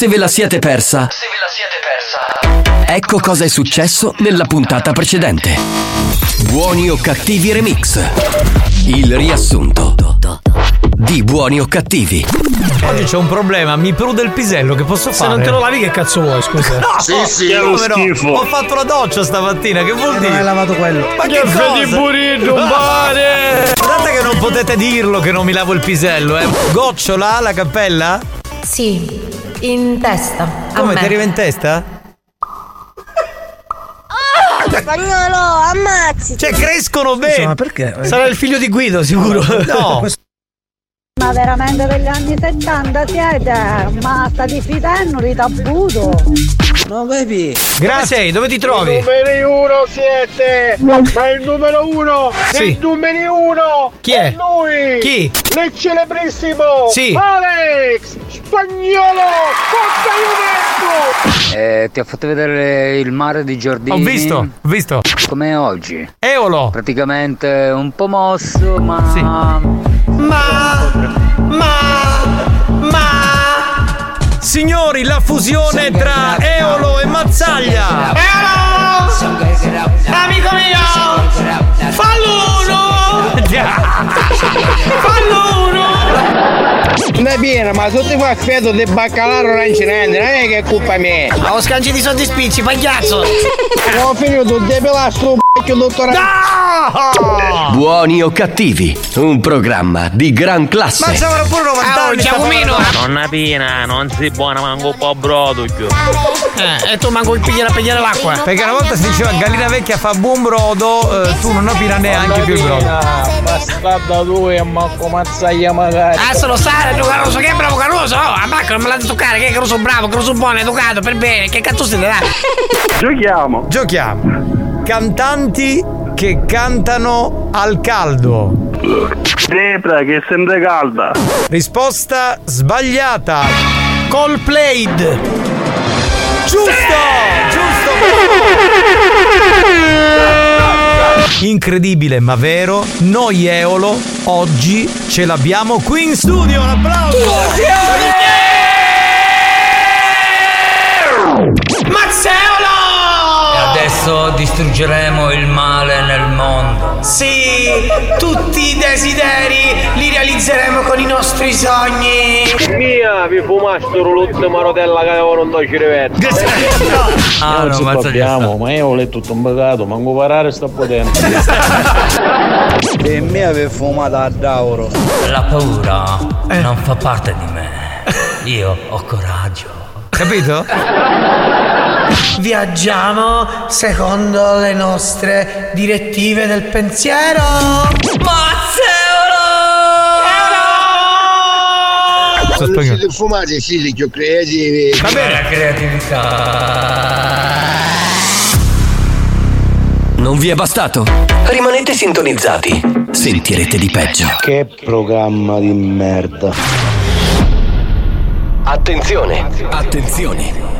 se ve la siete persa, Se ve la siete persa. ecco cosa è successo nella puntata precedente. Buoni o cattivi remix. Il riassunto di Buoni o cattivi. Oggi c'è un problema, mi prude il pisello, che posso Se fare? non te lo lavi che cazzo vuoi, scusa? No, Sì, sì, è lo no? schifo. Ho fatto la doccia stamattina, che vuol dire? non hai lavato quello. Ma che Che cosa? fai di burrito, un pane? Guardate che non potete dirlo che non mi lavo il pisello, eh. Gocciola la cappella? Sì, in testa. Come me. ti arriva in testa? Spagnolo, ammazzi! Cioè, crescono bene. ma perché? Sarà il figlio di Guido, sicuro. No. Ma veramente degli anni 70 siete? Ma sta diffidendo di tabbuto? No, baby. Grazie, sei? dove ti trovi? numero uno siete! Ma il numero uno! Sì. Il numero uno! Chi è? lui! Chi? Il celebrissimo! Sì. Alex! Spagnolo! Forza Juventus! Eh, ti ho fatto vedere il mare di Giordini. Ho visto, ho visto. Come oggi. Eolo. Praticamente un po' mosso, ma. Sì. Ma. Ma. Signori, la fusione tra Eolo e Mazzaglia. Amico mio! Fallo uno! Fallo uno! Non è piena, ma sotto qua feto del baccalaro non incidente, non è che è colpa mia! Ma ho scanci di soldi spicci, pagliazzo! Ho finito pilastro vecchio dottore! Buoni o cattivi, un programma di gran classe. Ma c'avrà pure 90 anni. Giacomino! Nonna Pina, non si buona manco un po' brodo. Eh, e tu manco il pigliare a pigliare l'acqua! Perché una volta si diceva gallina vecchia fa buon brodo, eh, tu non opina neanche più il brodo. Bastarda tu e manco mazzaglia magari! Ah, se lo sai, tu Caruso, che bravo Caruso! Oh, a Marco non me l'ha toccare, che è Caruso bravo, Caruso buono, educato, per bene, che cazzo siete là? Giochiamo! Giochiamo. Cantanti che cantano al caldo. Debra che sembra calda! Risposta sbagliata. Coldplayed. Giusto! Giusto! Incredibile ma vero, noi Eolo oggi ce l'abbiamo qui in studio. Un applauso! Mazzeolo! Adesso distruggeremo il male nel mondo. Sì, tutti i desideri li realizzeremo con i nostri sogni! Mia, vi fumassero l'ultima rotella che avevo non to cervello! Ah, no, ma ma io ho letto tutto un peccato, manco parare sta potendo! E me avevo fumato a Dauro. La paura non fa parte di me. Io ho coraggio. Capito? Viaggiamo secondo le nostre direttive del pensiero! Non siete fumati che ho creativi! Va bene. creatività. Non vi è bastato? Rimanete sintonizzati. Sentirete di peggio. Che programma di merda. Attenzione! Attenzione!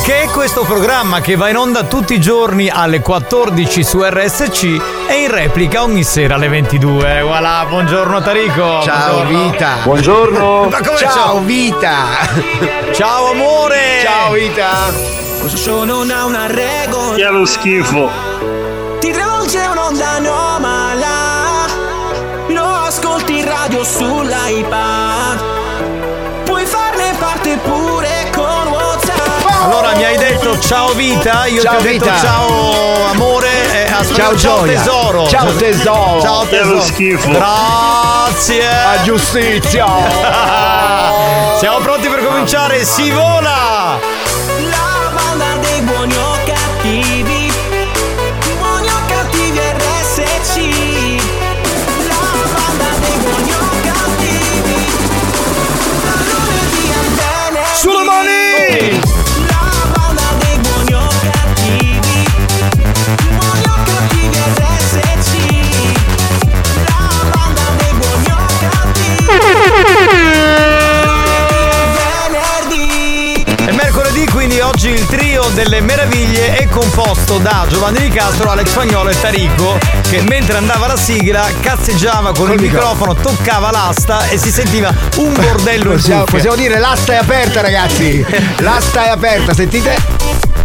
Che è questo programma che va in onda tutti i giorni alle 14 su RSC e in replica ogni sera alle 22. Voilà, buongiorno Tarico. Ciao Buongiorno. vita. Buongiorno. Ma come Ciao vita. Ciao amore. Ciao vita. Questo show non ha una regola. Che è lo schifo! Ti travolge un'onda anomala. Lo ascolti in radio sull'iPad. Allora mi hai detto ciao vita, io Ciao, ti ho detto vita. ciao amore, eh, aspetta, Ciao, gioia. tesoro. Ciao, tesoro. Ciao tesoro. schifo. Grazie. A giustizia. Siamo pronti per cominciare, si vola! La banda dei buoni o cattivi. Delle meraviglie è composto da Giovanni Di Castro, Alex Spagnolo e Tarico che mentre andava la sigla cazzeggiava con il microfono, toccava l'asta e si sentiva un bordello in cuffia. possiamo dire l'asta è aperta ragazzi L'asta è aperta, sentite?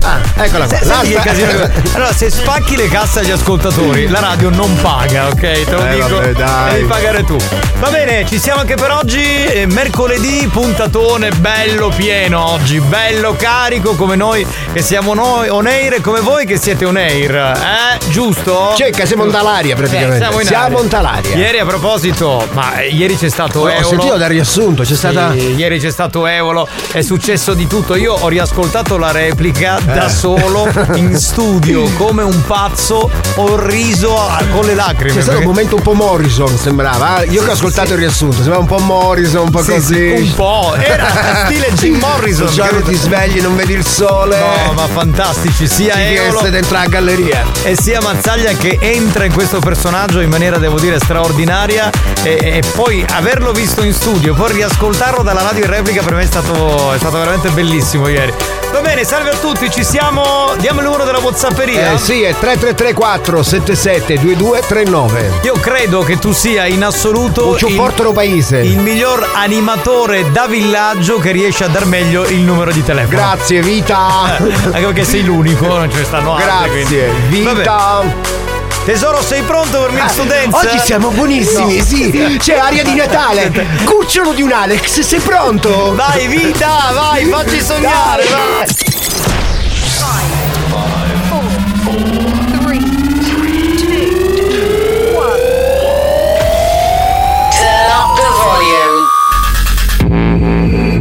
Ah, eccola qua Se- L'asta Allora, se spacchi le casse agli ascoltatori, la radio non paga, ok? Te lo Eh, dico. vabbè, dai. Devi pagare tu. Va bene, ci siamo anche per oggi. eh, mercoledì, puntatone bello pieno oggi, bello carico come noi che siamo noi on air e come voi che siete on air. Eh? Giusto? Cecca, siamo in talaria praticamente. Eh, siamo in, Siamo aria. in talaria. Ieri a proposito, ma eh, ieri c'è stato Ho Eolo. sentito dal riassunto, c'è Sì, stata. Ieri c'è stato Evolo, è successo di tutto. Io ho riascoltato la replica da Eh. solo in studio come un pazzo. Ho riso con le lacrime. C'è stato perché- un momento un po' Morrison, sembrava. Io che ho ascoltato il riassunto, sembrava un po' Morrison, un po' Sì, così. sì, un po'. Era stile Jim Morrison. Il giorno ti svegli, non vedi il sole. No, ma fantastici, sia Eolo dentro la galleria. e sia Mazzaglia che entra in questo personaggio in maniera, devo dire, straordinaria. E, e poi averlo visto in studio, poi riascoltarlo dalla radio in replica per me è stato, è stato veramente bellissimo ieri. Va bene, salve a tutti, ci siamo. Diamo il numero della Whatsapperia. Eh sì, è 3334 77 2239. Io credo che tu sia in assoluto il, paese. il miglior animatore da villaggio che riesce a dar meglio il numero di telefono. Grazie, vita. Anche perché sei l'unico, non ce ne stanno altri. Grazie, quindi. Vabbè. vita. Tesoro, sei pronto per Mix Studenza? Oggi siamo buonissimi, No. sì. C'è aria di Natale. Cucciolo di un Alex, sei pronto? Vai, vita, vai, facci sognare, vai.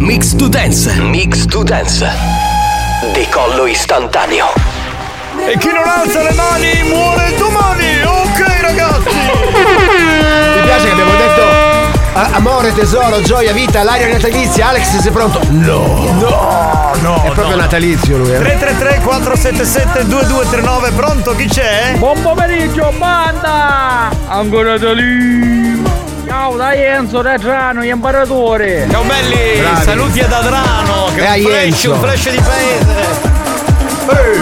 Mix to Dance. Mix to Dance. Decollo istantaneo. E chi non alza le mani muore domani. Ok, ragazzi. Mi piace che abbiamo detto a- amore, tesoro, gioia, vita, l'aria natalizia. Alex, sei pronto? No. No, no. È proprio no. natalizio lui. eh. 333 477 2239, pronto? Chi c'è? Buon pomeriggio, banda! Ancora da lì! Ciao da Enzo, da Trano, gli imparatori! Ciao belli, Bravi. saluti ad Adrano, che è un flash, un flash di paese. Ehi,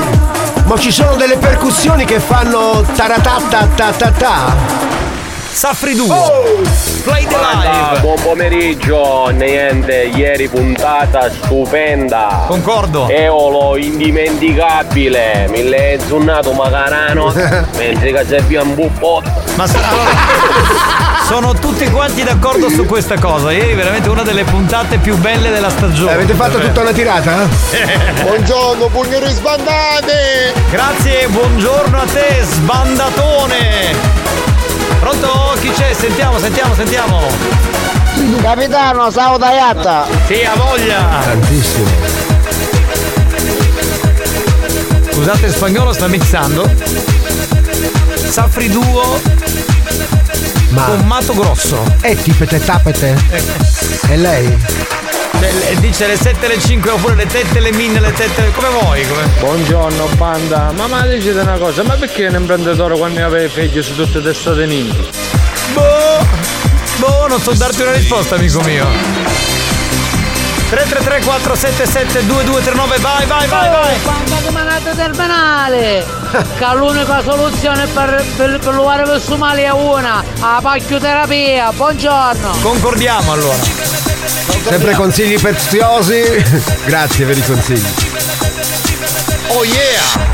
Ma ci sono delle percussioni che fanno taratata ta ta ta. Safri 2. Play the live. buon pomeriggio, niente, ieri puntata stupenda. Concordo. Eolo indimenticabile, mille zunnato macarano, mentre che serve un buffotto. Ma allora, sono tutti quanti d'accordo su questa cosa. Ieri veramente una delle puntate più belle della stagione. Avete fatto tutta una tirata? Buongiorno, pugneri sbandate! Grazie, buongiorno a te, sbandatone. Pronto? Chi c'è? Sentiamo, sentiamo, sentiamo. Capitano, stavo da yatta. Sì, ha voglia. Tantissimo. Scusate, il spagnolo sta mixando. Safri Duo Ma con Mato Grosso. è tipete tapete? E lei? Cioè, dice le 7 le 5 oppure le tette, le min, le tette. Come vuoi? Come... Buongiorno, banda! Ma ma dicete una cosa, ma perché un imprenditore quando aveva figli su tutte le testate ninja? Boh, boh, non so darti una risposta, amico mio. 333 477 2239 vai vai vai vai Quando rimanete terminale che l'unica soluzione per, per, per lavorare questo male è una la pacchioterapia buongiorno concordiamo allora Sempre consigli preziosi. Grazie per i consigli. oh yeah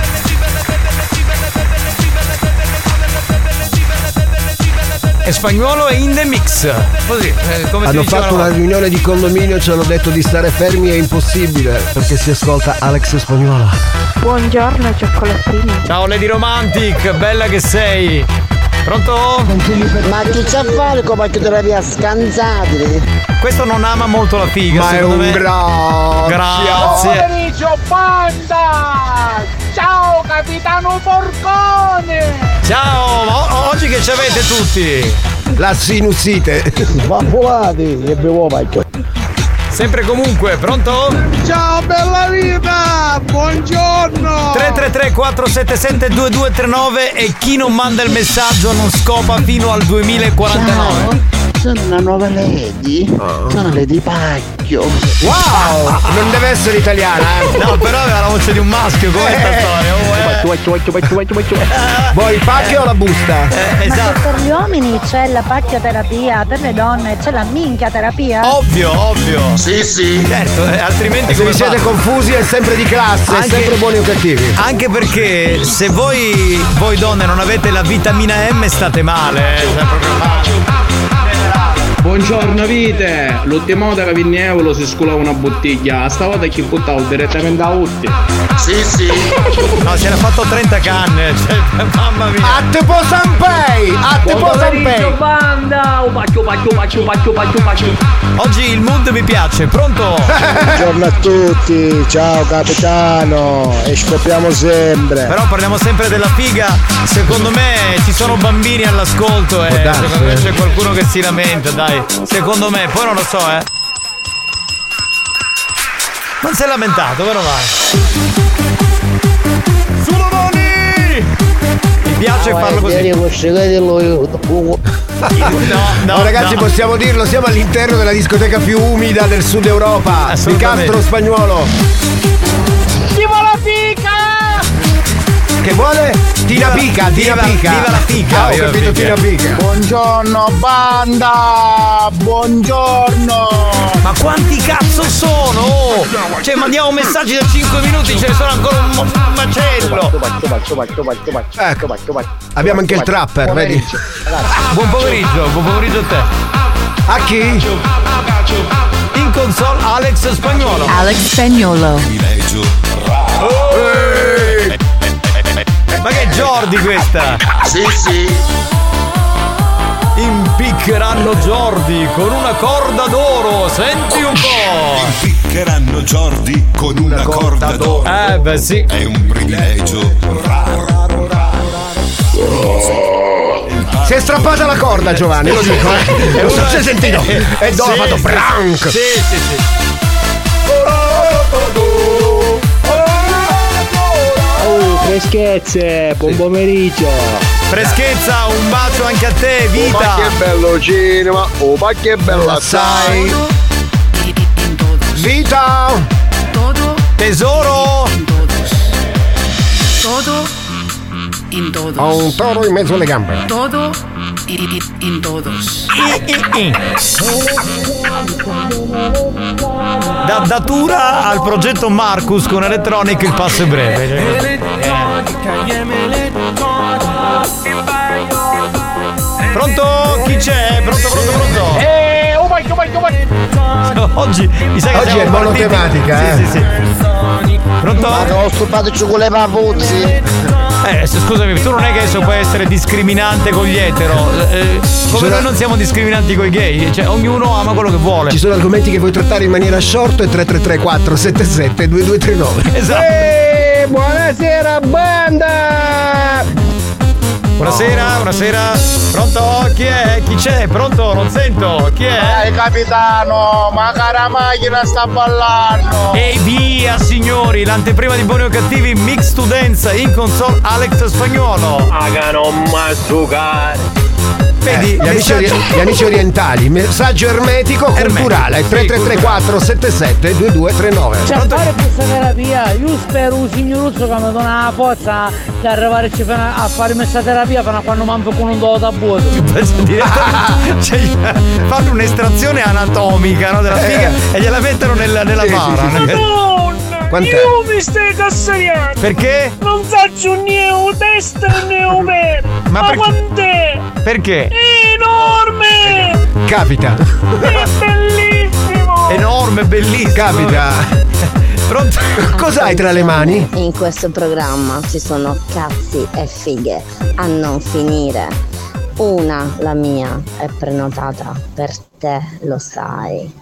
e spagnolo è in the mix così eh, come ti Hanno fatto una riunione di condominio ci hanno detto di stare fermi è impossibile perché si ascolta Alex Spagnuolo. Buongiorno cioccolatini. ciao Lady Romantic bella che sei pronto? Ma chi c'ha a fare con pacchioterapia scansati? questo non ama molto la figa Ma è un me grazie. grazie pomeriggio, banda! Ciao, capitano Porcone! ciao o- oggi che ci avete tutti La sinusite. Vaffolati e bevo pacchio. Sempre comunque pronto? Ciao bella vita! Buongiorno! 333 477 2239 e chi non manda il messaggio non scopa fino al 2049. Sono una nuova lady. Sono Lady Pacchio. Wow! Non deve essere italiana, eh. No, però aveva la voce di un maschio, com'è sta storia? Oh, eh. Vuoi il pacchio o la busta? Eh, Ma esatto. per gli uomini c'è la pacchioterapia, per le donne c'è la minchiaterapia? Ovvio, ovvio. Sì, sì. Certo, eh, altrimenti Se come vi siete fa? confusi è sempre di classe, è Anche- sempre buoni o cattivi. Anche perché se voi, voi donne non avete la vitamina M state male, eh. Cioè, proprio male. Buongiorno vite! L'ultima volta che vinni euro si sculava una bottiglia, stavolta chi buttavo direttamente a Utti. Sì, sì. No, si era fatto 30 canne, cioè, mamma mia. A te po' Sanpei! A te po' Sanpei! banda! Un bacio, bacio, bacio, bacio, bacio, bacio. Oggi il mood mi piace, pronto? Buongiorno a tutti, ciao capitano, e scopriamo sempre. Però parliamo sempre della figa. Secondo me ci sono bambini all'ascolto e darsi, secondo me eh. c'è qualcuno che si lamenta, dai. Secondo me, poi non lo so, eh. Non si è lamentato, vero vai? Sulle mani! Mi piace farlo così. No, Oh, ragazzi, no. possiamo dirlo, siamo all'interno della discoteca più umida del sud Europa, il Assolutamente. Castro Spagnuolo. Tipo la fica! Che vuole? Tina Pica, viva- Pica. viva la Pica, Ah, ho capito. Tina Pica. Buongiorno banda, buongiorno. Ma quanti cazzo sono? Oh! Cioè, mandiamo messaggi da 5 minuti, ce ne sono ancora un, un macello. Ecco, abbiamo anche il trapper, vedi? Buon pomeriggio, buon pomeriggio a te. A chi? In console Alex Spagnolo. Alex Spagnolo. Jordi questa? Sì, sì. Impiccheranno Jordi con una corda d'oro, senti un po'. Impiccheranno Jordi con una corda d'oro. Eh beh sì. È un privilegio raro. Si è strappata la corda Giovanni, lo dico, eh. E non so se hai sentito. E dopo ha Sì, fatto sì, brank. Sì, sì, sì. Freschezze, buon pomeriggio. Freschezza, un bacio anche a te, vita. Ma che bello cinema, oh ma che bella Sai. Vita! Tesoro! Todo en todos. Ho un toro in mezzo alle gambe. Todo en, en todos. Da datura al progetto Marcus con Electronic il passo è breve. Pronto? Chi c'è? Pronto, pronto, pronto? Eh, oh my god, oh my god. Oggi mi sa che Oggi è partiti- monotematica, eh. Sì, sì, sì. Pronto? Ma ho stupato con le papuzzi. Eh, scusami, tu non è che adesso puoi essere discriminante con gli etero. eh, come sono- noi non siamo discriminanti con i gay, cioè ognuno ama quello che vuole. Ci sono argomenti che vuoi trattare in maniera short e 333 477 2239. Esatto. Ehi, buonasera banda! Buonasera, buonasera. Pronto? Chi è? Chi c'è? Pronto? Non sento. Chi è? Eh capitano, ma cara macchina sta ballando. E via signori, l'anteprima di buoni o cattivi Mix to Dance in console Alex Spagnolo. Aga non massucare. Vedi, Eh, gli, amici, ori- gli amici orientali, messaggio ermetico culturale. Sì, 333 477 2239. Cioè, fare questa terapia, io spero un signoruzzo che mi dona la forza di arrivare a fare questa terapia fino a quando manco con un do da direttamente cioè, fanno un'estrazione anatomica no, della figa e gliela mettono nella, nella Sì, bara. sì, sì. Madonna! Quant'è? Io mi stai cassariando! Perché? Non faccio né un destra né un vero! Ma Ma, perché- quant'è? Perché? È enorme! Capita. È bellissimo! Enorme, bellissimo. Capita. Pronto? Cos'hai tra le mani? In questo programma ci sono cazzi e fighe a non finire. Una, la mia, è prenotata per te, lo sai.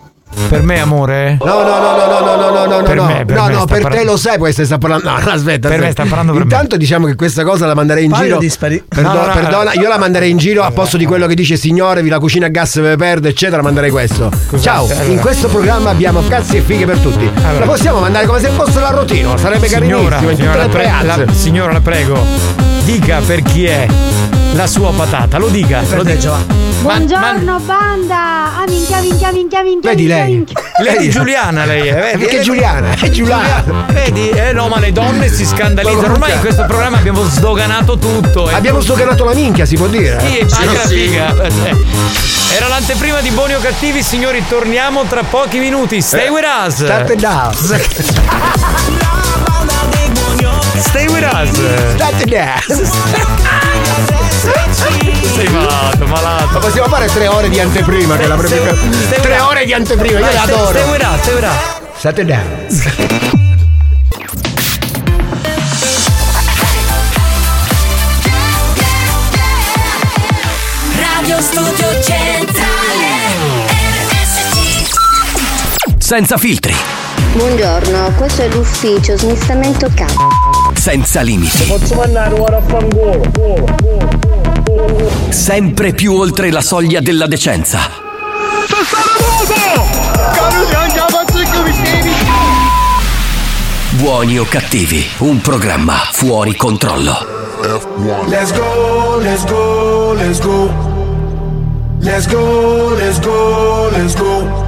Per me, amore? No, no, no, no, no, no, no, no, per no. Me, per no, me no, per parlando... te lo sai, poi sta parlando. No, aspetta. Per aspetta. me sta parlando per Intanto me. diciamo che questa cosa la manderei in Paio giro. Dispari- Perdo- no, no, perdona, io la manderei in giro a posto di quello che dice signore, vi la cucina a gas ve perde, eccetera, manderei questo. Cos'è? Ciao, allora. in questo programma abbiamo cazzi e fighe per tutti. Allora. La possiamo mandare come se fosse la rotina, sarebbe carinissimo signora, in tutte la, pre- la Signora, la prego dica per chi è la sua patata, lo dica. Lo dica. Buongiorno banda! Ah minchia minchia minchia minchia Vedi minchia, lei? minchia. Lei è Giuliana, lei è. Vedi? Perché Giuliana? È Giuliana. Vedi? Eh no, ma le donne si scandalizzano. Ormai in questo programma abbiamo sdoganato tutto. eh. Abbiamo sdoganato la minchia, si può dire. Sì, anche la figa. Eh, Era l'anteprima di Buoni o Cattivi, signori. Torniamo tra pochi minuti. Stay with us. State down. Stay with us. State down. Sei malato, malato. Ma possiamo fare tre ore di anteprima, che la propria. Tre ore di anteprima, io le stay- adoro. Stay with us, stay with us. State down. Radio Studio Centrale Senza filtri, Buongiorno, questo è l'ufficio smistamento capo. senza limiti, Posso mandare ora a fangolo? sempre più oltre la soglia della decenza. Buoni o cattivi, un programma fuori controllo. Let's go, let's go, let's go. Let's go, let's go, let's go.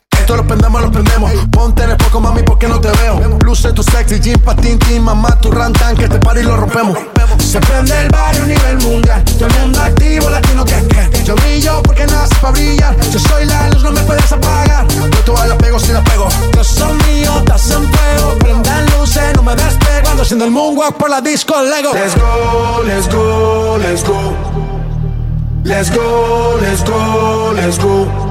lo prendemos, lo prendemos, ponte en el poco mami porque no te veo, luce tu sexy, jean patín, tin, mamá, tu rantan, que este party lo rompemos, se prende el barrio a nivel mundial, todo el mundo activo, latino que que, yo brillo porque nace para brillar, yo soy la luz, no me puedes apagar, yo todas la pego si la pego, yo soy mío, estás en fuego, prendan luces, no me despego, ando haciendo el moonwalk por la disco Lego. Let's go, let's go, let's go. Let's go, let's go, let's go.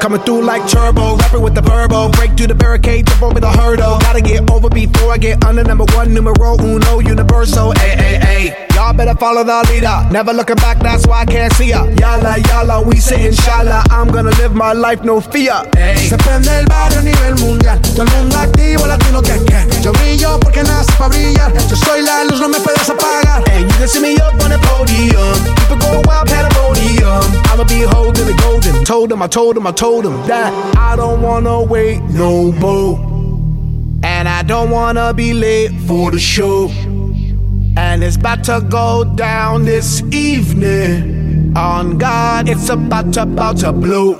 Coming through like turbo, rapping with the verbo. Break through the barricade, jump over the hurdle. Gotta get over before I get under number one, numero uno, universal. Ay, ay, ay. Y'all better follow the leader. Never looking back, that's why I can't see ya. Yalla, yalla, we say inshallah. I'm gonna live my life, no fear. Se prende el barrio a nivel mundial. Todo el mundo activo, latino que que. Yo brillo porque nace para brillar. Yo soy la luz, no me puedes apagar. And you can see me up on the podium. People go wild, pandemonium. I'ma be holding the golden. Told him, I told him, I told him that I don't wanna wait no more. And I don't wanna be late for the show. And it's about to go down this evening. On God, it's about to, about to blow.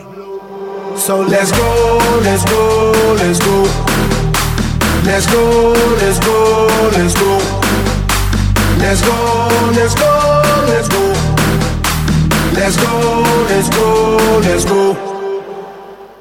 So let's go, let's go, let's go. Let's go, let's go, let's go. Let's go, let's go, let's go. Let's go, let's go, let's go.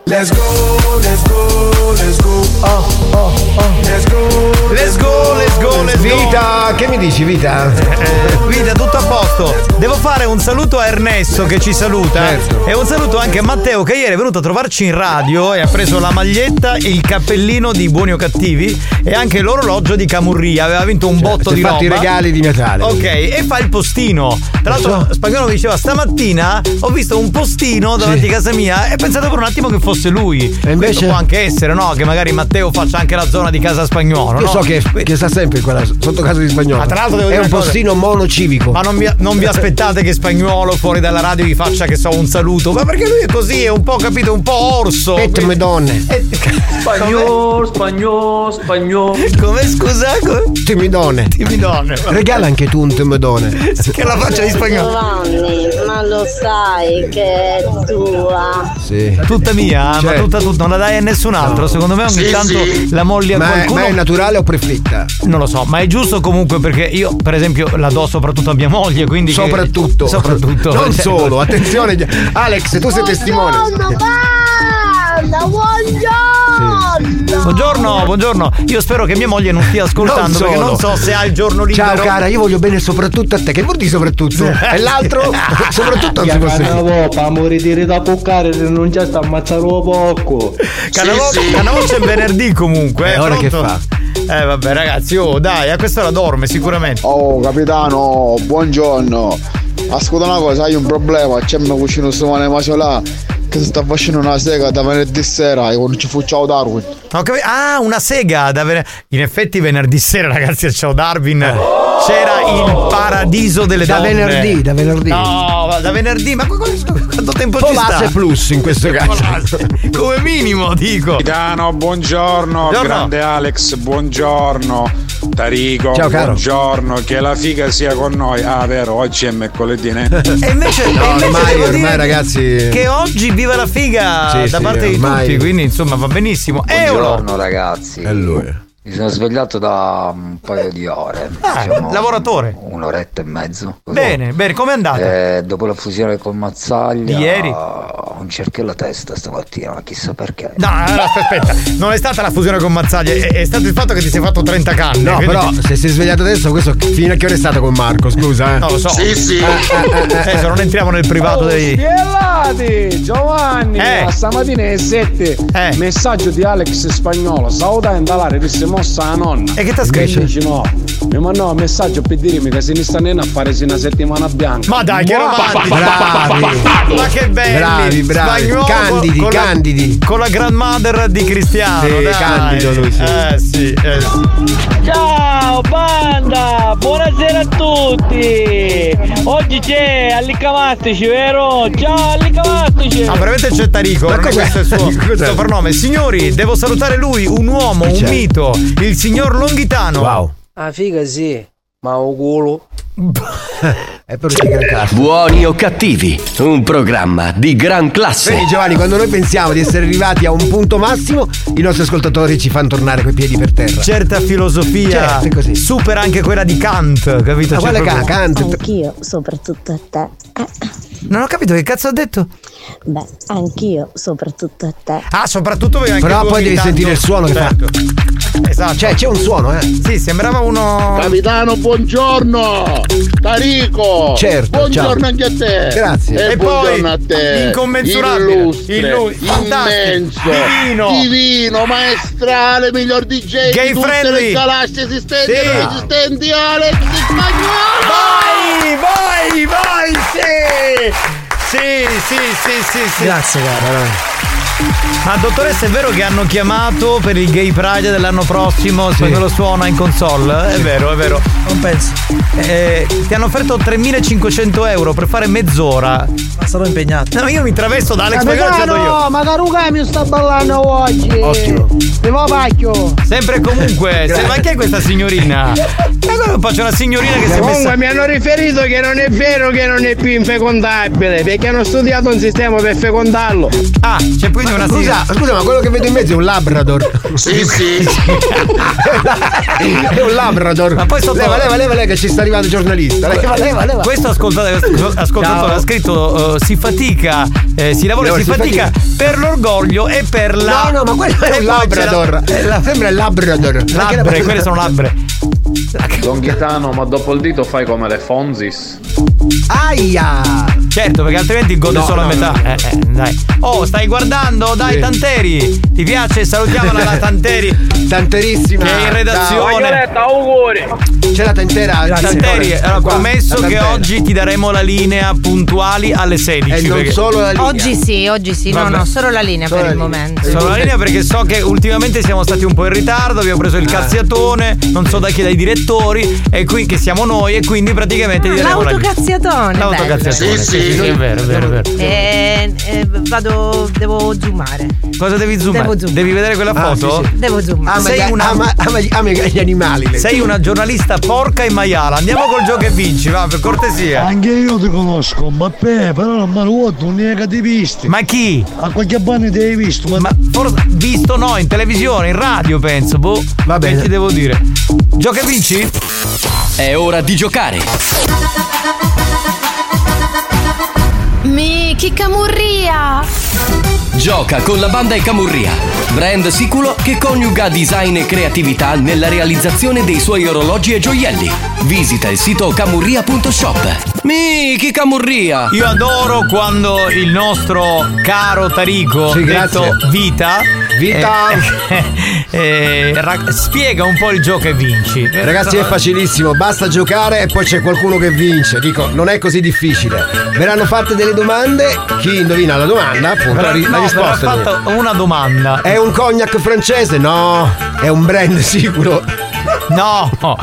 Let's go, let's go, let's go. Oh, oh, oh. Let's go, Let's go, let's go, let's go. Vita, che mi dici, Vita? Eh, Vita, tutto a posto. Devo fare un saluto a Ernesto che ci saluta. Certo. E un saluto anche a Matteo che ieri è venuto a trovarci in radio e ha preso la maglietta, il cappellino di Buoni o Cattivi e anche l'orologio di Camurria. Aveva vinto un botto Si è di fatto i roba. regali di Natale. Ok, e fa il postino. Tra l'altro, Spagnolo mi diceva: stamattina ho visto un postino davanti a casa mia e pensate per un attimo che fosse lui. E invece può anche essere, no? Che magari Matteo faccia anche la zona di casa spagnolo. Io no? so che, che sta sempre in quella, sotto casa di spagnolo. Ma tra l'altro devo È dire un postino monocivico. Ma non vi, non vi aspettate che spagnolo fuori dalla radio vi faccia che so un saluto. Ma perché lui è così, è un po' capito, un po' orso. E me donne. Spagnolo, spagnolo, spagnolo. Come scusa? Timidone. Timidone. Regala anche tu un timidone. Che la faccia di spagnolo. Giovanni, ma lo sai che è tua. Sì. Tutta mia? Ma Certo. tutta tutta, non la dai a nessun altro. Secondo me ogni Sì, tanto sì. la molli a Ma è- qualcuno. ma è naturale o prefritta? Non lo so, ma è giusto comunque perché io, per esempio, la do soprattutto a mia moglie, quindi. che- Soprattutto. Soprattutto. Non Cioè- solo, attenzione. Alex, tu sei testimone. Banda, buongiorno! Buongiorno, buongiorno. Io spero che mia moglie non stia ascoltando perché non so se ha il giorno libero. Ciao cara, io voglio bene soprattutto a te. Che vuol dire soprattutto? E l'altro? soprattutto non si può sentire. Pa morire da toccare, non c'è sta ammazzare un poco. Canavo, Canavo c'è venerdì comunque. Eh, eh, ora che pronto? Eh vabbè ragazzi, oh dai, a quest'ora dorme sicuramente. Oh capitano, buongiorno. Ascolta una cosa, hai un problema, c'è un cucino su mane masolà che si sta facendo una sega da venerdì sera e non ci fu ciao Darwin. Ah, una sega da ven- In effetti venerdì sera, ragazzi, a Ciao Darwin c'era il paradiso delle Da donne. venerdì, da venerdì. No, ma da venerdì, ma qu- qu- quanto tempo ci Polasse sta? plus in questo caso. Come minimo, dico. Capitano, buongiorno, Buongiorno. grande Alex, buongiorno. Tarico, Ciao, caro. buongiorno, che la figa sia con noi. Ah, vero, oggi è mercoledì. né? E invece, No, e invece ormai- ormai, ragazzi- Che oggi viva la figa Sì, da sì, parte ormai- di tutti, quindi insomma va benissimo. Euro! Buongiorno ragazzi. È lui. Mi sono svegliato da un paio di ore. Ah, diciamo lavoratore. Un'oretta e mezzo. Bene, bene, com'è andata? Eh, dopo la fusione con Mazzaglia Di ieri? ho un cerchio alla testa stamattina, ma chissà perché. No, aspetta, aspetta, non è stata la fusione con Mazzaglia, è, è stato il fatto che ti sei fatto 30 canne. No, quindi- però se sei svegliato adesso, questo fino a che ora è stato con Marco? Scusa, eh. Non lo so. Sì, sì. Eh, se non entriamo nel privato dei. Spiellati, Giovanni, Eh. a stamattina alle 7. Messaggio di Alex Spagnolo, saluta in dalare che si è mossa la nonna. E che t'ha scritto? Dici no. Mi mandò un messaggio per dirmi che se ne sta nena a fare una settimana bianca. Ma dai, che romantico! Bravi. Ma che belli! Bravi, bravi. Spagnolo Candidi, con la- candidi. con la grandmother di Cristiano. Sì, dai. candido lui, sì. Eh sì. eh. Ciao banda, buonasera a tutti. Oggi c'è Allicamastici, vero? Ciao Allicamastici. Ah, veramente c'è Tarico, Ma non è questo il suo soprannome. Signori, devo salutare lui, un uomo, un mito, il signor Longhitano. Wow. Ah figa sì, ma un culo. È per di gran classe. Buoni o cattivi, un programma di gran classe. Vedi Giovanni, quando noi pensiamo di essere arrivati a un punto massimo, i nostri ascoltatori ci fanno tornare coi piedi per terra. Certa filosofia Certo, così. supera anche quella di Kant, capito? Ma C'è guarda proprio- che Kant. Anch'io, soprattutto a te. Non ho capito che cazzo ha detto. Beh, anch'io, soprattutto a te. Ah, soprattutto perché anche Però poi devi tanto- sentire il suono che fa. Esatto. Cioè, c'è un suono, eh. Sì, sembrava uno. Capitano, buongiorno! Tarico! Certo, Buongiorno ciao. anche a te! Grazie. E, E poi, buongiorno a te! incommensurabile, Illustre, illu- fantastico, immenso, divino. divino, maestrale, miglior DJ Gay di tutte friendly. le galassie esistenti Sì. e non esistenti, Alex Spagnolo! Vai, vai, vai, sì! Sì, sì, sì, sì, sì. Grazie, cara. Ma dottoressa, è vero che hanno chiamato per il Gay Pride dell'anno prossimo? Se me lo suona in console? È vero, è vero. Non penso. Eh, ti hanno offerto 3500 euro per fare mezz'ora. Ma sarò impegnato. No, io mi travesto da Alex Pagano ce l'ho io. Capitano, ma Caruga mi sta ballando oggi. Ottimo. Devo pacchio. Sempre e comunque, se, ma chi è questa signorina? Ma come faccio una signorina che si è Comunque messa. mi hanno riferito che non è vero che non è più infecondabile, perché hanno studiato un sistema per fecondarlo. Ah, c'è quindi una Scusa, signorina. scusa, ma quello che vedo in mezzo è un Labrador. Sì, sì! è un Labrador. Ma poi sotto- Leva, leva, leva, leva, che ci sta arrivando il giornalista. Leva, leva, leva. Questo ascoltatore, ha scritto eh, si fatica, eh, si lavora e Lavora, si, si fatica, per l'orgoglio e per la. No, no, ma quello è un Labrador. la- La femmina è Labrador. Labbre, quelle sono labbre. Don Gaetano, ma dopo il dito fai come le Fonzis? Aia! Certo, perché altrimenti gode No, solo no, a metà. no. Eh, eh, dai. Oh, stai guardando? Dai, Sì. Tanteri. Ti piace? Salutiamola la Tanteri. Tanterissima. Che è in redazione. auguri! C'è la tantera. Tanteri, signore. allora, promesso la che oggi ti daremo la linea puntuali alle 16. E non perché- solo la linea. Oggi sì, oggi sì, no, Vabbè. no, solo la linea Solo per il la linea. momento. Solo la linea perché so che ultimamente siamo stati un po' in ritardo, abbiamo preso il cazziatone, non so da chi dai direttori. e qui che siamo noi e quindi praticamente diremo la lista. L'autocazziatone. L'autocazziatone, bello. sì, sì, sì, è vero, è vero, è vero. Eh, eh, vado, devo zoomare. Cosa devi zoomare? Devo zoomare. Devi vedere quella Ah, foto? sì, sì. Devo zoomare. Ama, Sei una- ama, ama gli- ama gli animali. Sei una giornalista porca e maiala. Andiamo col gioco e vinci, va, per cortesia. Anche io ti conosco, ma pe, però non lo vuoi, non ne hai ti visti. Ma chi? A qualche banne ti hai visto, ma, Ma forse visto no, in televisione, in radio penso, boh. Va bene. Che ti devo dire? Gioca e vinci? È ora di giocare. Miki Camurria. Gioca con la banda e Camurria, brand sicuro che coniuga design e creatività nella realizzazione dei suoi orologi e gioielli. Visita il sito camurria.shop. Miki Camurria! Io adoro quando il nostro caro Tarico, Sì, detto grazie. Vita, Vita. eh, eh, ra- spiega un po' il gioco e vinci. Ragazzi è facilissimo, basta giocare e poi c'è qualcuno che vince. Dico, non è così difficile. Verranno fatte delle domande, chi indovina la domanda, appunto, la, ri- la no, verrà risposta. fatta una domanda. È un cognac francese? No, è un brand sicuro. No!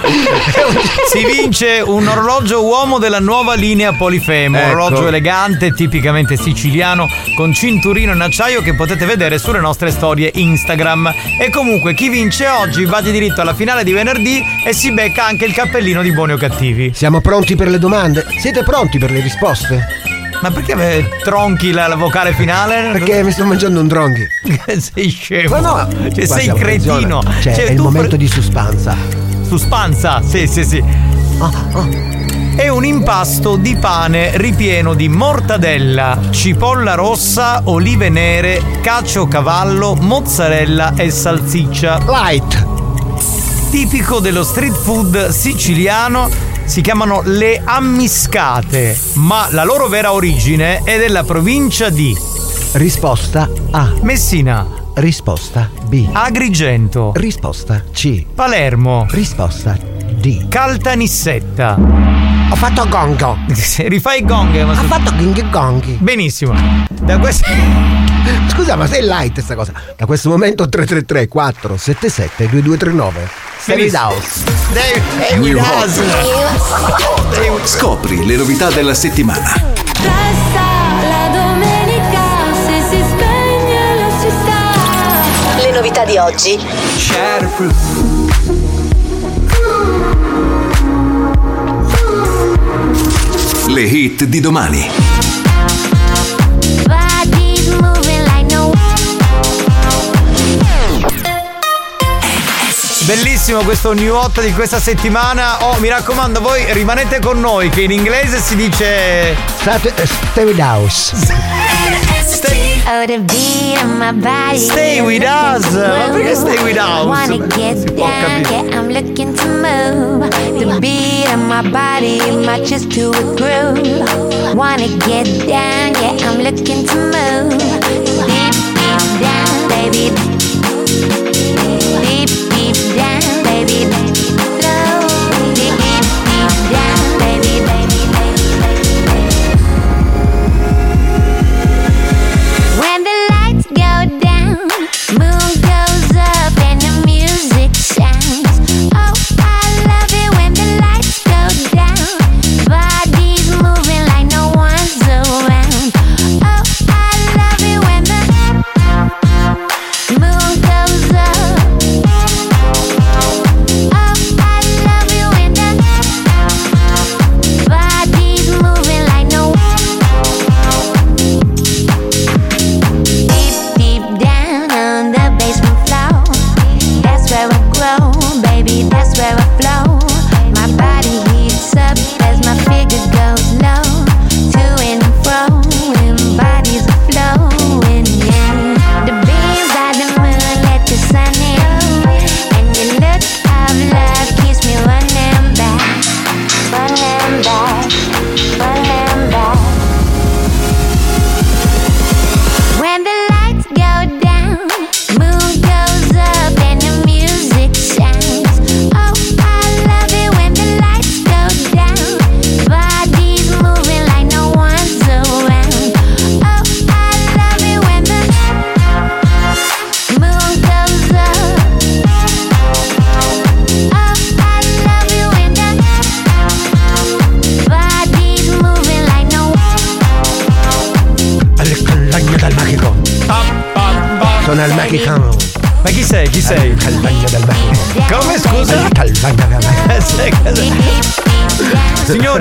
si vince un orologio uomo della nuova linea Polifemo. Ecco. Orologio elegante, tipicamente siciliano, con cinturino in acciaio che potete vedere sulle nostre storie Instagram. E comunque chi vince oggi va di diritto alla finale di venerdì e si becca anche il cappellino di buoni o cattivi. Siamo pronti per le domande? Siete pronti per le risposte? Ma perché tronchi la, la vocale finale? Perché mi sto mangiando un dronghi. sei scemo. Ma no, Cioè, sei cretino. Cioè, Cioè, è il momento pre- di suspanza. Suspanza, sì, sì, sì. È un impasto di pane ripieno di mortadella, cipolla rossa, olive nere, cacio cavallo, mozzarella e salsiccia. Light. Tipico dello street food siciliano si chiamano le ammiscate, ma la loro vera origine è della provincia di Risposta A. Messina, Risposta B. Agrigento, Risposta C. Palermo, Risposta D. Caltanissetta. Ho fatto gongo. Rifai gong, ma Ha fatto gong gonghi. Benissimo. Da questo. Scusa, ma sei light sta cosa. Da questo momento 333 477 2239. Stay with house. David House. Scopri le novità della settimana. Resta la domenica se si spegne la città. Le novità di oggi. Le hit di domani. Bellissimo questo new hot di questa settimana. Oh, mi raccomando, voi rimanete con noi, che in inglese si dice. State, eh, stay with. Oh, my body. Stay with us. Ma perché stay with us? Yeah, I'm looking to move. The beat of my body matches to a groove. Wanna get down, yeah, I'm looking to move. Deep, deep down, baby.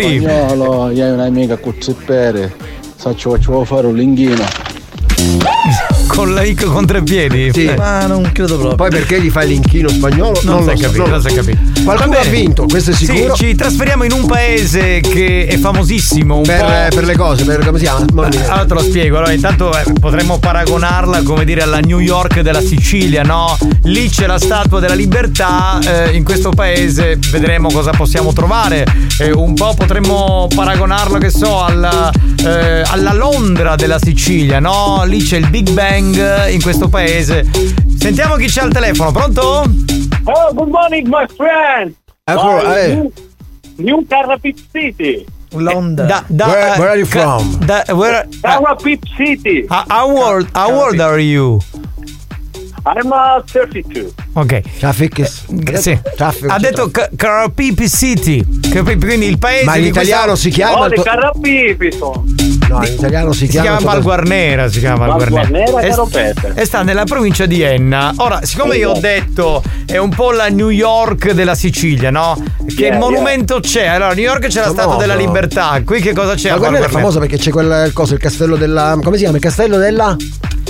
Signori, Spagnolo, io hai un'amica con Zeppere. Faccio, faccio fare un linghino. Con la con tre piedi? Sì. Eh. Ma non credo proprio. Poi perché gli fai l'inchino spagnolo? Non, lo si è so, capito, non non si è capito. Qualcuno ha vinto, questo è sicuro. Sì, ci trasferiamo in un paese che è famosissimo. Un Per, po'. per le cose, per come si chiama? Allora te lo spiego, allora intanto eh, potremmo paragonarla come dire alla New York della Sicilia, no? Lì c'è la statua della libertà, eh, in questo paese vedremo cosa possiamo trovare. Eh, un po' potremmo paragonarla, che so, alla, eh, alla Londra della Sicilia, no? Lì c'è il Big Bang, in questo paese. Sentiamo chi c'è al telefono, pronto? Oh, good morning, my friend. Ecco, Uh, eh. New, New Carapip City. Londra. Da, da, Where- where are you ca- from? Da, where, Carapip City. how, how old, how old are you? I'm uh, 32. Ok. Traffic is- Sì. Traffic- Ha detto Ca- Carapipi City. Quindi il paese. Ma in italiano questa- si chiama Oh, il tuo- Carapipi. No, in italiano si Si chiama. chiama si chiama Val Val Guarnera. Guarnera, E-. E sta nella provincia di Enna. Ora, siccome io ho detto è un po' la New York della Sicilia, no? Che Yeah, monumento c'è? Allora, New York c'è la Statua della Libertà. Qui che cosa c'è? Ma a Val guarda è famosa perché c'è quel coso, il castello della. come si chiama? Il castello della.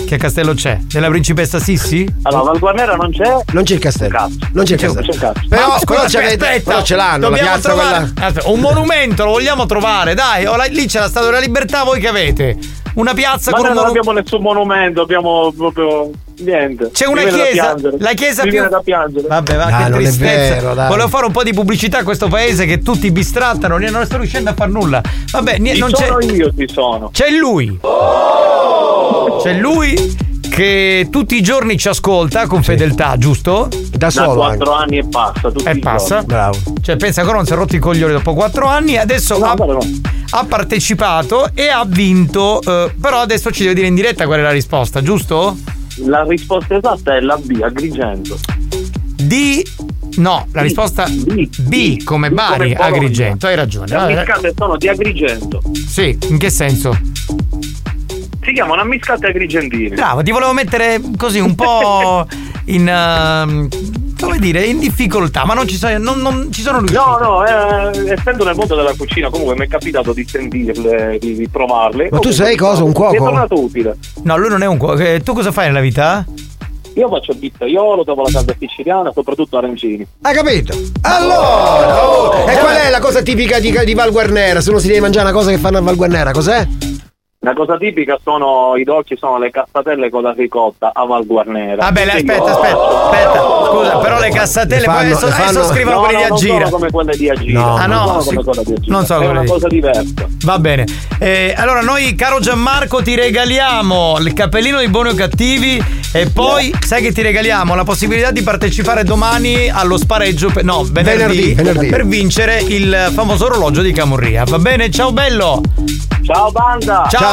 Che castello c'è? Della principessa Sissi? Allora, Val Guarnera non c'è. Non c'è il castello. Cazzo. Non c'è il C'è castello. c'è cazzo. Però, Ma però, scusa, ce l'avete- aspetta, però ce l'hanno, la dobbiamo piazza trovare quella. Aspetta, un monumento lo vogliamo trovare, dai. Ora, lì c'è la Statua della Libertà, voi che avete? Una piazza Ma con un non abbiamo nessun monumento, abbiamo proprio niente. C'è una chiesa, la chiesa Mi più. viene da piangere. Vabbè, va, Dai, che tristezza. vero. Volevo fare un po' di pubblicità a questo paese che tutti bistrattano, non sto riuscendo a far nulla. Vabbè, Ci non c'è. sono io, ci sono. C'è lui. C'è lui che tutti i giorni ci ascolta con fedeltà, giusto? Da Da solo. anche. 4 anni e passa, tutti E i passa. giorni. Bravo. Cioè, pensa ancora non si è rotto i coglioni dopo 4 anni. Adesso No, ha, no. ha partecipato e ha vinto. eh, però adesso ci deve dire in diretta qual è la risposta, giusto? La risposta esatta è la B, Agrigento. D. No, la risposta B. B come B Bari, come. Agrigento. Hai ragione. Le ammiscate sono di Agrigento. Sì, in che senso? Si chiamano ammiscate agrigentine. Bravo, ti volevo mettere così un po' in. ehm, come dire, in difficoltà, ma non ci sono, non, non ci sono riuscito. No, no, eh, essendo nel mondo della cucina, comunque mi è capitato di sentirle, di, di provarle. Ma tu sei cosa, un Mi è cuoco? tornato utile. No, lui non è un cuoco. Eh, Tu cosa fai nella vita? Io faccio il pizzaiolo, dopo la salsa siciliana, soprattutto arancini. Hai capito? Allora! oh, e qual è la cosa tipica di, di Val Guarnera? Se uno si deve mangiare una cosa che fanno a Val Guarnera, cos'è? Una cosa tipica sono i dolci, sono le cassatelle con la ricotta a Val Guarnera. Vabbè, Quindi- aspetta, aspetta, aspetta. Scusa, però le cassatelle Le poi fanno- adesso, le adesso fanno- scrivono No, quelli no, di non Agira. sono come quelle di Agira. No, Ah, no, non sono come quelle di Agira. Non so è una di- cosa diversa. Va bene. Eh, allora, noi, caro Gianmarco, ti regaliamo il cappellino di buoni o cattivi. E poi, sai che ti regaliamo la possibilità di partecipare domani allo spareggio, per- no, venerdì, Venerdì, venerdì. per vincere il famoso orologio di Camurria. Va bene? Ciao bello! Ciao banda! Ciao,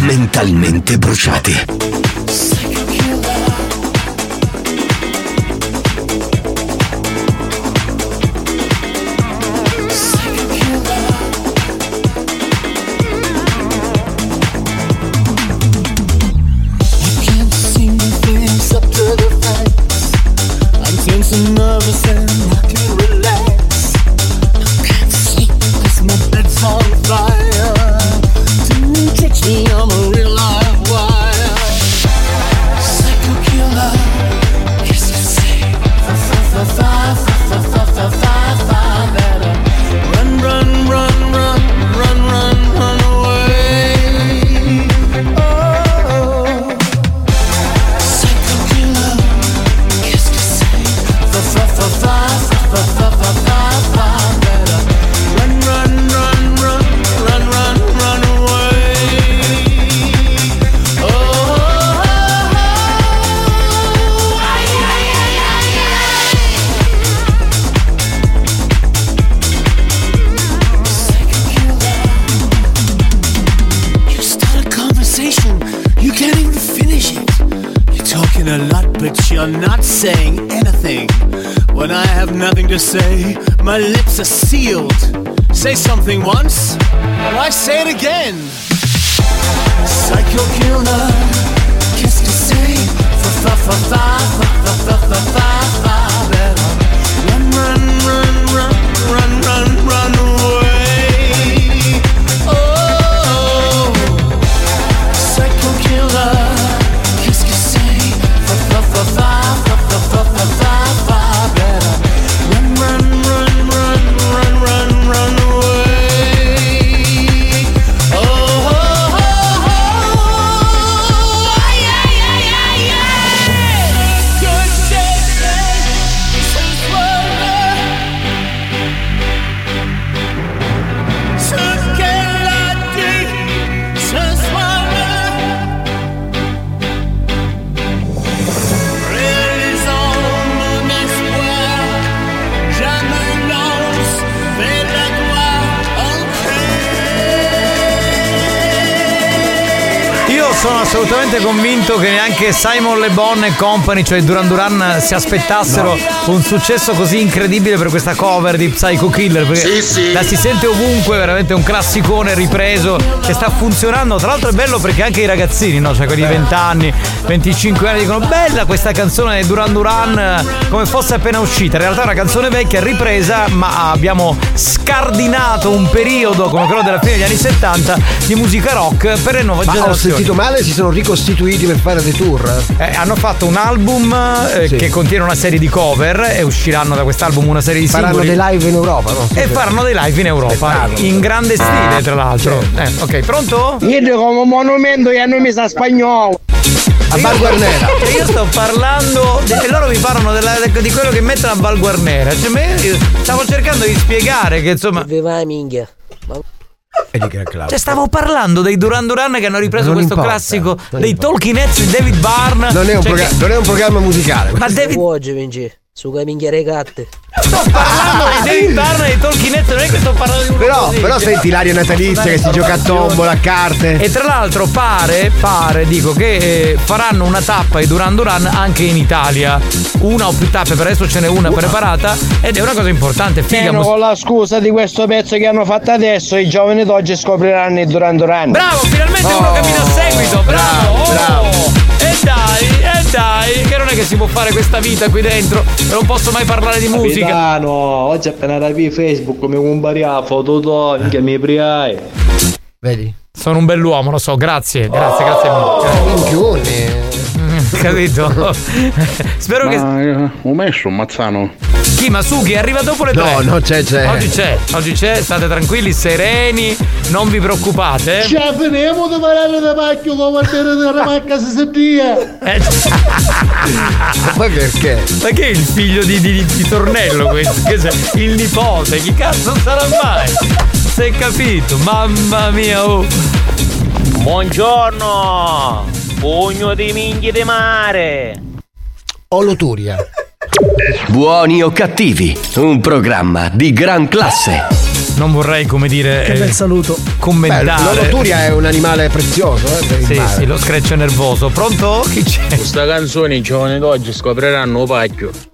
Mentalmente bruciati. Say something once, why say it again? Psycho killer, kiss to say, fa fa fa fa fa fa fa fa fa fa run, run, run, run, run assolutamente convinto che neanche Simon Le Bon e Company, cioè Duran Duran, si aspettassero un successo così incredibile per questa cover di Psycho Killer. Perché Sì, sì. la si sente ovunque, veramente un classicone ripreso che sta funzionando. Tra l'altro è bello perché anche i ragazzini, no? Cioè quelli di 20 anni, 25 anni dicono bella questa canzone di Duran Duran come fosse appena uscita. In realtà è una canzone vecchia, ripresa, ma abbiamo scardinato un periodo come quello della fine degli anni 70 di musica rock per le nuove Ma ho generazioni. sentito male, si sono ricostituiti per fare dei tour. Eh, hanno fatto un album eh, Sì. che contiene una serie di cover e usciranno da quest'album una serie di Faranno singoli. dei live in Europa, no? E faranno dei live in Europa, Spettacolo. in grande stile tra l'altro. Eh, ok, pronto? Io come monumento e hanno messo a spagnolo. A Bar Guarnera. E io sto parlando de- e loro mi parlano della- di quello che mettono a Val Guarnera. Cioè, me- stavo cercando di spiegare che insomma. Viva minchia. Cioè, stavo parlando dei Duran Duran che hanno ripreso Non questo importa, classico dei Talking Heads di David Byrne. Non è un, Cioè, progra- che- non è un programma musicale. Ma David Oggi vinci. Su che minchia regatte. sto parlando di Byrne e dei Talking Heads, non è che sto parlando di uno Però, così. però senti l'aria natalizia che si gioca a tombola, a carte. E tra l'altro pare, pare, dico che eh, faranno una tappa di Duran Duran anche in Italia. Una o più tappe, per adesso ce n'è una preparata ed è una cosa importante, figa. Meno mus- con la scusa di questo pezzo che hanno fatto adesso, i giovani d'oggi scopriranno il Duran Duran. Bravo, finalmente uno cammina a seguito, bravo, oh! E dai, e dai, che non è che si può fare questa vita qui dentro, e non posso mai parlare di musica. Capitano, oggi appena rapi Facebook mi compariamo a foto che mi priai. Vedi? Sono un bell'uomo, lo so, grazie, grazie, grazie mille. Minchione. Capito? Spero che. Ma, ho messo un mazzano. Chi Masuki arriva dopo le No, tre. no, c'è, c'è. Oggi c'è, oggi c'è, state tranquilli, sereni, non vi preoccupate. Ci finiamo di parlare da pacchio come partire della macca si sentia. Eh, Ma poi perché? Ma che è il figlio di, di, di Tornello questo? Che sei? Il nipote, chi cazzo sarà mai? È capito? Mamma mia, oh! Buongiorno! Pugno di minchie di mare! Oloturia. Buoni o cattivi, un programma di gran classe. Non vorrei, come dire. Che bel eh, saluto. Commentare. Beh, l'oloturia è un animale prezioso, eh, Sì, sì, lo scratch nervoso. Pronto? Chi c'è? Questa canzone i giovani d'oggi scopriranno pacchio.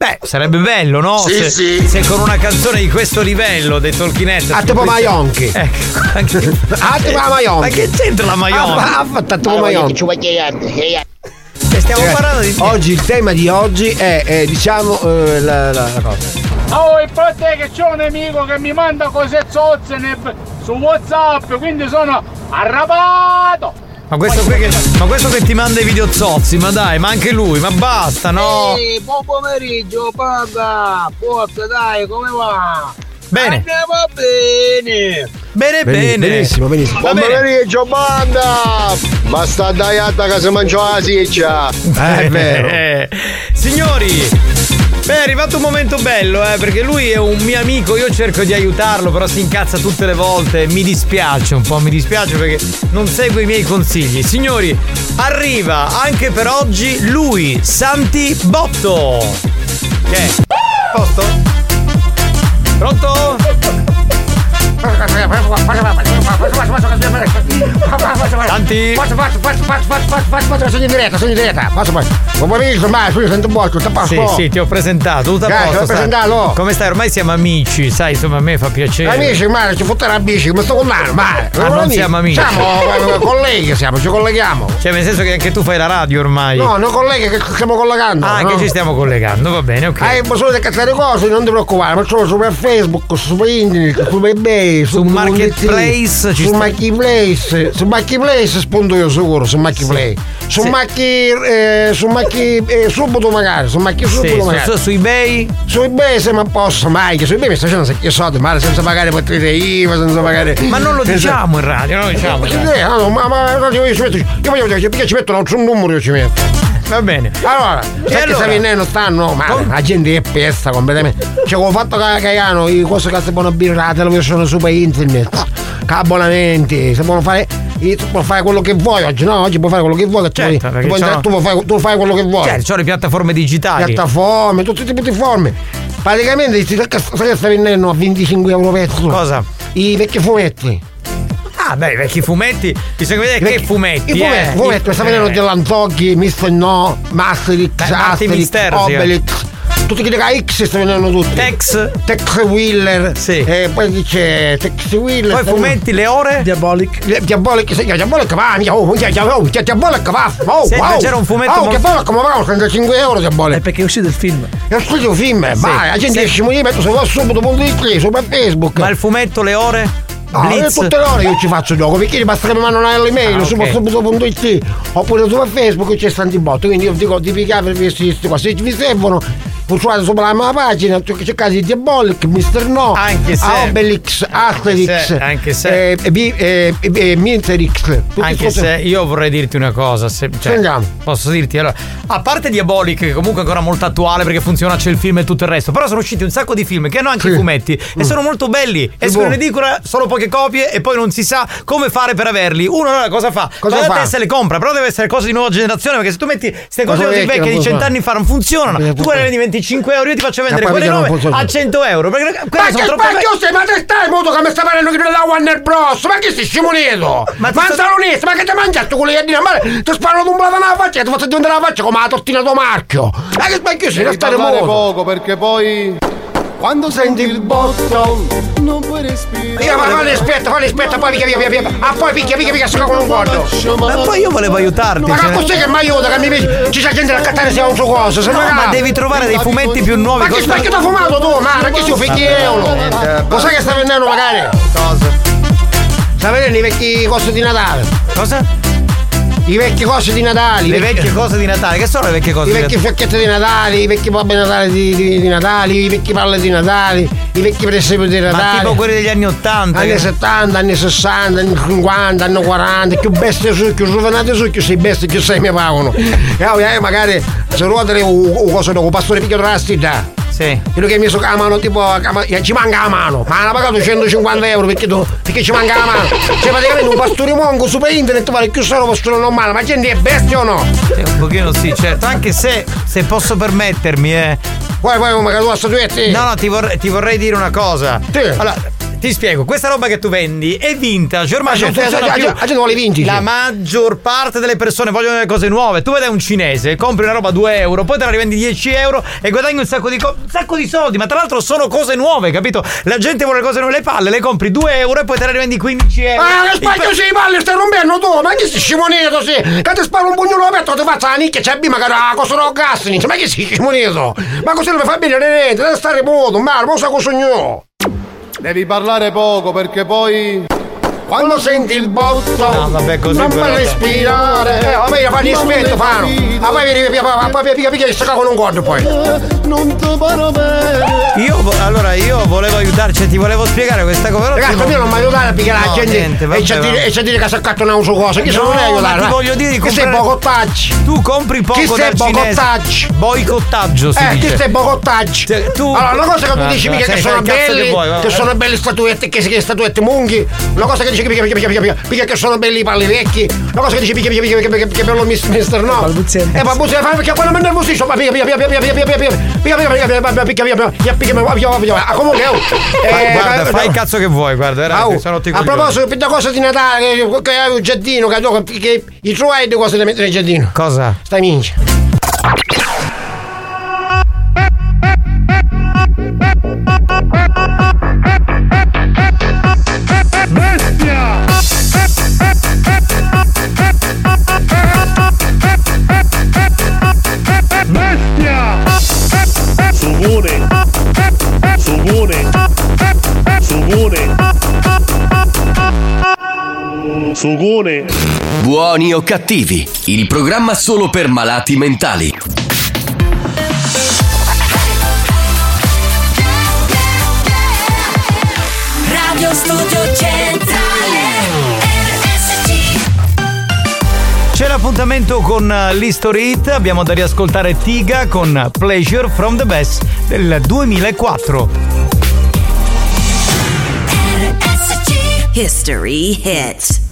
Beh, sarebbe bello, no? Sì, se, sì. se con una canzone di questo livello dei Heads A tipo Maionchi. Ecco, anche A tipo la Maionchi. Ma che c'entra la Maionchi? Ha fatto a tipo Maionchi. E stiamo Ragazzi, parlando di Oggi il tema di oggi è, è, diciamo eh, la, la- la cosa. Oh, e poi te che c'ho un amico che mi manda cose zozze su Whatsapp, quindi sono arrabbiato. Ma questo, qui che, ma questo che ti manda i video zozzi, ma dai, ma anche lui, ma basta, no? Ehi, buon pomeriggio, paga. Forza, dai, come va? Bene. Andiamo bene. Bene, Beni- benissimo, benissimo. Buon bene. pomeriggio, banda! Basta daiata che si mangiò la siccia. Eh, è vero. Eh, signori, Beh, è arrivato un momento bello, eh, perché lui è un mio amico, io cerco di aiutarlo, però si incazza tutte le volte. Mi dispiace un po', mi dispiace perché non segue i miei consigli. Signori, arriva anche per oggi lui, Santi Botto. Che? Posto? Pronto? Faccio, faccio, faccio, faccio, faccio, faccio, faccio, faccio, sono in diretta, sono in diretta. Faccio, faccio. Buon pomeriggio, ma scusa, sento botto, sta Sì, passo. sì, ti ho presentato, tutto a posto. ho presentato. Come stai? Ormai siamo amici, sai, insomma, a me fa piacere. Amici, ma ci fotte la bici, come sto con l'anno, ma. Ah, non siamo amici. Siamo eh, colleghi, siamo, ci colleghiamo. Cioè, nel senso che anche tu fai la radio ormai. No, noi colleghi che stiamo collegando. Ah, che ci stiamo collegando, va bene, ok. Hai bisogno di cazzare cose, non ti preoccupare, ma sono su per Facebook, su per internet, su eBay, su, Marketplace su Marketplace, su Marketplace spunto io sicuro, su Marketplace. Su Sì. Macchi, eh, su Macchi, eh, subito magari, su Macchi subito Sì, magari. su- su eBay? Su eBay se ma posso, mai, che su eBay mi sta facendo secchi soldi, ma senza pagare potrete IVA, senza pagare. Ma non lo diciamo in radio, non lo diciamo. in Sì, radio. no, no, ma, ma io, ci metto, io voglio perché ci metto l'altro numero io ci metto. Va bene. Allora, sai che allora? sta venendo stanno? Ma la gente è pesta completamente. Cioè, ho fatto che Caiano, i cose che si possono dire la televisione su per internet, che abbonamenti, si possono fare. Tu puoi fare quello che vuoi oggi, no? Oggi puoi fare quello che vuoi, che tu Certo, tu, puoi entrare- tu puoi fare, tu fai quello che vuoi. Ci sono le piattaforme digitali. Piattaforme, tutti i tipi di forme. Praticamente ti- sai che sta vendendo a 25 euro pezzo? Cosa? I vecchi fumetti. Ah, beh, i vecchi fumetti. Bisogna vedere che fumetti. I fumetti, eh. fumetti, sta vedendo Eh. dell'Antocchi, Mr. No, Masterix, Martin Asterix, Mister, sì. Obelix. Tutti quelli che X sta venendo tutti. Tex. Tex Wheeler. Sì. E poi dice Tex Wheeler. Poi fumetti, le ore? Diabolic. Diabolic, sì, Diabolic va, mica, oh, mica, oh, Diabolic va. Oh, Senti, wow. c'era un fumetto Oh, molto- che bello, come pagano 35 euro Diabolic. È perché è uscito il film. È uscito il film, vai, la gente Sì. esce mi metto su subito.it, su per Facebook. Ma il fumetto, le ore? No, io Blitz. tutte le ore io ci faccio gioco perché basta che mi mandano l'email Ah, su ok. subito.it oppure su Facebook c'è stanti bot quindi io dico di pigliare per questi qua se vi servono usate sopra la mia pagina cercate di Diabolic, Mr. No Anche se- Obelix, Asterix se- anche se- eh, B- eh, eh, Minterix Anche se io vorrei dirti una cosa, se, cioè, posso dirti allora, a parte Diabolic che comunque è ancora molto attuale perché funziona, c'è il film e tutto il resto, però sono usciti un sacco di film che hanno anche i fumetti e sono molto belli, escono in buono. edicola, solo poche copie e poi non si sa come fare per averli. Uno allora cosa fa? Cosa Va da fa? te se le compra, però deve essere cose di nuova generazione perché se tu metti queste cose così vecchie vecchie non di cent'anni fa non funzionano, Eh, tu quelle vendi 25 euro io ti faccio vendere quelle non nuove a 100 euro perché quelle ma sono che troppo spacchio sei? Ma te stai modo che mi sta parlando che da Warner Bros? Ma che sei scimonito? Ma, ma onesto? Ma che ti mangiato quello che dire? Ma ti sparo un blato nella faccia e ti faccio diventare la faccia come la tortina tuo marchio. Ma che spacchio sei? Non stare poco perché poi quando senti il botto non puoi respirare. Io ma falli aspetta, falli aspetta, poi picchia via via via. Ah poi picchia picchia picchia sopra con un gordo. Ma poi io volevo aiutarti. Ma cioè- che cos'è che mi aiuta? Che mi? Ci c'è gente da cattare se ha un suo coso, se No, ma devi trovare dei fumetti più nuovi. Ma che ti hai fumato tu? Ma perché si fai euro? Cos'è che sta vendendo magari? Cosa? Sta vendendo i vecchi cosi di Natale. Cosa? I vecchi cosi di Natale. Le vecchi- vecchie cose di Natale, che sono le vecchie cose I vecchi fiocchetti di Natale, i vecchi babbi Natale di, di, di Natale, i vecchi palle di Natale, i vecchi presepi di Ma Natale. tipo quelli degli anni 80. Anni che- 70, anni 60, anni 50, anni 40, più bestie su, più giovanate su, più sei bestie, più sei mi pagano. E poi eh, magari se ruotare un coso dopo, pastore picchio della strada. Sì. Quello che mi so a mano tipo a ma- eh, ci manca la mano, ma hanno pagato 150 euro perché, tu- perché ci manca la mano. Cioè praticamente un pastore monco su per internet vale più solo pastore normale, ma gente è bestia o no? Sì, un pochino sì, certo. Anche se, se posso permettermi, eh. Poi poi magari tu a statuetti. No, no, ti vorrei, ti vorrei dire una cosa. Sì. Allora, ti spiego, questa roba che tu vendi è vintage, ormai Ma non cioè, funziona la più. gente- la vintage. La maggior parte delle persone vogliono le cose nuove. Tu da un cinese, compri una roba a 2 euro, poi te la rivendi 10 euro e guadagni un sacco di, co- un sacco di soldi. Ma tra l'altro sono cose nuove, capito? La gente vuole le cose nuove, le palle, le compri 2 euro e poi te le rivendi 15 euro. Ah, spacchio pe- sei palle, stai rompendo tu, ma che sei scimonito sì? Che ti sparo un pugnolo aperto, ti faccio la nicchia, c'è bima che la cosa non gas, ma che sei scimonito? Ma così non mi fa bene niente, deve stare muto, ma non so cosa io. Devi parlare poco perché poi Quando senti il botto, No, vabbè, così non puoi respirare. Eh, vabbè, io fai rispetto, Fano. Ma poi vieni poi pica pica pica con un gordo poi. Non ti pare bene. Io, allora, io volevo aiutarci, ti volevo spiegare questa cosa. Ragazzi, ti- io non mi aiutare a picchiare la No, gente niente, vabbè, e c'è a dire, e c'è a dire che si accattano su cose. Chi No, sono ma aiutare? ti voglio dire di Che sei comprare- bocottaggi. Tu compri poco Chi sei bocottaggi? Boicottaggio si Eh, dice. chi sei bocottaggi? Cioè, tu- Allora, una cosa che tu Ah, dici ah, mica che fai sono belli, che sono belle statuette, che, che statuette munghi. Una cosa che dici che mica, mica, mica, mica, mica che sono belli i palli vecchi. Una cosa che mica, mica, mica, mica, che bello mis- mister no. Balbuziente. Eh, balbuziente, fai perché quando mi nervosisco, ma pica, pica, pica, pica, pica, pica, pica, pica, pica. Ah, comunque, oh, Fai- eh, guarda, eh, fai il cazzo che vuoi, guarda, era, Au, sono rotti i a proposito, per la cosa di Natale, che, che hai un giardino, che, che, che i tuoi due cose da mettere nel giardino. Cosa? Stai minchia. Sugone! Sugone! Buoni o cattivi, il programma solo per malati mentali. Radio Studio Centrale RSC C'è l'appuntamento con eh, l'History Hit, abbiamo da riascoltare Tiga con Pleasure from the Best del 2004. History hits.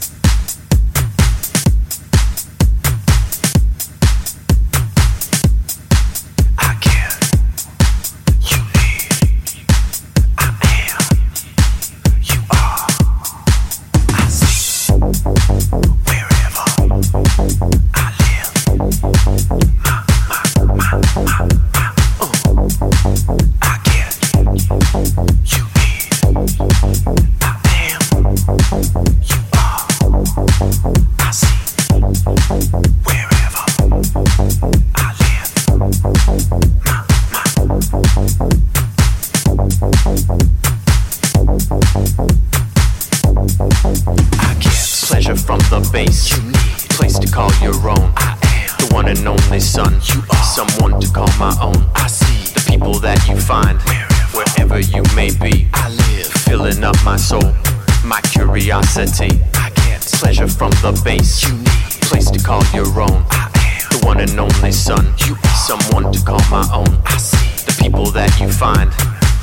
People that you find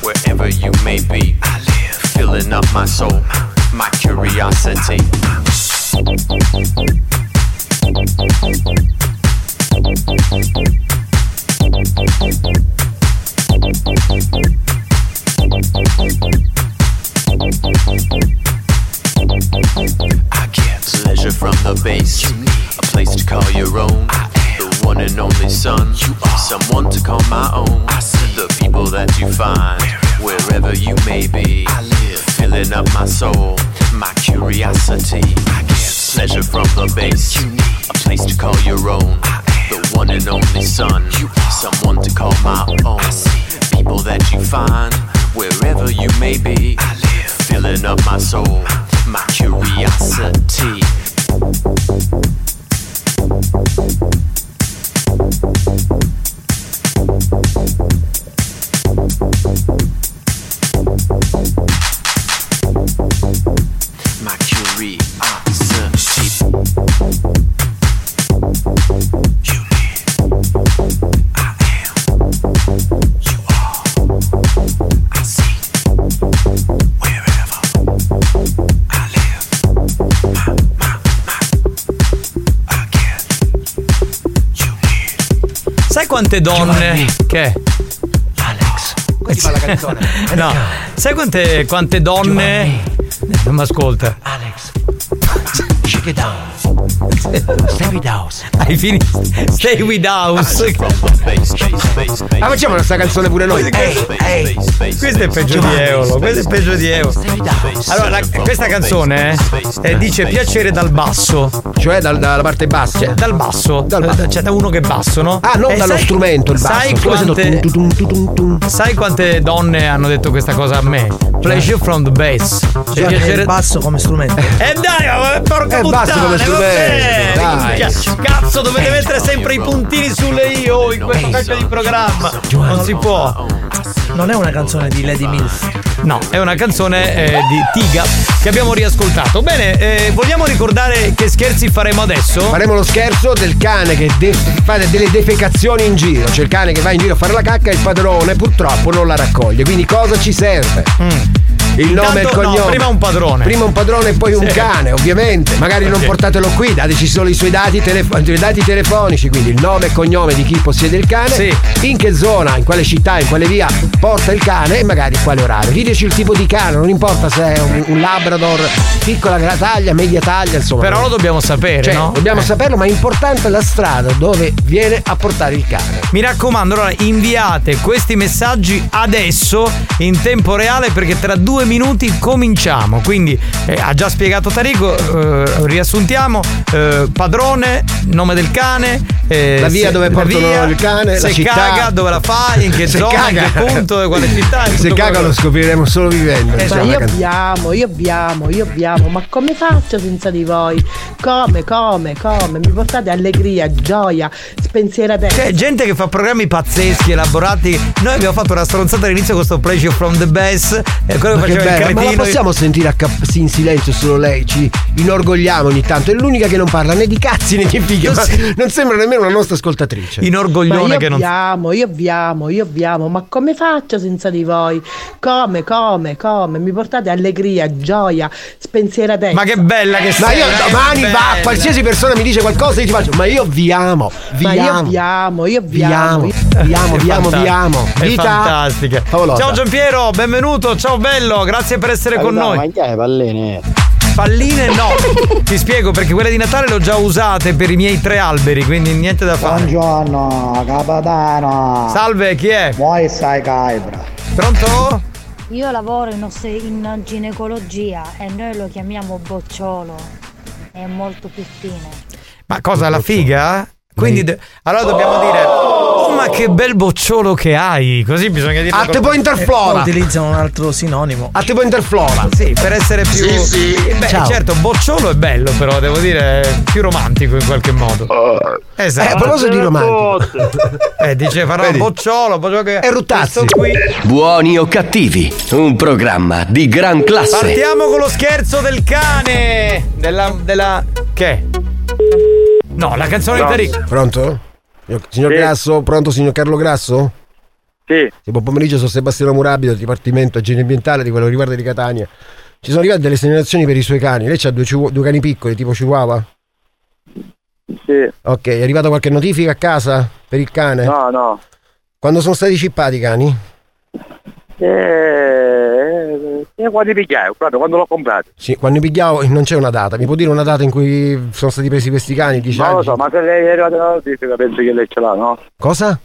wherever you may be. I live filling up my soul, my curiosity. I get pleasure from the base, a place to call your own. The one and only son, someone to call my own. The people that you find wherever you may be. I live filling up my soul, my curiosity. I get pleasure from the base, a place to call your own. The one and only son, someone to call my own. People that you find wherever you may be. I live filling up my soul, my curiosity. My curiosity. quante donne Giovanni. che Fa la canzone. No, sai quante, quante donne. Non mi ascolta. Alex. Shake it down. Stay with house. Hai finito? Stay with house. Ah, facciamo questa canzone pure noi. Ehi, ehi. Questo è peggio di Eolo, questo è peggio di Eolo. Allora, la- questa canzone eh, dice piacere dal basso. Cioè dal- dalla parte bassa. Cioè, dal basso. Eh, Cioè da uno che è basso, no? Ah, non Eh, dallo sai- strumento il basso. Sai quante, tum, tum, tum, tum, tum. sai quante donne hanno detto questa cosa a me? Pleasure from the bass. Cioè, piacere- il basso come strumento. Eh dai, ma porca Eh, puttana, basta come strumento, vabbè, dai. Cazzo, dovete mettere sempre i puntini sulle io in questo cacchio di programma. Non si può. Non è una canzone di Lady Mills. No, è una canzone eh, di Tiga che abbiamo riascoltato. Bene, eh, vogliamo ricordare che scherzi faremo adesso? Faremo lo scherzo del cane che de- fa delle defecazioni in giro. C'è il cane che va in giro a fare la cacca e il padrone purtroppo non la raccoglie. Quindi cosa ci serve? Il nome e il. Intanto, no, cognome. prima un padrone. Prima un padrone e poi un Sì. cane, ovviamente. Magari non portatelo qui, dateci solo i suoi dati, telefo- i dati telefonici, quindi il nome e cognome di chi possiede il cane, Sì. in che zona, in quale città, in quale via porta il cane e magari quale orario. Diteci il tipo di cane, non importa se è un, un Labrador, piccola taglia, media taglia, insomma. Però lo dobbiamo sapere, Cioè, no? Dobbiamo Eh. saperlo, ma è importante la strada dove viene a portare il cane. Mi raccomando, allora inviate questi messaggi adesso in tempo reale perché tra due minuti cominciamo. Quindi eh, ha già spiegato Tarico, eh, riassuntiamo, eh, padrone, nome del cane, eh, La via se- dove portano via, il cane, se la città. caga, dove la fai, in che zona, caga. in che punto, quale città. Se caga quello. lo scopriremo solo vivendo. Ma insomma, io abbiamo, io abbiamo, io abbiamo, ma come faccio senza di voi? Come, come, come? Mi portate allegria, gioia, spensieratezza. C'è gente che fa programmi pazzeschi, elaborati. Noi abbiamo fatto una stronzata all'inizio con questo Pleasure from the Best. E quello Ma che che il bello, ma la possiamo sentire a cap- sì, in silenzio solo lei? Ci inorgogliamo ogni tanto. È l'unica che non parla né di cazzi né di fighe. Ma non sembra nemmeno una nostra ascoltatrice. Inorgoglione io che non. abbiamo, io abbiamo, io abbiamo, ma come faccio senza di voi? Come, come, come? Mi portate allegria, gioia, spensieratezza. Ma che bella che Ma sei! io ma che domani va, bella. qualsiasi persona mi dice qualcosa, io ti faccio, ma io vi amo, vi Ma io amo. vi amo, io vi Vi amo. amo, io- vi amo, vi amo, vi amo. Vita fantastica. favolosa. Ciao Giampiero, benvenuto, ciao bello, grazie per essere con noi. Mangiare palline. Palline no, ti spiego perché quelle di Natale le ho già usate per i miei tre alberi, quindi niente da fare. Buongiorno, capitano. Salve, chi è? Muoi sai caibra. Pronto? Io lavoro in, osse- in ginecologia e noi lo chiamiamo bocciolo. È molto più fine. Ma cosa, la figa? Quindi de- allora dobbiamo dire Oh ma che bel bocciolo che hai Così bisogna dire A te poi interflora. Utilizzano un altro sinonimo. A te poi interflora. Sì, per essere più Sì, sì. Beh, Ciao. certo, bocciolo è bello però, devo dire, più romantico in qualche modo Esatto Eh, a proposito di romantico. Eh, dice farò Vedi? bocciolo, bocciolo che E Ruttazzi. qui Buoni o cattivi, un programma di gran classe. Partiamo con lo scherzo del cane Della, della... che? No, la canzone di Tariq Pronto? Signor- Sì. Grasso, pronto signor Carlo Grasso? Sì. buon pomeriggio, sono Sebastiano Murabito, del Dipartimento Igiene Ambientale di quello che riguarda di Catania. Ci sono arrivate delle segnalazioni per i suoi cani. Lei ha due, due cani piccoli, tipo Chihuahua? Sì. Ok, è arrivata qualche notifica a casa per il cane? No, no. Quando sono stati cippati i cani? Eh, eh, quando pigliai, proprio quando l'ho comprato. Sì, quando li pigliavo non c'è una data. Mi può dire una data in cui sono stati presi questi cani? Dice Non lo so, ma se lei è arrivata la notifica penso che lei ce l'ha, no? Cosa?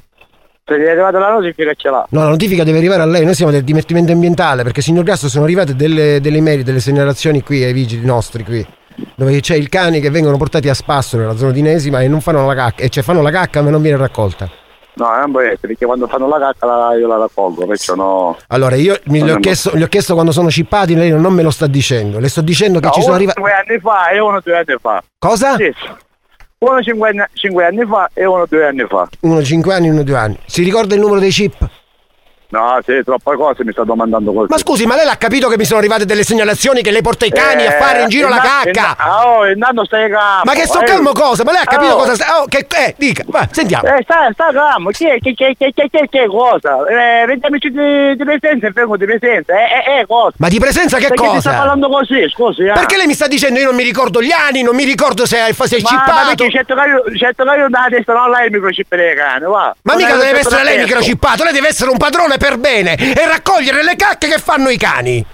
Se gli è arrivata la notifica ce l'ha. No, la notifica deve arrivare a lei, noi siamo del Dipartimento Ambientale, perché signor Grasso sono arrivate delle, delle email, delle segnalazioni qui ai vigili nostri qui, dove c'è il cani che vengono portati a spasso nella zona di Nesima e non fanno la cacca, e cioè fanno la cacca ma non viene raccolta. No, non può essere, perché quando fanno la cacca io la raccolgo, perciò no. Allora, io mi- le, ho chiesto, le ho chiesto quando sono cippati, lei non me lo sta dicendo, le sto dicendo che No, ci sono arrivati... due anni fa e uno due anni fa. Cosa? Sì. Uno cinque anni, cinque anni fa e uno due anni fa. Uno 5 anni, uno 2 anni. Si ricorda il numero dei chip? No, sì, troppe cose mi sta domandando così. Ma scusi, ma lei l'ha capito che mi sono arrivate delle segnalazioni che lei porta i cani a fare in giro la cacca? Oh, intanto stai calmo. Ma che sto eh. calmo cosa? Ma lei ha capito Oh. cosa sta... Oh, che... Eh, dica, va, sentiamo. Eh, sta, sta calmo, che, che, che, che, che, che, che cosa? Eh, vedi amici di, di presenza e vengo di presenza, eh, eh, eh, cosa? Ma di presenza che Perché cosa? ti sta parlando così, scusi, eh? Perché lei mi sta dicendo io non mi ricordo gli anni, non mi ricordo se hai se hai Ma, ma chippato? perché certo che io, certo che io dalla testa non lei il microchip dei cani, va. Ma Non mica è deve essere lei testa. microchippato, lei deve essere un padrone per bene e raccogliere le cacche che fanno i cani.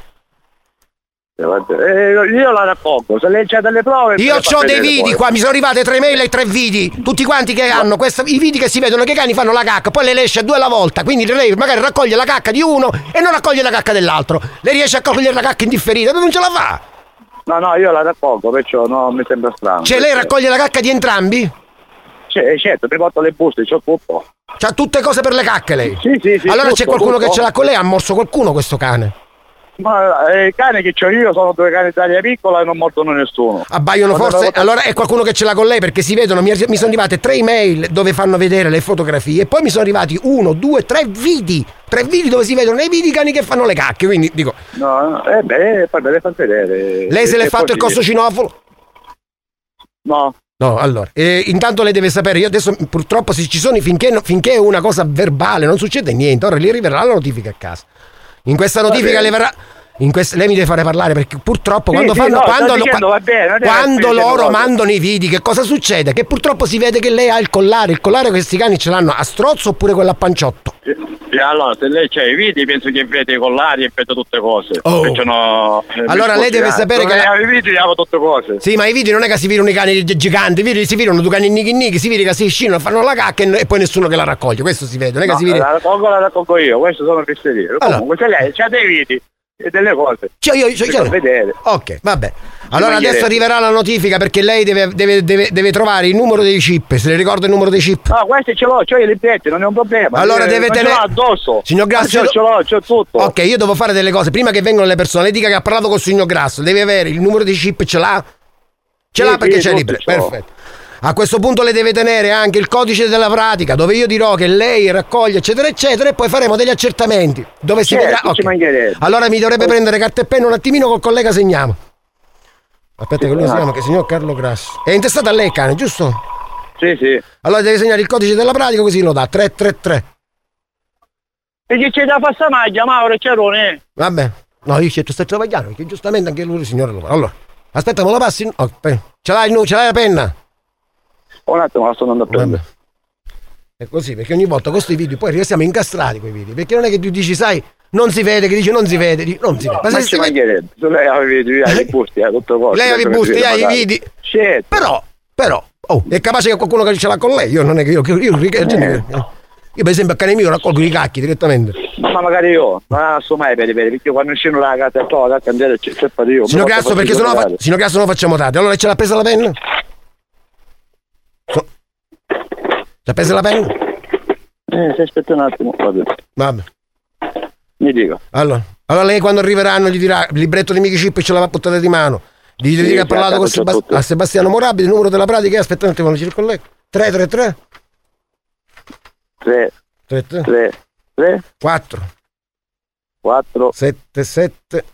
Eh, eh, io la raccolgo, se lei c'ha delle prove... Io le ho dei vidi qua, mi sono arrivate tre mail e tre vidi. Tutti quanti che hanno questa- i vidi che si vedono che i cani fanno la cacca, poi le esce due alla volta. Quindi lei magari raccoglie la cacca di uno e non raccoglie la cacca dell'altro. Lei riesce a cogliere la cacca indifferita, non ce la fa. No, no, io la raccolgo, perciò no, mi sembra strano. Cioè lei raccoglie la cacca di entrambi? Cioè, certo, mi porto le buste, c'ho tutto. C'ha tutte cose per le cacche lei? Sì, sì, sì. allora c'è tutto, qualcuno che tutto. ce l'ha con lei, ha morso qualcuno questo cane. Ma eh, i cani che ho io sono due cani d'aria piccola e non mordono nessuno. Abbaiono Quando forse. avevo- Allora è qualcuno che ce l'ha con lei perché si vedono. Mi, mi sono arrivate tre email dove fanno vedere le fotografie. E poi mi sono arrivati uno, due, tre vidi. Tre vidi dove si vedono nei vidi i cani che fanno le cacche. Quindi dico, No, eh beh, poi me le fa vedere. lei se l'è fatto il costo cinofolo? No. No, allora. eh, intanto lei deve sapere, io adesso purtroppo se ci sono, finché, finché è una cosa verbale, non succede niente. Ora le arriverà la notifica a casa. In questa notifica le verrà. In questa- lei mi deve fare parlare perché purtroppo Sì, quando sì, fanno no, quando, sto lo- dicendo, va bene, quando loro dicendo mandano i video che cosa succede? Che purtroppo si vede che lei ha il collare il collare questi cani ce l'hanno a strozzo oppure quello a panciotto E allora, se lei c'ha i video, penso che vede i collari e vede tutte cose. Oh. No, eh, Allora lei deve eh, sapere che la- ha i video, io tutte cose. Sì, ma i video non è che si virano i cani gi- giganti, i video si virano due cani nicchi nicchi, si vede che si scinano, fanno la cacca e, e poi nessuno che la raccoglie. Questo si vede, non è che No, si vede. la raccolgo, la raccolgo io, questo sono fesserie. Allora. Comunque, se lei c'ha dei video e delle cose, Cioè, io, cioè, cioè- vedere. Ok, vabbè. Allora adesso arriverà la notifica perché lei deve, deve- deve- deve trovare il numero dei chip. Se le ricorda il numero dei chip. No, questi ce l'ho, c'ho i libretti, non è un problema. Allora Eh, deve tenere. addosso. Signor Grasso. Ma Ce l'ho, ce l'ho tutto. Ok, io devo fare delle cose. Prima che vengano le persone, le dica che ha parlato con il signor Grasso. Deve avere il numero dei chip, ce l'ha? Ce Sì, l'ha perché sì, c'è l'ho. Perfetto. A questo punto le deve tenere anche il codice della pratica, dove io dirò che lei raccoglie, eccetera, eccetera, e poi faremo degli accertamenti. Dove si Certo, vedrà. ci ok. mancherebbe. Allora mi dovrebbe prendere carta e penna un attimino col collega segniamo. Aspetta, che lui si esatto. chiama che signor Carlo Grasso. È intestato a lei, cane, giusto? Sì, sì. Allora deve segnare il codice della pratica così lo dà. 333. E che c'è da fare sta maglia, Mauro, c'è Rone. Vabbè. No, io ci sto travagliando perché giustamente anche lui, signore, lo fa. Allora, aspetta, me lo passi? Aspetta. ce l'hai, ce l'hai la penna? Un attimo, la sto andando a prendere. È così, perché ogni volta con questi video poi restiamo incastrati con i video. Perché non è che tu dici, sai, non si vede, che dici non si vede, dici, non si vede. Ma, se ci mancherebbe. Se lei aveva i i busti, hai tutto cose. Lei ha i busti, ha i video. Certo. Però, però, oh, è capace che qualcuno che ce l'ha con lei. Io non è che io, io, io, io, io per esempio a cane mio raccolgo i cacchi direttamente. Ma magari io, non la so mai per i perché quando scendo la casa e la cacca c'è c'è per io. Signor Grasso, perché sennò, fa, Grasso non facciamo tardi. Allora ce l'ha presa la penna? So- Ha presa la penna? Eh, se aspetta un attimo, vabbè. Vabbè. Mi dica. Allora, allora lei quando arriveranno gli dirà il libretto di Michi Chip ce l'ha portata di mano. Gli dirà Sì, che ha parlato a con Sebast- a Sebastiano Morabiti, il numero della pratica è aspetta un attimo, non ci ricollega. 333 3, 3 3, 3, 4 4, 7 7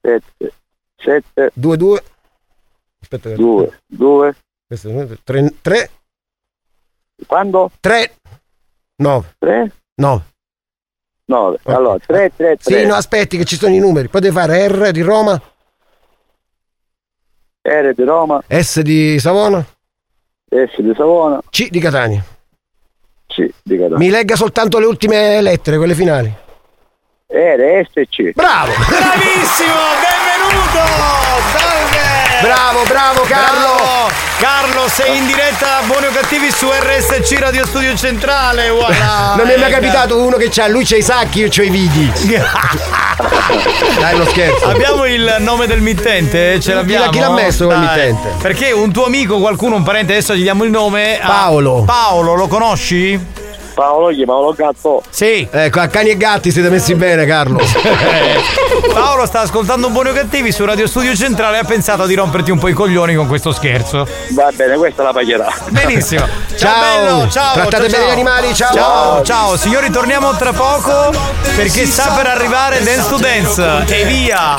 7, 7, 2 2 Aspetta, 2, 2, 3 3 quando? 3 9 3, 9 9. Allora, 3, 3, 3. Sì, no, aspetti che ci sono i numeri. Poi devi fare R di Roma, R di Roma, S di Savona, S di Savona, C di Catania. C di Catania. Mi legga soltanto le ultime lettere, quelle finali. R, S e C. Bravo! Bravissimo, benvenuto! Salve! Bravo, bravo Carlo! Bravo! Carlo, sei in diretta a Buoni o Cattivi su RSC Radio Studio Centrale. Voilà. Non mi è mai capitato uno che c'ha, lui c'ha i sacchi, io c'ho i vidi. Dai, lo scherzo. Abbiamo il nome del mittente? Ce l'abbiamo? chi l'ha messo Dai. mittente? Perché un tuo amico, qualcuno, un parente, adesso gli diamo il nome. Paolo. Paolo, lo conosci? Paolo, chi? Paolo Gatto. Sì. Ecco, a cani e gatti siete messi bene, Carlo. Paolo sta ascoltando Buoni o Cattivi su Radio Studio Centrale e ha pensato di romperti un po' i coglioni con questo scherzo. Va bene, questa la pagherà. Benissimo. Ciao, Ciao. bello, ciao. Trattate ciao, bene gli animali, ciao. Ciao, ciao. Signori, torniamo tra poco perché sta per arrivare Dance to Dance. E via.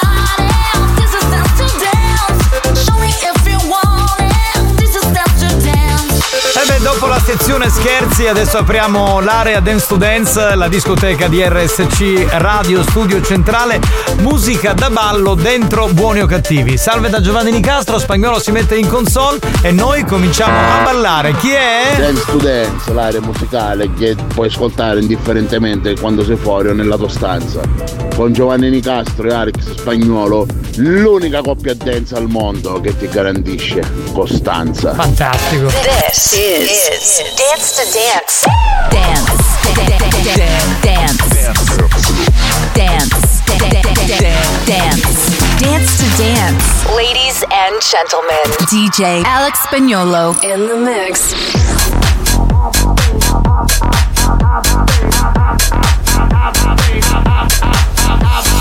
Dopo la sezione scherzi, adesso apriamo l'area Dance to Dance, la discoteca di RSC Radio Studio Centrale. Musica da ballo dentro buoni o cattivi. Salve da Giovanni Nicastro, Spagnolo si mette in console e noi cominciamo a ballare. Chi è? Dance to Dance, l'area musicale che puoi ascoltare indifferentemente quando sei fuori o nella tua stanza. Con Giovanni Nicastro e Alex Spagnuolo, l'unica coppia dance al mondo che ti garantisce costanza. Fantastico. This is, Dance to Dance. Dance. Dance. Dance. Dance. Dance to Dance. Ladies and gentlemen, DJ Alex Spagnolo in the mix. Shake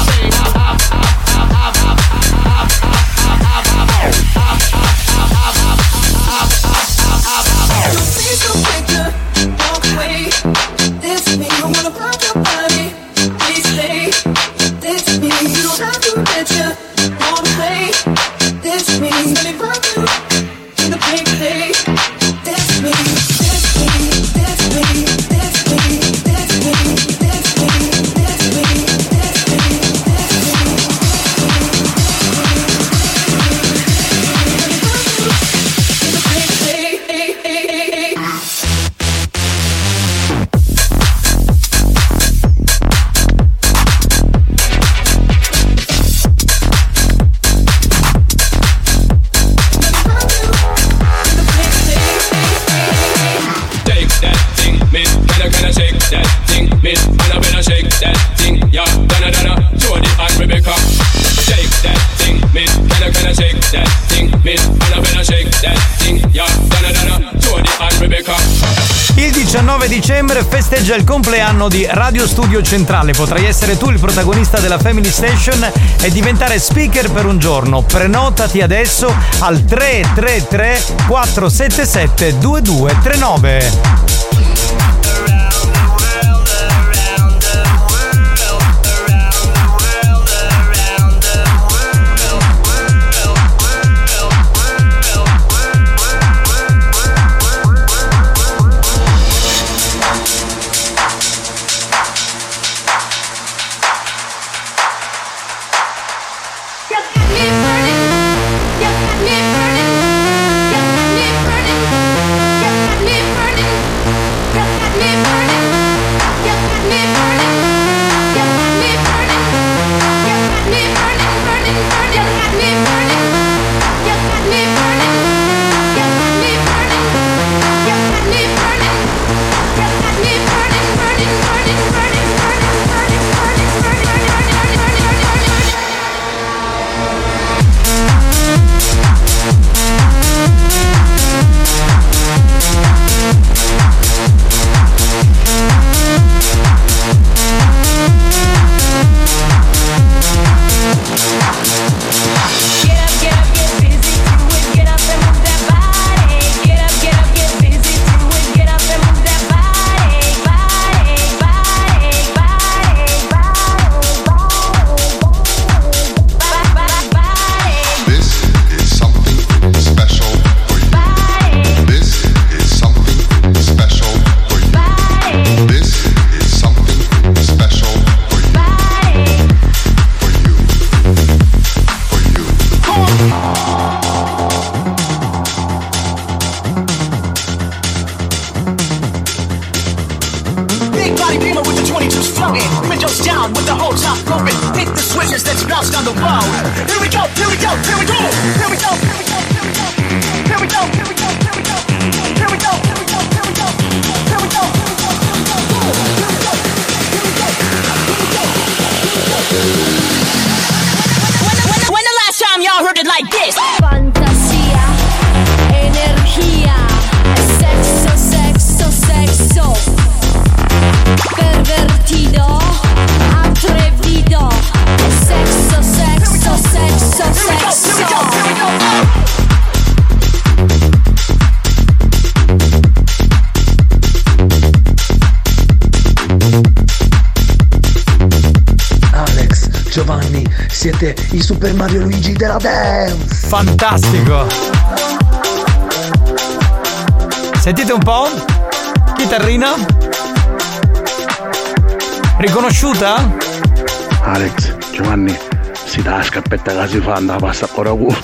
19 dicembre festeggia il compleanno di Radio Studio Centrale. Potrai essere tu il protagonista della Family Station e diventare speaker per un giorno. Prenotati adesso al 333 477 2239. Mario Luigi della dance. Fantastico. Sentite un po'? Chitarrina? Riconosciuta? Alex, Giovanni, si dà la scappetta che si fa andare a pasta ora cu.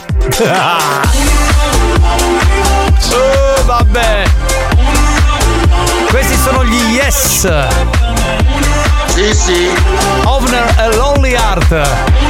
Oh, vabbè. Questi sono gli Yes. Sì, sì. Ovner e Lonely Heart.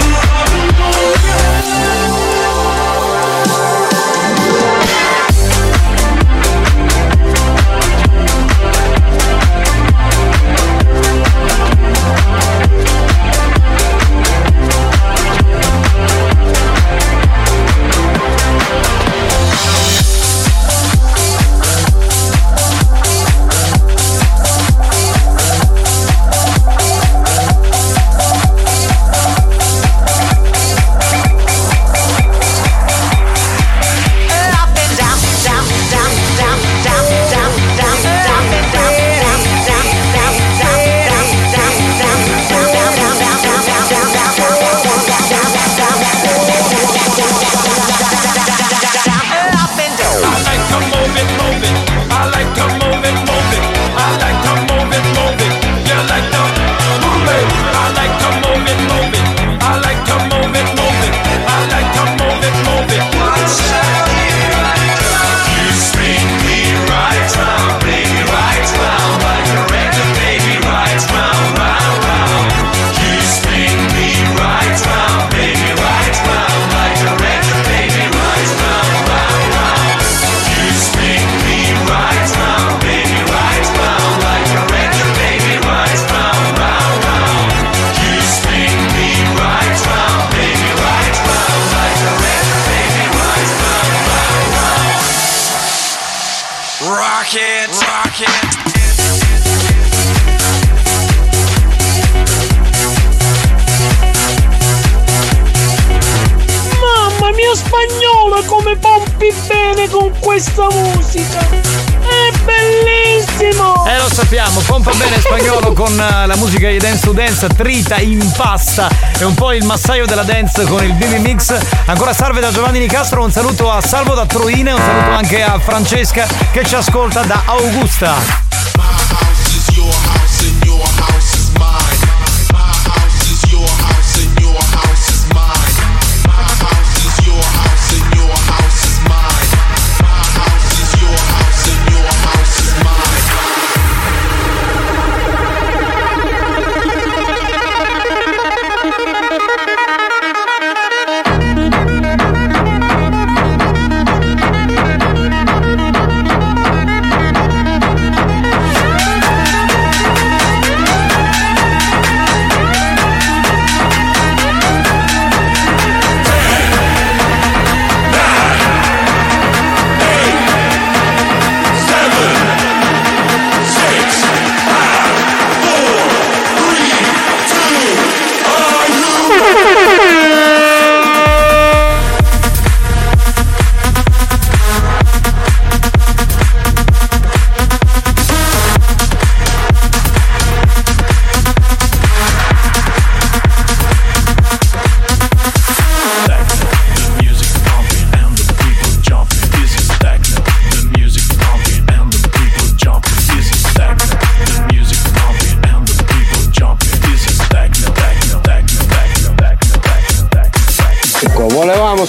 Spagnolo come pompi bene con questa musica! È bellissimo! Eh lo sappiamo, pompa bene spagnolo con eh, la musica di Dance to Dance, trita, impasta e un po' il massaio della dance con il BB Mix. Ancora salve da Giovanni Nicastro, un saluto a Salvo da Troine, un saluto anche a Francesca che ci ascolta da Augusta.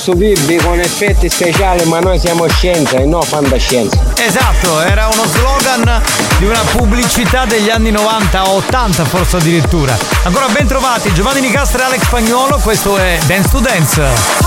posso dirvi con effetti speciali ma noi siamo scienza e non fantascienza. Esatto, era uno slogan di una pubblicità degli anni 90, 80 forse addirittura. Ancora ben trovati Giovanni Nicastro e Alex Spagnolo, questo è Dance to Dance.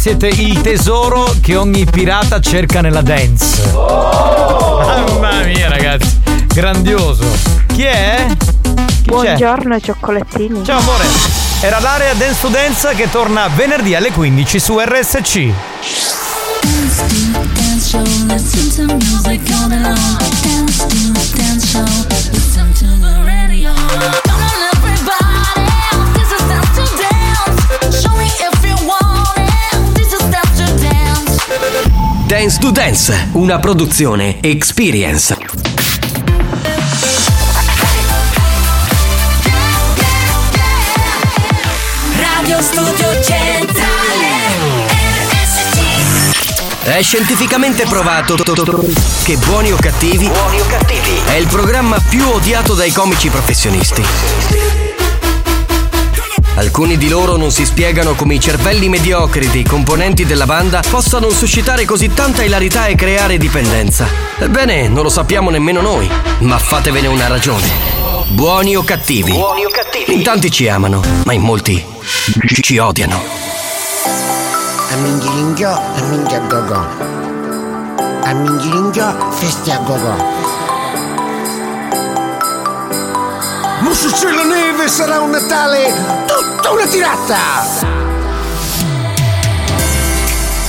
siete il tesoro che ogni pirata cerca nella dance. Oh! Mamma mia, ragazzi, grandioso. Chi è? Chi Buongiorno ai cioccolatini. Ciao amore. Era l'area Dance to Dance che torna venerdì alle 15 su RSC. Dance to Dance, una produzione Experience. Radio Studio Centrale È scientificamente provato che Buoni o Cattivi è il programma più odiato dai comici professionisti. Alcuni di loro non si spiegano come i cervelli mediocri dei componenti della banda possano suscitare così tanta ilarità e creare dipendenza. Ebbene, non lo sappiamo nemmeno noi, ma fatevene una ragione. Buoni o cattivi? Buoni o cattivi? In tanti ci amano, ma in molti ci odiano. A minghilinghiò, a minghia gogo. A minghilinghiò, festi a gogo. Musso c'è la neve, sarà un Natale tutta una tirata!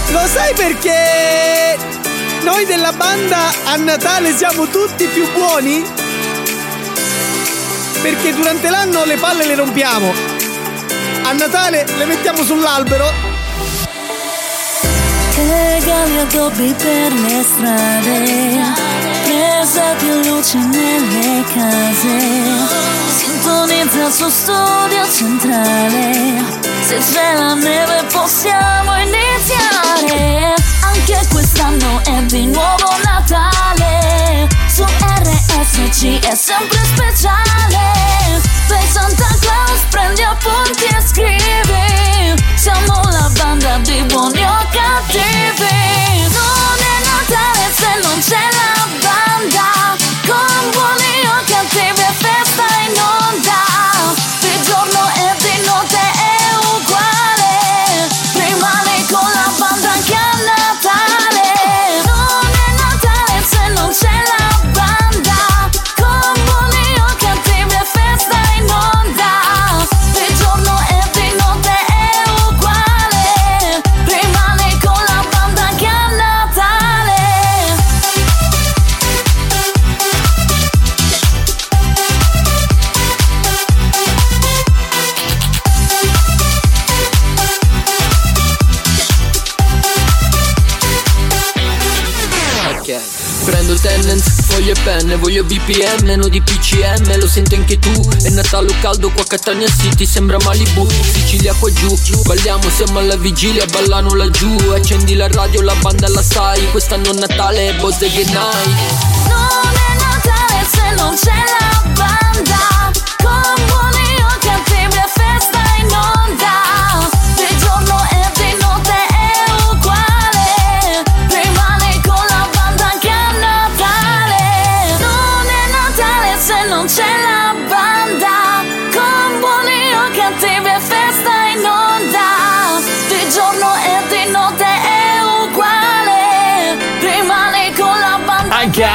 Lo sai perché noi della banda a Natale siamo tutti più buoni? Perché durante l'anno le palle le rompiamo. A Natale le mettiamo sull'albero. Regali addobbi per le strade, presa più luce nelle case. Sintonizza il suo studio centrale. Se c'è la neve possiamo iniziare. Anche quest'anno è di nuovo BPM, no di PCM, lo senti anche tu. È Natale caldo qua a Catania City, sembra Malibu. Sicilia qua giù, balliamo, siamo alla vigilia, ballano laggiù. Accendi la radio, la banda la sai, quest'anno è Natale è Bottega Night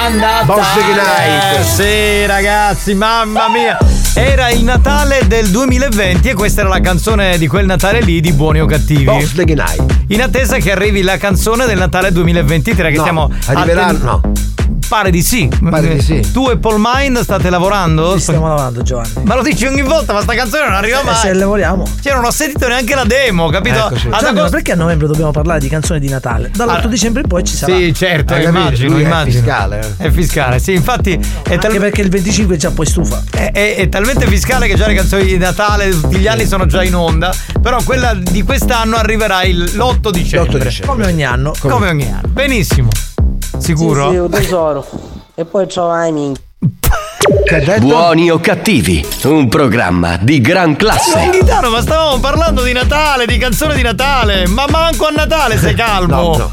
banda Anche a Natale. Bottega Night. Sì, ragazzi, mamma mia. Era il Natale del 2020 e questa era la canzone di quel Natale lì di Buoni o Cattivi. Bottega Night. In attesa che arrivi la canzone del Natale 2023 che No, stiamo arriverà- atten- no. Pare di sì. Pare di sì. Tu e Paul Mind state lavorando? stiamo lavorando Giovanni. Ma lo dici ogni volta, ma sta canzone non arriva Eh, mai. se lavoriamo. Cioè, non ho sentito neanche la demo, capito? Eccoci. Ad Giovanni, ma agosto- perché a novembre dobbiamo parlare di canzoni di Natale? Dall'8 Allora- dicembre in poi ci sarà. Sì, certo, capito? immagino, Lui è immagino. fiscale, È fiscale, sì, infatti è, Anche tal- perché il 25 già poi stufa. è- è- è talmente fiscale che già le canzoni di Natale tutti gli anni sono già in onda, però quella di quest'anno arriverà il- l'8 dicembre. Come ogni anno. Come ogni anno. Benissimo. Sicuro? Sì, sì, un tesoro. E poi c'ho Amy. Buoni o cattivi, un programma di gran classe. Gaetano, ma stavamo parlando di Natale, di canzone di Natale, ma manco a Natale sei calmo.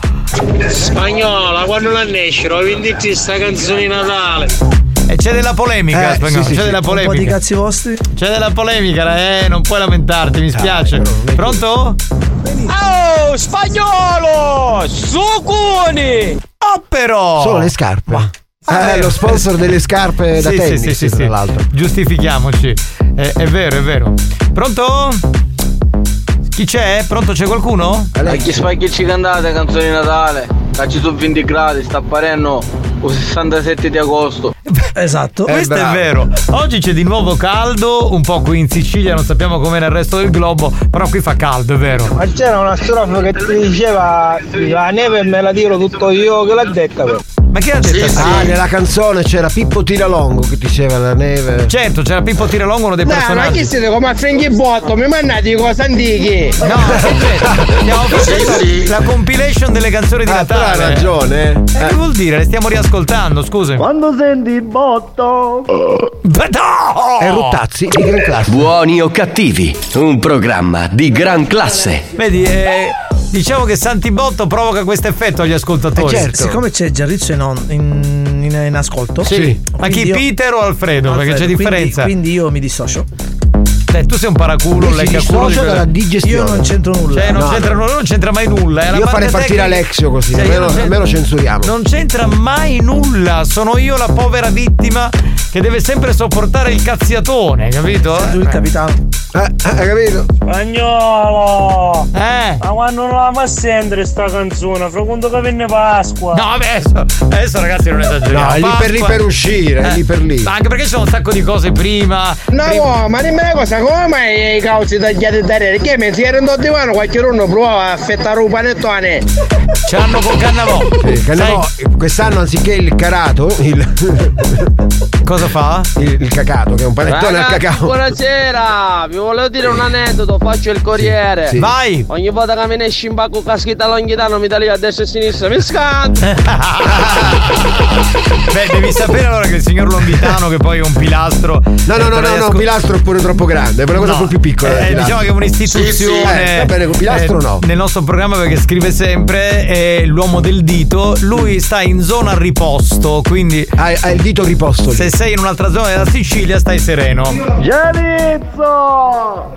Spagnola, quando la nascero, venditi sta canzone di Natale. E c'è della polemica, Eh, spagnolo, sì, sì, c'è sì. della Un po' di polemica. cazzi vostri. C'è della polemica, eh, non puoi lamentarti, mi spiace. Pronto? Oh, spagnolo! Sucuni! Oh, però! Solo le scarpe. Ah, eh, eh, lo sponsor delle scarpe da Sì, sì, tennis, sì, sì, tra sì. l'altro. Giustifichiamoci. È, è vero, è vero. Pronto? Chi c'è? Pronto c'è qualcuno? A chi spaghi ci cantate canzoni di Natale? Cacci su 20 gradi, sta apparendo il 67 di agosto. Esatto. Questo è vero. Oggi c'è di nuovo caldo, un po' qui in Sicilia, non sappiamo com'è nel resto del globo, però qui fa caldo, è vero. Ma c'era una strofa che ti diceva la neve me la tiro tutto io che l'ha detta però. Ma chi ha detto sì, Ah, nella canzone c'era Pippo Tiralongo che diceva la neve. Certo, c'era Pippo Tiralongo, uno dei No, ma personaggi. chi siete come a Frankie Botto? Mi mandate cose antiche. No, Stiamo facendo la compilation delle canzoni di Ah, Natale. ha ragione. Eh, che vuol dire? Le stiamo riascoltando, scusa. Quando senti il botto. no! E Ruttazzi di Gran Classe. Buoni o cattivi, un programma di gran classe. Vedi, eh, diciamo che Santibotto provoca questo effetto agli ascoltatori. Siccome c'è Giarrizzo in, in, in- in ascolto. Sì. Ma chi, quindi io- Peter o Alfredo? Perché c'è Alfredo, differenza. Quindi, quindi io mi dissocio. Eh, tu sei un paraculo, un Lui si leccaculo. dissocia dalla digestione. Io non c'entro nulla. Cioè, non, No, c'entra, no. non c'entra mai nulla. È la Io farei partire tecnica- Alexio così, Sì, almeno, almeno censuriamo. Non c'entra mai nulla. Sono io la povera vittima che deve sempre sopportare il cazziatone, capito? Tu il capitano. Eh, hai capito? Spagnolo! Eh! Ma quando non la fa sentire sta canzone, fra quando che venne Pasqua? No, adesso, adesso ragazzi non esageriamo. No, è lì per lì per uscire, è Eh, lì per lì. ma Anche perché c'è un sacco di cose prima. No, prima- ma dimmi una cosa, come mai i cauzi tagliati da re? Che mi si erano a divano, qualche giorno prova a affettare un panettone. Ce l'hanno con Cannavò. Sì, Cannavò, quest'anno anziché il carato, il. Cosa fa? Il, il cacato, che è un panettone al Ragazzi, cacao. buonasera! Vi volevo dire un aneddoto, faccio il corriere. Sì, sì. Vai! Ogni volta che mi ne esce in bacco caschita longhitano mi dà lì a destra e a sinistra, mi scanta! Beh, devi sapere allora che il signor Longhitano, che poi è un pilastro. No, no, no, no, no, un pilastro è pure troppo grande, è una cosa No, un po' più piccola. eh, diciamo che è un'istituzione. Sì, sì, eh, va bene, con pilastro eh, no. Nel nostro programma perché scrive sempre è l'uomo del dito. Lui sta in zona riposto, quindi. Ha, il dito riposto. Se sei in un'altra zona della Sicilia, stai sereno. Gianizzo! No!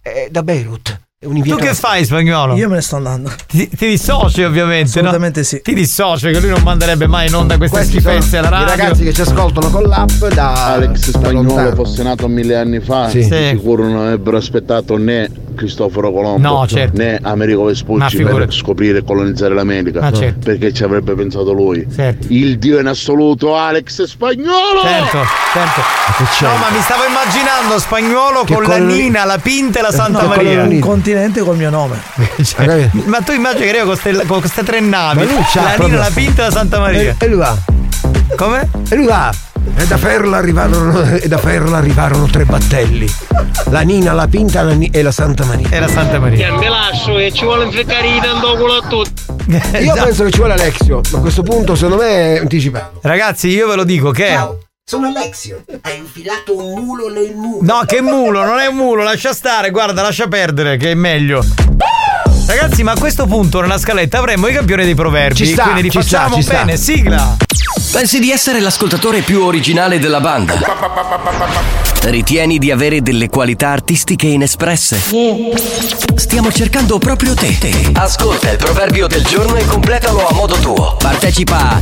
È da Beirut. Tu che fai, spagnolo? Io me ne sto andando. Ti, ti dissoci ovviamente, Assolutamente no? sì. Ti dissoci che lui non manderebbe mai in onda queste Questi schifezze alla I radio. ragazzi che ci ascoltano con l'app da. Alex da Spagnolo fosse nato mille anni fa, Sì. sicuro non avrebbero aspettato né Cristoforo Colombo No, certo. né Amerigo Ma Vespucci per scoprire e colonizzare l'America. Ma certo. Perché ci avrebbe pensato lui. Certo. Il dio in assoluto, Alex Spagnolo! Certo, certo. No, ma mi stavo immaginando spagnolo Che con la colori- Nina, la Pinta e la Santa No, Maria. Un continente col mio nome. Cioè, ma tu immagini che arriva con queste, con queste tre navi: la Nina, la Pinta e la Santa Maria. E, e lui va. Come? E lui va. E da Ferla arrivarono, e da Ferla arrivarono tre battelli. La Nina, la Pinta la Ni- e la Santa Maria. E la Santa Maria. mi lascio e ci vuole infleccare i tanto culo a tutti. Io penso che ci vuole Alexio, ma a questo punto secondo me è anticipato. Ragazzi, io ve lo dico che. Sono Alexio. Hai infilato un mulo nel mulo. No, che mulo, non è un mulo, lascia stare, guarda, lascia perdere, che è meglio. Ragazzi, ma a questo punto nella scaletta avremmo i campioni dei proverbi. Ci sta, quindi li ci sta, ci sta. bene, sigla. Pensi di essere l'ascoltatore più originale della banda? Ritieni di avere delle qualità artistiche inespresse? Stiamo cercando proprio te. Ascolta il proverbio del giorno e completalo a modo tuo. Partecipa a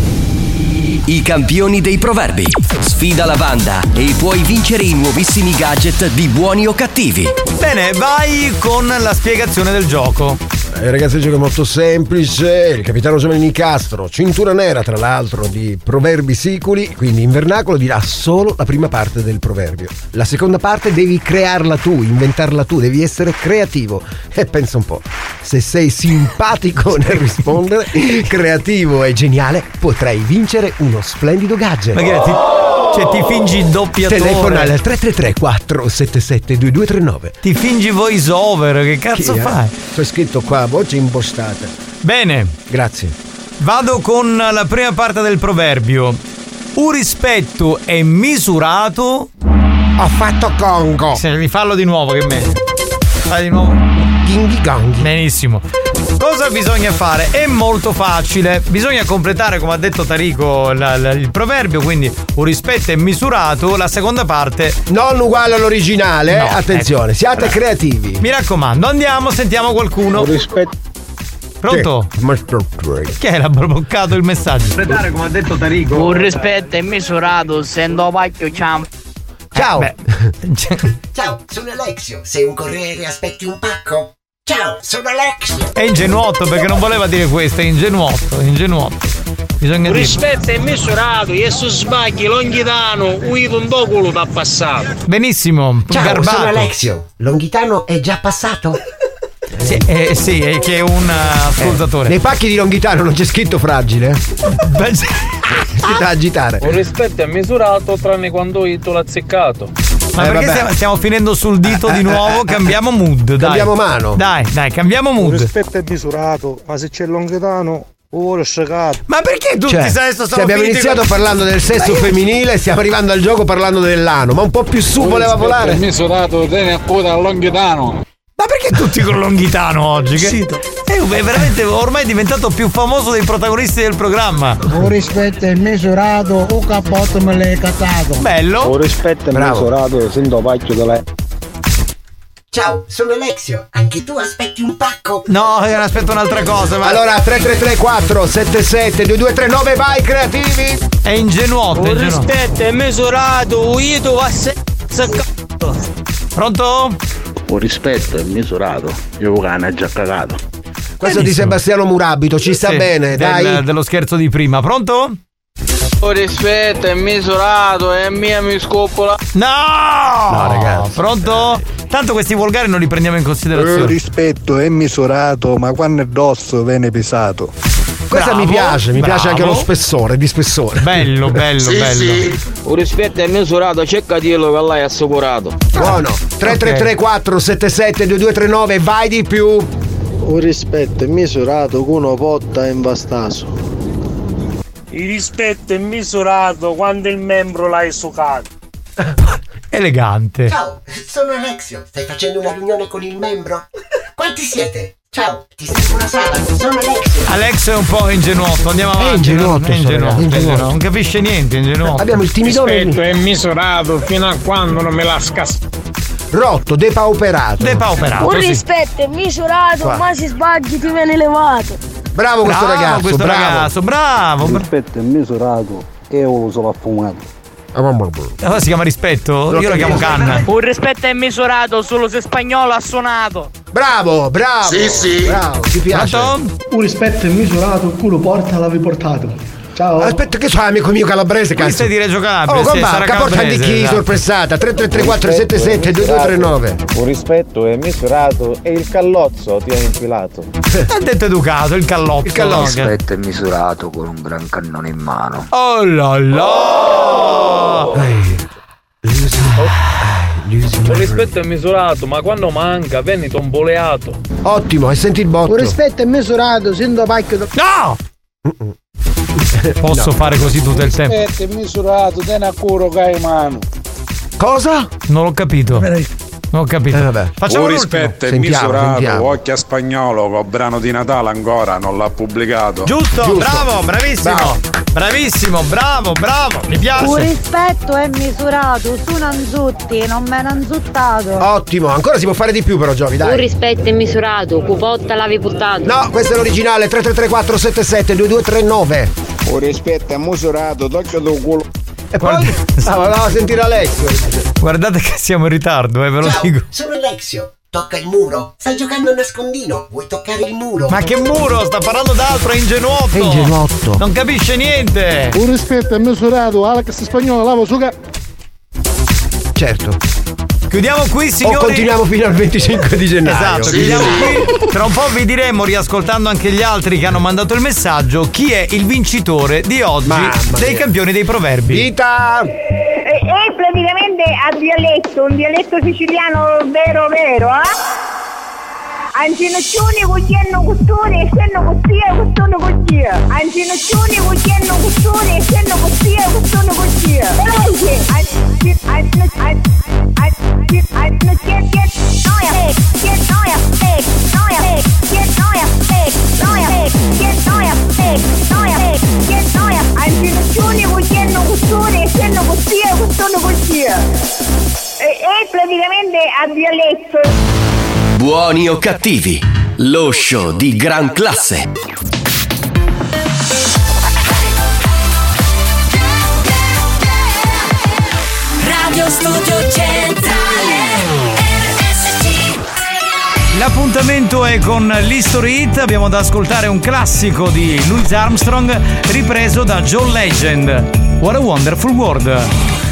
I campioni dei proverbi. Sfida la banda e puoi vincere i nuovissimi gadget di buoni o cattivi. Bene, vai con la spiegazione del gioco. Eh, ragazzi, il gioco è molto semplice. Il capitano Giovanni Castro, cintura nera tra l'altro di proverbi siculi, quindi in vernacolo dirà solo la prima parte del proverbio. La seconda parte devi crearla tu, inventarla tu, devi essere creativo. E pensa un po', se sei simpatico nel rispondere, creativo e geniale, potrai vincere uno splendido gadget. Ma che ti, cioè, ti fingi doppiatore. Telefona al 333 477 2239. Ti fingi voice over, che cazzo Chi fai? C'è scritto qua, voce impostata. Bene, Grazie. vado con la prima parte del proverbio. Un rispetto è misurato. Ho fatto Congo. Se rifallo di nuovo, che me. Fai di nuovo. Ganghi. Benissimo. Cosa bisogna fare? È molto facile. Bisogna completare, come ha detto Tarico, la- la- il proverbio. Quindi un rispetto è misurato. La seconda parte. Non uguale all'originale, No, eh. attenzione, ecco. siate Allora, creativi. Mi raccomando, andiamo, sentiamo qualcuno. rispetto. Pronto? È l'ha bloccato il messaggio? Completare come ha detto Tarico. Un rispetto è misurato, essendo pacchio ciao. Ciao. Ciao, sono Alexio. Sei un corriere aspetti un pacco? Ciao, sono Alexio. È ingenuotto perché non voleva dire questo, è ingenuotto, è ingenuotto. Bisogna rispetto è misurato, e se sbagli longhitano, uito un do culo da passato. Benissimo, Ciao, garbato. sono Alexio. Longhitano è già passato? Sì, eh, sì, è che è un eh, ascoltatore. Nei pacchi di Longhitano non c'è scritto fragile? Beh, sì. Si da agitare. Un rispetto è misurato tranne quando io l'ho azzeccato. Ma Eh, perché vabbè. stiamo, stiamo finendo sul dito di nuovo? Cambiamo mood, dai. Cambiamo mano. Dai, dai, cambiamo Il mood. rispetto è misurato, ma se c'è il scegato. Ma perché tutti Cioè, adesso se stiamo abbiamo iniziato con- parlando del sesso femminile, stiamo arrivando al gioco parlando dell'ano, ma un po' più su voleva volare. misurato tiene a coda al longhitano. Ma perché tutti con Longhitano oggi? Che... Eh, è veramente ormai diventato più famoso dei protagonisti del programma. Un rispetto è misurato, un cappotto me l'hai catato. Bello. Un rispetto è Bravo. misurato, sento pacchio da lei. Ciao, sono Alexio. Anche tu aspetti un pacco? No, eh, aspetta un'altra cosa. Ma... Allora 3334 77 2239 vai creativi! È ingenuotto, è Un rispetto è misurato, io tu va se... Pronto? Un rispetto è misurato. Io cane ha già cagato. Questo di Sebastiano Murabito, ci sta Sì, bene, del- dai. dello scherzo di prima. Pronto? Rispetto è misurato, è mia mi scoppola. No! No, ragazzi. Pronto? Tanto questi volgari non li prendiamo in Il considerazione. rispetto è misurato, ma quando è dosso viene pesato. Questa mi Bravo, piace, mi piace anche bravo. lo spessore, di spessore. Bello, bello, bello. Un rispetto è misurato, cerca di dirlo che è assicurato. Buono. 3334 77 2239 vai di più. Un rispetto è misurato con una potta in bastaso. Il rispetto è misurato quando il membro l'hai succato. Elegante. Ciao, sono Alexio. Stai facendo una riunione con il membro? Quanti siete? Ciao, ti sento una sala. Sono Alexio. Alex è un po' ingenuotto, andiamo avanti. ingenuotto, È ingenuotto, sorella, è ingenuotto. ingenuotto. non capisce niente, è ingenuotto. Abbiamo il timidone Rispetto è misurato fino a quando non me la scassa. rotto, depauperato. Depauperato. Un sì. rispetto è misurato, Qua. ma se sbagli ti viene elevato. Bravo questo Bravo, ragazzo, questo bravo. ragazzo, bravo. bra- rispetto è misurato e io uso la fumata. Allora si chiama rispetto? Io lo chiamo canna. Un rispetto è misurato solo se spagnolo ha suonato. Bravo, bravo. Sì, sì. Bravo, ti piace. Pronto? Un rispetto è misurato, il culo porta l'avevi portato. Ciao. Aspetta, che c'ha amico mio calabrese, Questo cazzo. è di Reggio Calabria. Oh, sarà Caporta di chi esatto. sorpressata? 3334 77 2239 Un rispetto è misurato e il callozzo ti ha infilato. Ha detto educato, il callotto. Il callotto. no? Che- è misurato con un gran cannone in mano. Oh là là! Un rispetto è misurato, ma quando manca vieni tomboleato. Ottimo, e senti il botto. Un rispetto è misurato, sento pacchio da... No! Posso fare così tutto il tempo? Rispetto è misurato, tiene a curo che hai in mano. Cosa? Non l'ho capito. Non ho capito. Eh, vabbè. Facciamo un rispetto è Sentiamo, misurato, sentiamo. occhio a spagnolo brano di Natale ancora non l'ha pubblicato. Giusto, Giusto. bravo, bravissimo. Bravo. Bravissimo, bravo, bravo. Mi Un piace. rispetto è misurato, su Nanzutti, non me nanzuttato. Ottimo, ancora si può fare di più però Giovi, Un dai. rispetto è misurato, cupotta l'avi buttato. No, questo è l'originale 3334 77 2239 Un rispetto è misurato, tocca tuo culo. E poi ah, voleva sentire Alessio. Guardate che siamo in ritardo, eh, ve lo Ciao, dico. sono Alexio. Tocca il muro. Stai giocando a nascondino. Vuoi toccare il muro? Ma che muro? Sta parlando d'altro, è ingenuotto. È ingenuotto. Non capisce niente. Un rispetto è misurato, Alex spagnolo lavo su ca... Certo. Chiudiamo qui, signori. O continuiamo fino al 25 di gennaio. Esatto, chiudiamo qui. Tra un po' vi diremo, riascoltando anche gli altri che hanno mandato il messaggio, chi è il vincitore di oggi Mamma dei mia. campioni dei proverbi. Vita! È praticamente a dialetto, un dialetto siciliano vero vero, eh? Anjina chuni guyeno gustuni, seno gustia gustuni gustia. Anjina chuni guyeno gustuni, seno gustia gustuni gustia. Eloje, anjina anjina anjina anjina get get noya get noya get noya get noya get noya get noya get noya get noya. Anjina chuni guyeno gustuni, seno gustia gustuni gustia. È praticamente a dialetto. Buoni o cattivi, lo show di gran classe. Radio Studio Centrale L'appuntamento è con l'History Hit, abbiamo da ascoltare un classico di Louis Armstrong ripreso da John Legend. What a Wonderful World.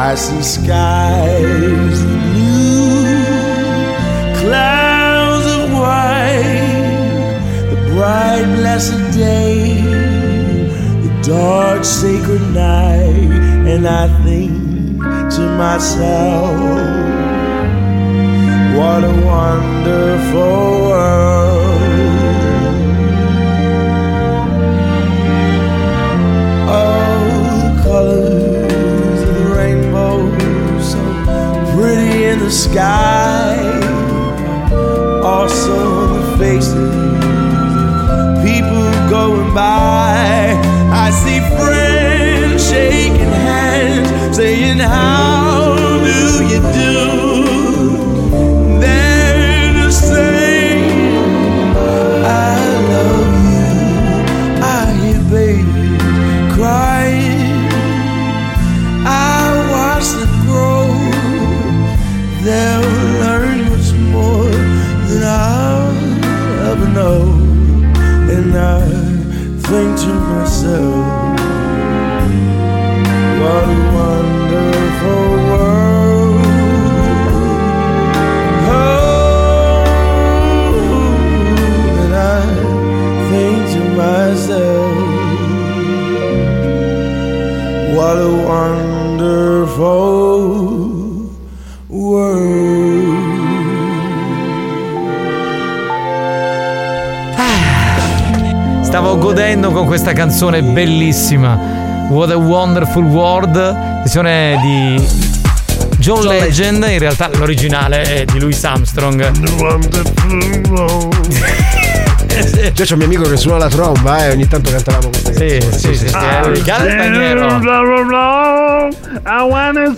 I see skies of blue, clouds of white, the bright blessed day, the dark sacred night, and I think to myself, what a wonderful world. In the sky. Also the faces people going by. I see friends shaking hands, saying, How godendo con questa canzone bellissima. What a Wonderful World, versione di John Legend, in realtà l'originale è di Louis Armstrong. Già c'è un mio amico che suona la tromba e ogni tanto cantavamo questa Sì, sì, sì, sì,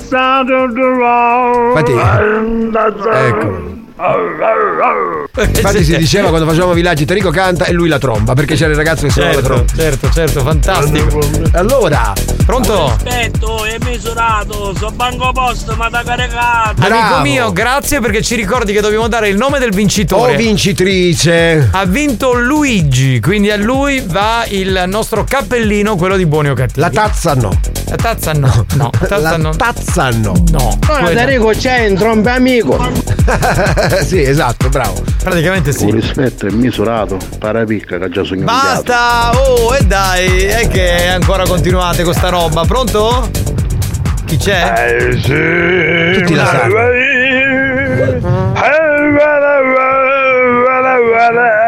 sound of the road. Infatti, ecco. Infatti si diceva quando facevamo villaggi Tarico canta e lui la tromba perché c'era il ragazzo che suonava la Certo, tromba. certo, certo, fantastico. Allora, Pronto? Aspetto, è misurato, so banco posto, ma da caricato. Amico mio, grazie perché ci ricordi che dobbiamo dare il nome del vincitore. Oh, vincitrice. Ha vinto Luigi, quindi a lui va il nostro cappellino, quello di buoni o cattivi. La tazza no. La tazza no. No, la tazza La no. tazza no. No. Allora, Tarico c'è un tromba amico. sì, esatto, bravo. Praticamente Un rispetto è misurato, parapicca che già sono Basta! Oh, e dai, è che ancora continuate con sta roba. Pronto? Chi c'è? Eh, sì. Tutti la sanno.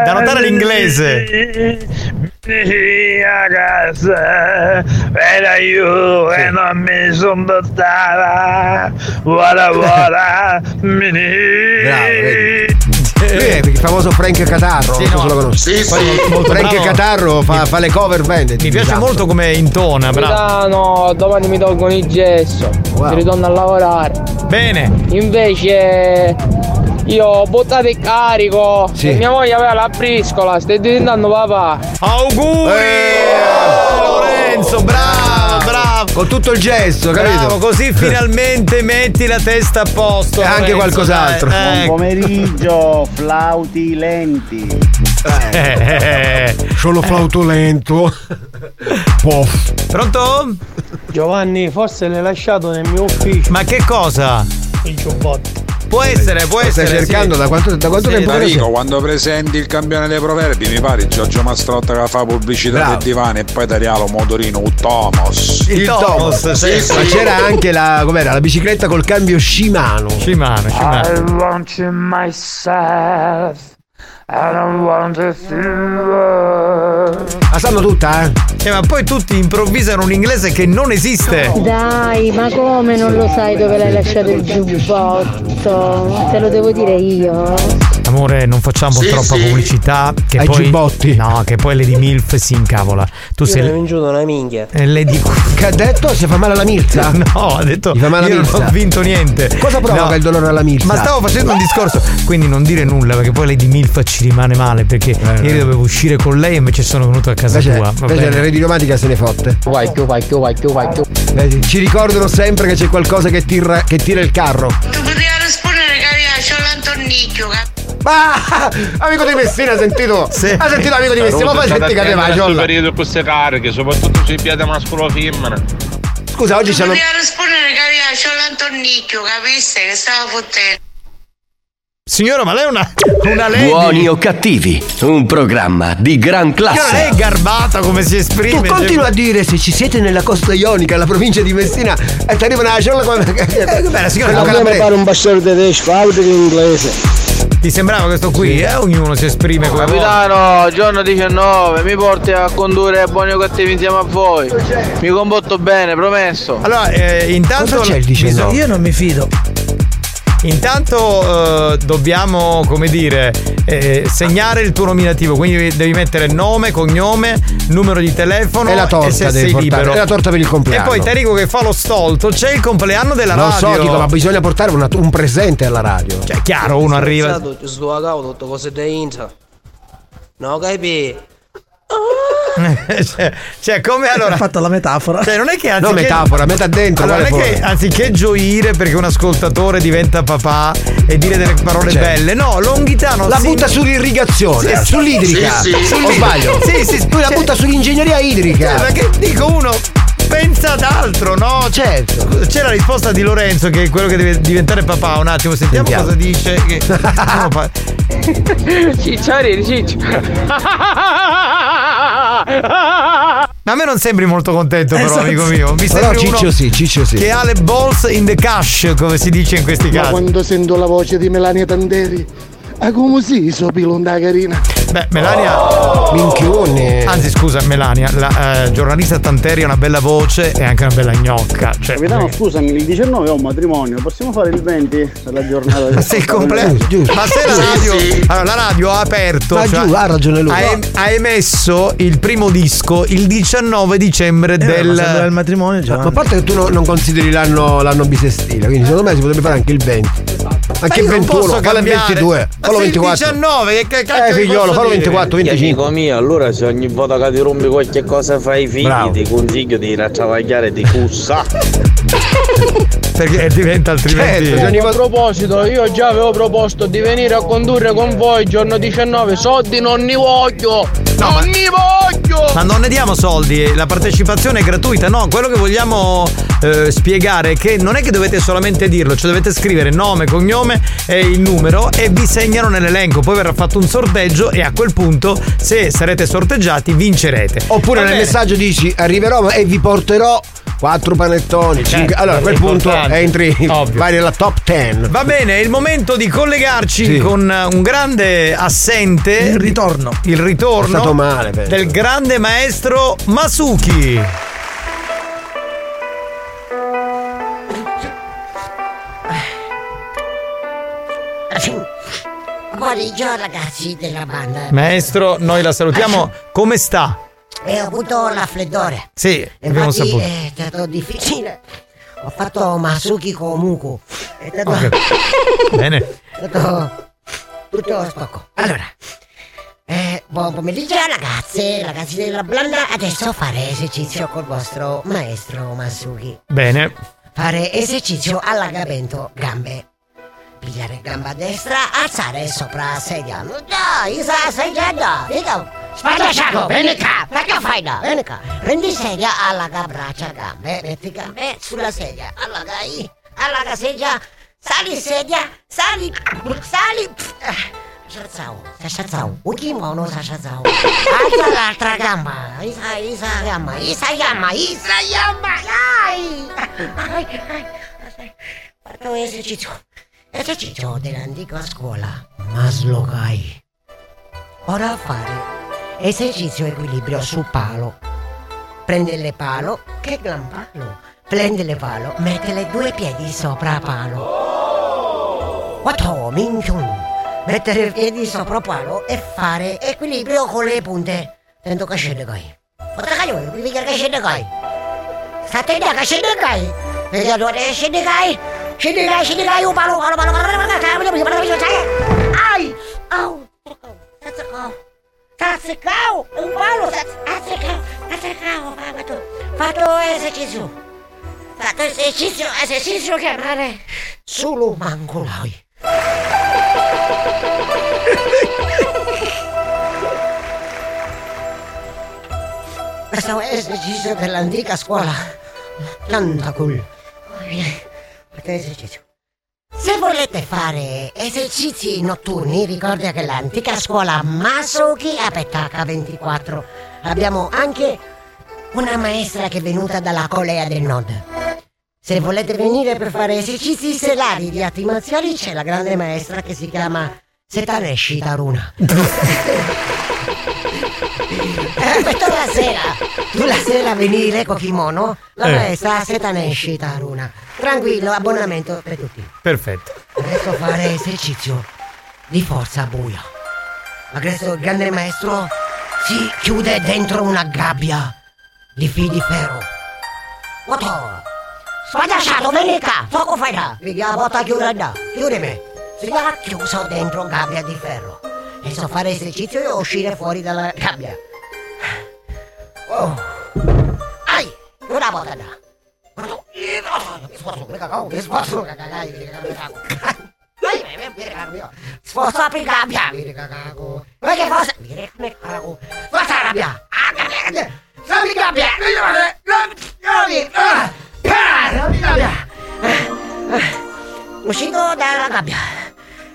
Da notare l'inglese. A casa era io e non mi sono dotata Vuora vuora mini Lui è il famoso Frank Catarro, Sì, no. lo. Sì, sì. Frank bravo. Catarro fa, fa le cover band. Mi piace molto come intona, bravo. Milano, domani mi tolgono il gesso, Wow. ritorno a lavorare. Bene. Invece io ho buttato il carico Sì. e mia moglie aveva la briscola, stai diventando papà. Auguri! Oh, Lorenzo, bravo, bravo. Con tutto il gesto, capito? Bravo, così finalmente metti la testa a posto. E anche qualcos'altro. dai, Buon ecco. pomeriggio, flauti lenti. Eh. Sono flautolento. Poff. Pronto? Giovanni, forse l'hai lasciato nel mio ufficio. Ma che cosa? Il giubbotto. Può essere, può Lo stai essere. cercando sì. da quanto, da quanto Sì, tempo Enrico, quando presenti il campione dei proverbi, mi pare Giorgio Mastrotta che fa pubblicità Bravo. del divano e poi taglialo motorino, un Thomas. Il Thomas, sì, sì. Ma c'era anche la, com'era, la bicicletta col cambio Shimano. Shimano, I want you myself I don't want to feel La sanno tutta, eh? Eh, ma poi tutti improvvisano un inglese che non esiste. Dai, ma come non lo sai dove l'hai lasciato il giubbotto? Te lo devo dire io. Amore, non facciamo Sì, troppa sì. pubblicità. Che Ai poi, giubbotti. No, che poi Lady Milf si incavola. Tu sei. vinto una minchia. Eh, Lady... Che ha detto? Si fa male alla milza? No, ha detto. Fa male io la non milza. ho vinto niente. Cosa provoca No. il dolore alla milza? Ma stavo facendo un discorso, quindi non dire nulla perché poi Lady Milf ci rimane male perché ieri dovevo uscire con lei e invece sono venuto a casa Eh, Invece, tua. Va invece bene. la radiomatica se ne fotte. Vai più, vai più, vai più, vai più. Vedi, Ci ricordano sempre che c'è qualcosa che tira, che tira il carro. Tu potevi rispondere che aveva c'ho l'antornicchio, Ah, amico di Messina, ha sentito? Ha sentito amico di Messina, ma fai sentire che aveva la ciolla. periodo queste cariche, soprattutto sui piedi mascolo femmina. Scusa, oggi Tu c'hanno. potevi rispondere che aveva c'ho l'antornicchio, capisse? Che stava fottendo. Signora, ma lei è una, una lady. Buoni o cattivi, un programma di gran classe. è garbata come si esprime. Tu continua a dire se ci siete nella costa ionica, alla provincia di Messina, e ti arriva una ciolla come. Eh, beh, la signora- Dobbiamo calabrese. fare un bastardo tedesco, altro che inglese. Ti sembrava questo qui? Eh? Ognuno si esprime come vuole. Capitano, giorno 19, mi porti a condurre buoni o cattivi insieme a voi. Mi comporto bene, promesso. Allora, eh, intanto Cosa c'è il 19? bisogna- Io non mi fido. Intanto eh, dobbiamo, come dire, eh, segnare il tuo nominativo, quindi devi mettere nome, cognome, numero di telefono E la torta se devi sei portare, libero. e la torta per il compleanno. E poi Tarico che fa lo stolto, c'è il compleanno della Lo radio. so, dico, ma bisogna portare una- un presente alla radio. Cioè, chiaro, uno arriva. Cavo tutte cose da intra. No, capi? cioè, cioè, come allora. Ha fatto la metafora. Cioè, non è che anziché... No, metafora, metta dentro, Allora, non è che anziché gioire perché un ascoltatore diventa papà e dire delle parole Cioè, belle, no, Longhitano La si- butta sull'irrigazione, Sì, sull'idrica. Sì, sì. O sbaglio? Sì, sì, sì. Lui la Cioè- butta sull'ingegneria idrica. Cioè, perché dico uno pensa ad altro, no? Certo. C'è la risposta di Lorenzo che è quello che deve diventare papà. Un attimo, sentiamo, Sentiamo. cosa dice. Che... No, fa- Cicciari, cicci. Ma a me non sembri molto contento, però, Esatto. amico mio. Mi uno Ciccio sì, Ciccio sì. che ha le balls in the cash, come si dice in questi Ma casi. quando sento la voce di Melania Tanderi, a come si so pilonda carina? Beh, Melania. Minchione. Anzi, scusa, Melania, la eh, giornalista Tanteri ha una bella voce e anche una bella gnocca. Cioè, Capitano, scusami, il 19 ho un matrimonio, possiamo fare il 20 per la giornata Ma sei il completo. Ma se la radio, allora, la radio ha aperto. Ma cioè, giù, ha ragione lui. Ha, em- ha emesso il primo disco il 19 dicembre Eh, ma del. doveva il matrimonio già. Ma a parte che tu no- non consideri l'anno, l'anno bisestile, quindi secondo me si potrebbe fare anche il 20. Io non 21, posso fallo il cambiare. 22, Ma fallo se il 24. 19, che, che cacchio Eh figliolo, fallo dire? 24, 25. Amico mio, allora se ogni volta che ti rompi qualche cosa fai i figli, Bravo. ti consiglio di ir a travagliare di cussa. Perché diventa altrimenti. Certo, ogni A volta- proposito, io già avevo proposto di venire a condurre con voi il giorno 19, soldi non ne voglio! non ne voglio! Ma non ne diamo soldi, la partecipazione è gratuita, no, quello che vogliamo eh, spiegare è che non è che dovete solamente dirlo, cioè dovete scrivere nome, cognome e il numero e vi segnano nell'elenco, poi verrà fatto un sorteggio e a quel punto se sarete sorteggiati vincerete. Oppure Va nel bene. messaggio dici arriverò e vi porterò quattro panettoni, cinque. Allora a quel punto entri, ovvio. vai nella top 10. Va bene, è il momento di collegarci Sì. con un grande assente. Il ritorno. Il ritorno È stato male, penso. del grande maestro Masuki. Buongiorno ragazzi della banda. Maestro, noi la salutiamo. Come sta? E ho avuto raffreddore. Sì, abbiamo Infatti saputo. è stato difficile. Ho fatto Masuki con Muku. È stato, Ok. Bene. è stato tutto stocco. Allora, eh, buon pomeriggio ragazze, ragazzi della banda. Adesso fare esercizio col vostro maestro Masuki. Bene. Fare esercizio allagamento gambe. Pigliare gamba destra, alzare sopra sedia. Dai, Isa, sedia, dai. Dico, Spadasciago, vieni qua. Che fai da? Vieni qua. Prendi sedia, allaga braccia, gambe. Metti gambe sulla sedia. Allaga i. Allaga sedia. Sali sedia. Sali. Sali. Sciazzao. Sciazzao. Ukimono sciazzao. Alza l'altra gamba. Isa, isa gamba. Isa gamba. Isa gamba. Dai. Ai, ai, ai. Fatto esercizio. Esercizio dell'antica scuola. Maslogai. Ora fare esercizio equilibrio su palo. Prende le palo. Che gran palo. Prende le palo. Mette le due piedi sopra palo. Quattro minchun. mettere i piedi sopra palo e fare equilibrio con le punte. Tento che scende qui. Potrà che io, devi che scende qui. State che scende qui. Vedi allora, Sini Siniga, sini ayo, palu, palu, palu, palu, palu, saya punya palu, palu, saya? Ai, au, terkau, terkau, terkau, um palu, terkau, terkau, apa tuh? Fato exercício, fato exercício, exercício que berada sulu manggulawi. Esta exercício que la indica escuela, tanta cool. Muy bien. Esercizio. Se volete fare esercizi notturni, ricorda che l'antica scuola Masuki a Petaka 24 abbiamo anche una maestra che è venuta dalla Corea del Nord. Se volete venire per fare esercizi stellari di arti marziali, c'è la grande maestra che si chiama Setaneshi Taruna. Eh, Metto la sera, tu la sera venire con kimono, la Eh. maestra Setaneshi Taruna. Tranquillo, abbonamento per tutti. Perfetto. Adesso fare esercizio di forza buia. Adesso il grande maestro si chiude dentro una gabbia di fili di ferro. Otto! Spadasciato, vieni qua! Poco fai là! Vedi la porta chiusa da! Chiudimi! Si va chiuso dentro gabbia di ferro. E so fare esercizio e uscire fuori dalla gabbia. Oh. Ai! Una volta da. Sfosso, cacao, sfosso, cacao, sfosso, apri gabbia, cacao. Ma che cosa? Cacao. Forza gabbia! Apri gabbia! Apri ah. gabbia! Eh, eh. Uscito dalla gabbia.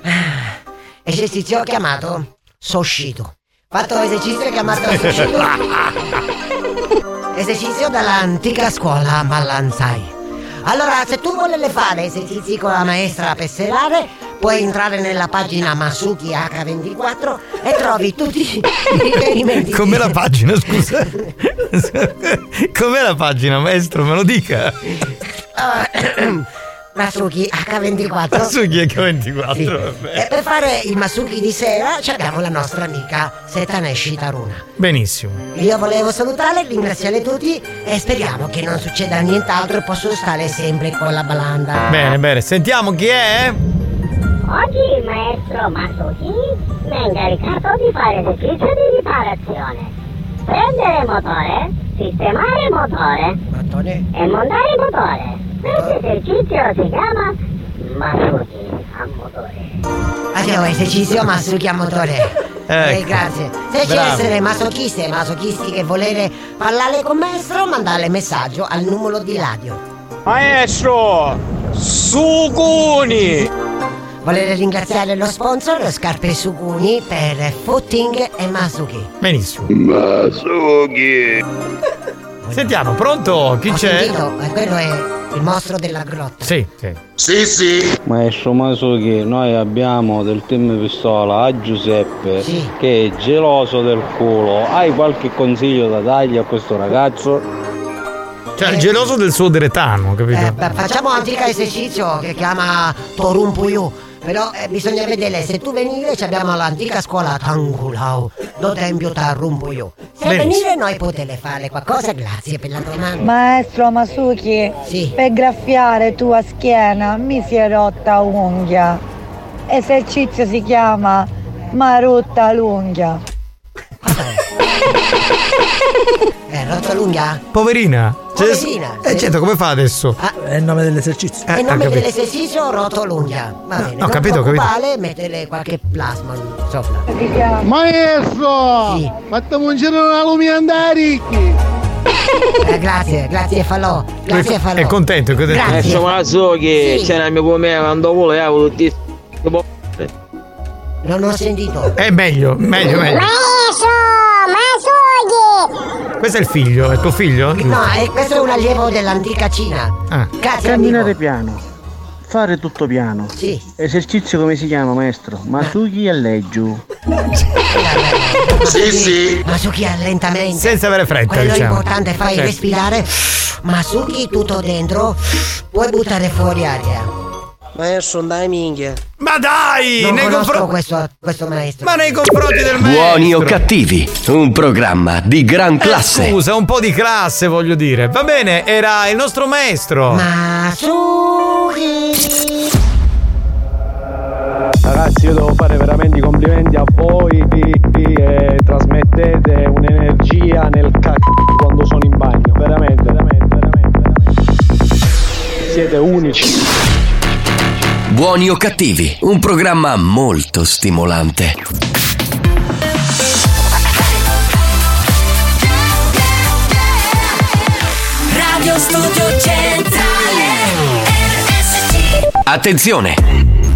Eh. Ah, Esercizio chiamato Soshito. Fatto esercizio chiamato Soshito. Esercizio dall'antica scuola Malanzai. Allora, se tu vuoi fare esercizi con la maestra per serare, puoi entrare nella pagina Masuki H24 e trovi tutti i riferimenti. Com'è la pagina, scusa? Com'è la pagina, maestro? Me lo dica. Masuki H24. Masuki H24, Sì. vabbè. E per fare il Masuki di sera ci abbiamo la nostra amica Setaneshi Taruna. Benissimo. Io volevo salutare, ringraziare tutti e speriamo che non succeda nient'altro e posso stare sempre con la balanda. Bene, bene. Sentiamo chi è? Oggi il maestro Masuki mi ha incaricato di fare esercizio di riparazione. Prendere il motore, sistemare il motore e montare il motore. Questo esercizio si chiama Masuki a motore. Addio, esercizio Masuki a motore. Ecco. Eh, grazie. Se ci essere masochiste e masochisti che volere parlare con maestro, mandare messaggio al numero di radio. Maestro! Suguni! Volere ringraziare lo sponsor Scarpe Suguni per footing e Masuki. Benissimo. Masuki. Sentiamo, pronto? Chi Ho c'è? sentito, eh, quello è il mostro della grotta. Sì, sì. Sì, sì. Maestro Masuki, noi abbiamo del team pistola a Giuseppe che è geloso del culo. Hai qualche consiglio da dargli a questo ragazzo? Cioè, il geloso del suo deretano, capito? Eh, beh, facciamo antica esercizio che chiama Torumpuyu. Però eh, bisogna vedere, se tu venire ci abbiamo l'antica scuola Tangulau, do tempio Tarumpuyu. Se Benissimo. venire noi potete fare qualcosa, grazie per la domanda. Maestro Masuki, per graffiare tua schiena mi si è rotta unghia. Esercizio si chiama Marutta l'unghia. Eh, rotto l'unghia? Poverina. Cioè, Poverina, Eh, certo, come fa adesso? È il nome dell'esercizio. È il ho nome dell'esercizio rotto l'unghia. Va bene. ho non capito, ho capito. preoccupare, mettere qualche plasma sopra. Maestro! Fatemi un giro una lumina andare! Eh, grazie, grazie Falò. Grazie Falò. È contento, è contento. Grazie. Maestro Masuki, Sì. c'è nel mio come quando volevo tutti. Non ho sentito. È meglio, meglio, meglio. Questo è il figlio, è il tuo figlio? No, eh, questo è un allievo dell'antica Cina. Ah. Grazie Camminare amico. piano. Fare tutto piano. Sì. Esercizio come si chiama, maestro? Masuki e leggiu. Sì, sì. Masuki lentamente. Senza avere fretta, Quello diciamo. importante, fai Certo. respirare. Masuki tutto dentro. Puoi buttare fuori aria. Maestro, dai minchia. Ma dai! Non nei confronti- questo, questo maestro. Ma nei confronti del maestro. Buoni o cattivi, un programma di gran classe. Eh, scusa, un po' di classe voglio dire. Va bene, era il nostro maestro. Ragazzi, io devo fare veramente i complimenti a voi e trasmettete un'energia nel c***o quando sono in bagno. Veramente, veramente, veramente, veramente. Siete unici. Buoni o cattivi, un programma molto stimolante. Radio Studio Centrale Attenzione!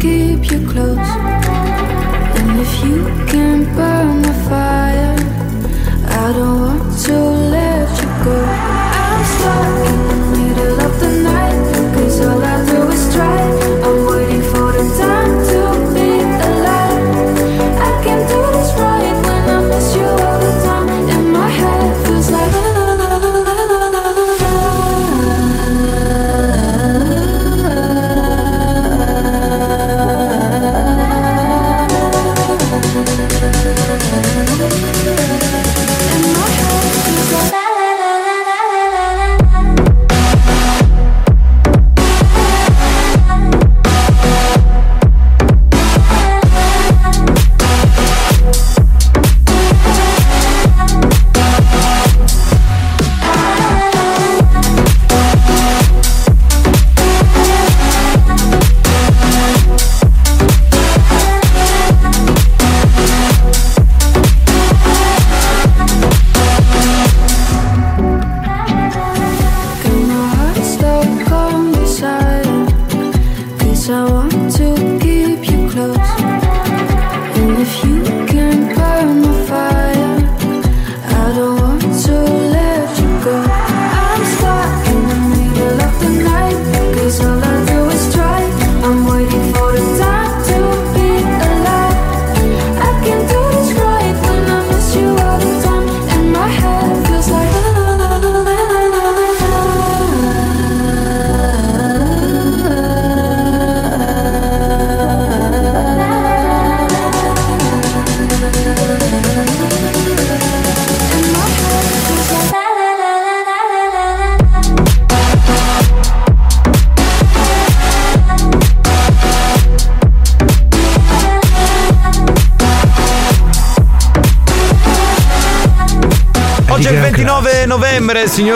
Keep you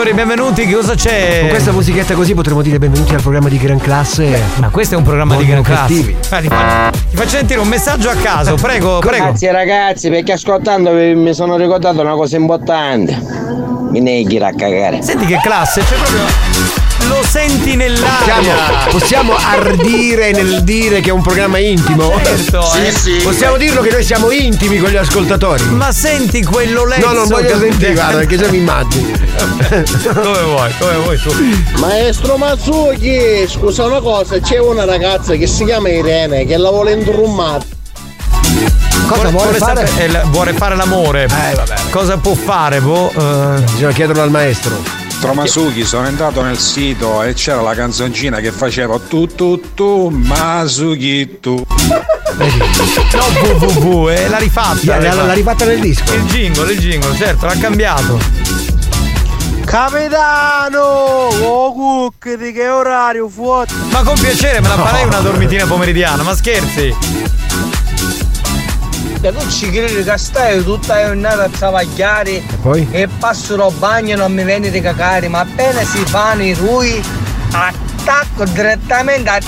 signori, benvenuti. Che cosa c'è? Con questa musichetta così potremmo dire benvenuti al programma di gran classe. Ma questo è un programma di gran classe. Ah, ti, faccio, ti faccio sentire un messaggio a caso, prego, prego. Grazie ragazzi, perché ascoltando mi sono ricordato una cosa importante. Mi neghi a cagare. Senti che classe, c'è proprio. Lo senti nell'aria. Possiamo, possiamo ardire nel dire che è un programma intimo? Certo, Sì, eh. sì. Possiamo dirlo che noi siamo intimi con gli ascoltatori. Ma senti quello lezzo. No, non voglio che- sentire, guarda, perché già mi immagini. come vuoi, come vuoi tu. Maestro Mazzucchi, scusa una cosa, c'è una ragazza che si chiama Irene che la vuole indrummare. Cosa vuole fare? sapere- eh, vuole fare l'amore. Eh, vabbè. Cosa può fare? Boh, eh. Bisogna chiederlo al maestro. Masuki, sono entrato nel sito e c'era la canzoncina che faceva tu tu tu Masuki tu. No, www, eh, l'ha rifatta. L'ha- l'ha rifatta nel disco. Il jingle, il jingle, certo, l'ha cambiato. Capitano! Oh cook di che orario fuori? Ma con piacere me la farei una dormitina pomeridiana, ma scherzi? Tu ci credi che stai tutta la giornata a travagliare poi? e passo il bagno e non mi viene di cagare, ma appena si fanno i rui attacco direttamente a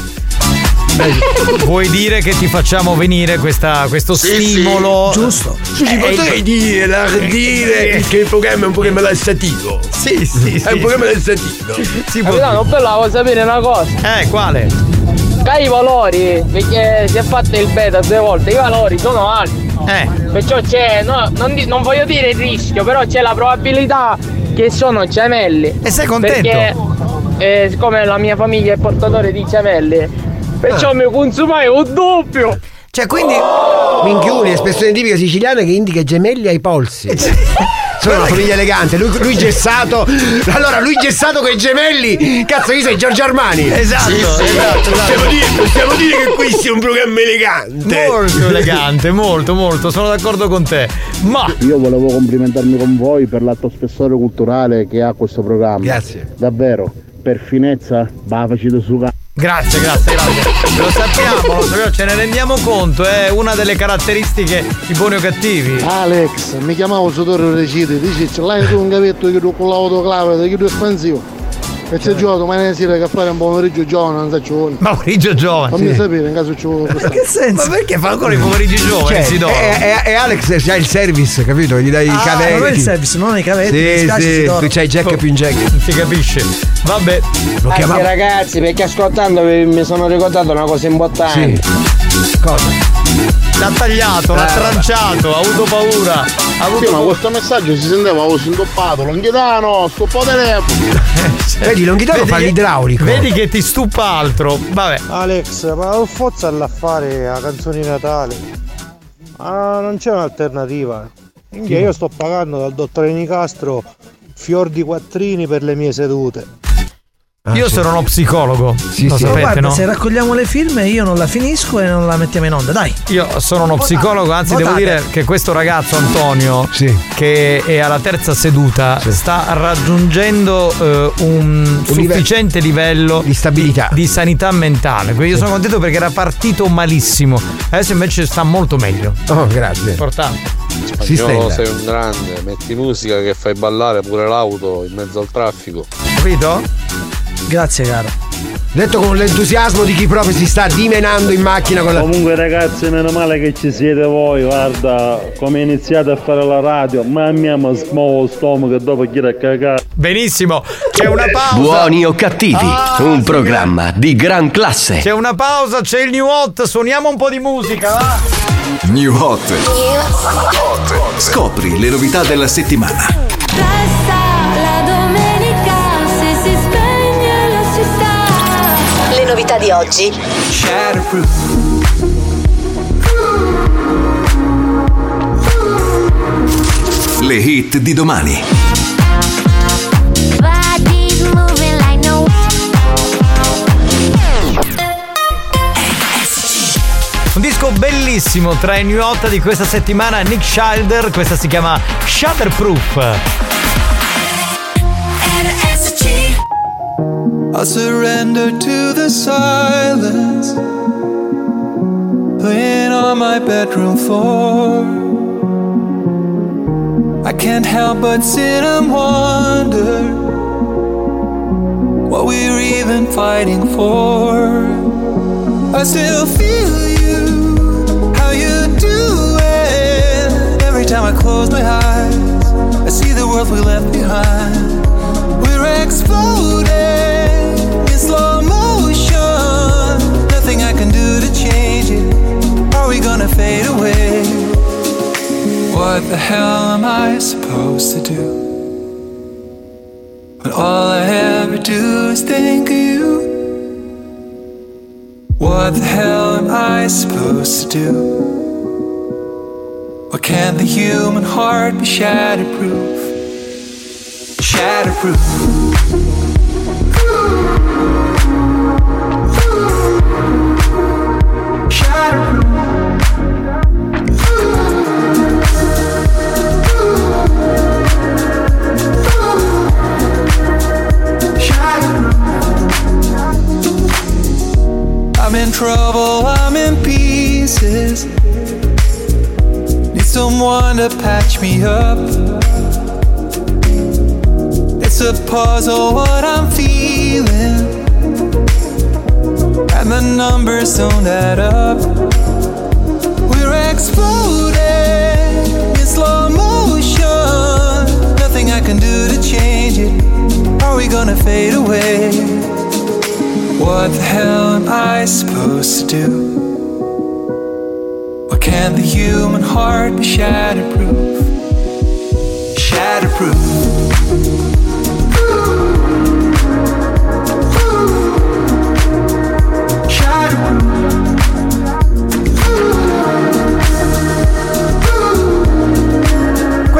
Vuoi dire che ti facciamo venire questa- questo stimolo? Giusto. Sì, sì, potrei dire, l'ardire che il programma è un programma lassativo. Sì, sì, È un programma lassativo. Si Capitano, però volevo sapere una cosa. Eh, quale? I valori, perché si è fatto il beta due volte, i valori sono alti. Eh. Perciò c'è, no, non, non voglio dire il rischio, però c'è la probabilità che sono gemelli. E sei contento? Perché, eh, siccome la mia famiglia è portatore di gemelli, perciò Ah. mi consumai un doppio. Cioè, quindi. Minchioni, espressione tipica siciliana che indica gemelli ai polsi. Sono una famiglia elegante, lui, lui gessato. Allora, lui gessato con i gemelli. Cazzo, io sei Giorgio Armani. Esatto, esatto, esatto. Possiamo dire, possiamo dire che qui sia un programma elegante. Molto elegante, molto, molto, sono d'accordo con te. Ma Io volevo complimentarmi con voi per l'alto spessore culturale che ha questo programma. Grazie. Davvero, per finezza, va facete su Grazie, grazie, grazie. Lo sappiamo, lo sappiamo, ce ne rendiamo conto, è una delle caratteristiche di buoni o cattivi. Alex, mi chiamavo Sotoro Recite, dici ce l'hai tu un tu con l'autoclave, che tu espansivo. E c'è giocato domani sera che a fare un pomeriggio giovane, non so ci vuole. Pomeriggio giovane. Fammi sì. sapere in caso ci vuole questa. Ma perché fa ancora i pomeriggi giovani? Cioè, si dorme? è, è- è Alex c'ha il service, capito? Gli dai i Ah, cavetti. non è il service, non i cavetti. Sì, sì, tu c'hai jack più in jack. Non si capisce. Vabbè. Lo Anche chiamavo. ragazzi, perché ascoltando mi mi sono ricordato una cosa importante. Cosa? L'ha tagliato, l'ha Eh, tranciato, ha avuto paura. Ha avuto Sì, ma paura. questo messaggio si sentiva avevo indoppato, longhitano, sto po' telefono. Vedi, Longhitano fa che- l'idraulico. Vedi che ti stupa altro. Vabbè. Alex, ma non forza all'affare a canzoni di Natale. Ma non c'è un'alternativa. Io sto pagando dal dottore Nicastro fior di quattrini per le mie sedute. Io sono uno psicologo. lo Ma sapete, guarda, no? se raccogliamo le firme io non la finisco e non la mettiamo in onda, dai. Io sono uno psicologo, anzi devo Votate. dire che questo ragazzo Antonio, che è alla terza seduta, sta raggiungendo eh, un, sufficiente livello di stabilità, di, sanità mentale. Quindi io sono contento perché era partito malissimo, adesso invece sta molto meglio. Oh, grazie. Importante. Spagnolo sei un grande, metti musica che fai ballare pure l'auto in mezzo al traffico. Capito? Grazie caro. Detto con l'entusiasmo di chi proprio si sta dimenando in macchina con la. Comunque ragazzi, meno male che ci siete voi, guarda, come iniziate a fare la radio, mamma mia, ma smuovo lo stomaco e dopo chi a cagare. Benissimo, c'è una pausa. Buoni o cattivi, un programma di gran classe. C'è una pausa, c'è il new hot, suoniamo un po' di musica, va? New Hot. Scopri le novità della settimana. Novità di oggi. Le hit di domani. Un disco bellissimo tra i new hot di questa settimana, Nick Schilder, questa si chiama Shutterproof. I surrender to the silence. Laying on my bedroom floor I can't help but sit and wonder What we're even fighting for. I still feel you How you do it. Every time I close my eyes I see the world we left behind. We're exploding What the hell am I supposed to do? When all I ever do is think of you. What the hell am I supposed to do? Or can't the human heart be shatterproof? Shatterproof. In trouble, I'm in pieces. Need someone to patch me up. It's a puzzle what I'm feeling. and the numbers don't add up. We're exploding in slow motion. Nothing I can do to change it. Are we gonna fade away? What the hell am I supposed to do? Or can the human heart be shatterproof? Shatterproof.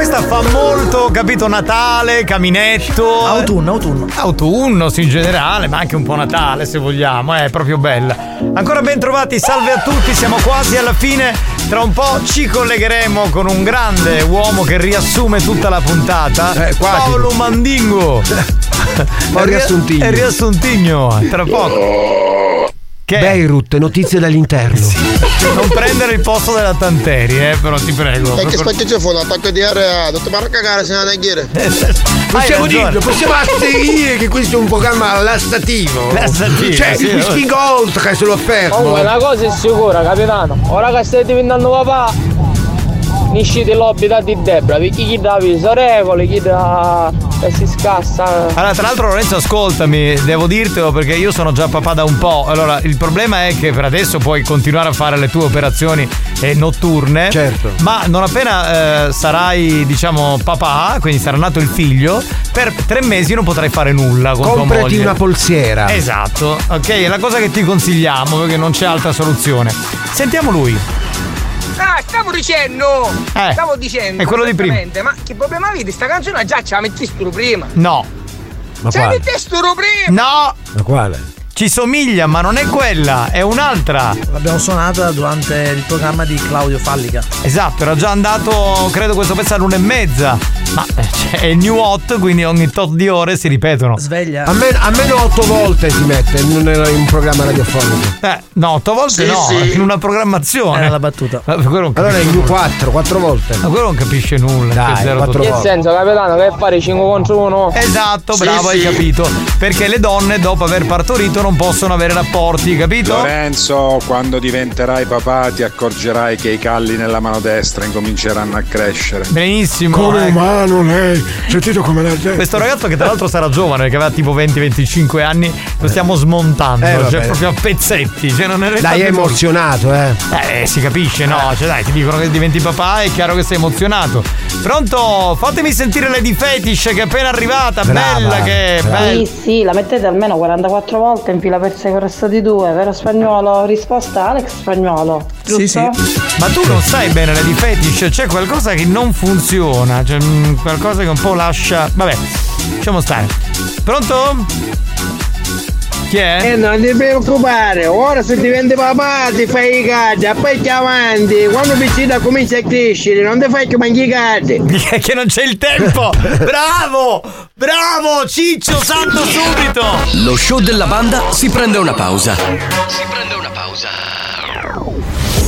Questa fa molto, capito, Natale, caminetto. Autunno, autunno. Autunno, sì, in generale, ma anche un po' Natale se vogliamo, è proprio bella. Ancora ben trovati, salve a tutti, siamo quasi alla fine. Tra un po' ci collegheremo con un grande uomo che riassume tutta la puntata. Paolo Mandingo. Ria- riassuntigno. È riassuntigno, tra poco. Che? Beirut, notizie dall'interno. Non prendere il posto della Tanteri, eh, però ti prego. E che spacchio fu un attacco di area, ma a cagare se non è ghiere. Possiamo ragione. dirlo, possiamo asserire che questo è un programma lassativo. Lassativo, Cioè, sì, mi spingo oltre se lo fermo. Comunque una cosa è sicura, capitano. Ora che stai diventando papà, nisci dell'obita di Debra, perché chi dà viso regole, chi dà e si scassa. Allora, tra l'altro Lorenzo, ascoltami, devo dirtelo perché io sono già papà da un po'. Allora, il problema è che per adesso puoi continuare a fare le tue operazioni eh, notturne. Certo. Ma non appena eh, sarai, diciamo, papà, quindi sarà nato il figlio, per tre mesi non potrai fare nulla con tua Comprati moglie. una polsiera. Esatto, ok, è la cosa che ti consigliamo perché non c'è altra soluzione. Sentiamo lui. Ah, stavo dicendo! Eh, stavo dicendo! è quello di prima. Ma che problema avete? Sta canzone già ce la metti sturo prima! No. Ma Ce la sturo prima! No! Ma quale? Ci somiglia, ma non è quella, è un'altra. L'abbiamo suonata durante il programma di Claudio Fallica. Esatto, era già andato, credo questo pezzo all'una e mezza. Ma eh, cioè, è new hot, quindi ogni tot di ore si ripetono. Sveglia. Almeno, almeno otto volte si mette in un, in un programma radiofonico. Eh, no, otto volte Sì, no, sì. in una programmazione. Era la battuta. Ma quello non Allora è capisce new nulla. 4, 4 volte. Ma quello non capisce nulla. Dai, che totale. Che senso, capitano, che fare 5 contro 1? Esatto, Sì, bravo, hai capito. Perché le donne dopo aver partorito non possono avere rapporti, capito? Lorenzo, quando diventerai papà ti accorgerai che i calli nella mano destra incominceranno a crescere. Benissimo. Come eh. umano lei, sentito come la gente. Questo ragazzo che tra l'altro sarà giovane, che aveva tipo 20-25 anni, lo stiamo smontando, Eh, cioè proprio a pezzetti. Cioè non è Dai, è emozionato, eh. Eh, si capisce, no? Cioè, dai, ti dicono che diventi papà, è chiaro che sei emozionato. Pronto? Fatemi sentire Lady Fetish che è appena arrivata, Brava, bella che bella. Sì, sì, la mettete almeno 44 volte in fila per 6 con resto di due, vero spagnolo? Risposta Alex spagnolo. Giusto? Sì, sì. Ma tu non sai bene Lady Fetish, c'è qualcosa che non funziona, cioè mm, qualcosa che un po' lascia. Vabbè, lasciamo stare. Pronto? Chi è? E non ti preoccupare, ora se diventi papà ti fai i cadi, poi ti avanti, quando piccina comincia a crescere, non ti fai che mangi i cadi. che non c'è il tempo! Bravo! Bravo! Ciccio, salto subito! Lo show della banda si prende una pausa. Si prende una pausa.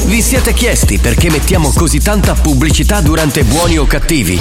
Vi siete chiesti perché mettiamo così tanta pubblicità durante buoni o cattivi?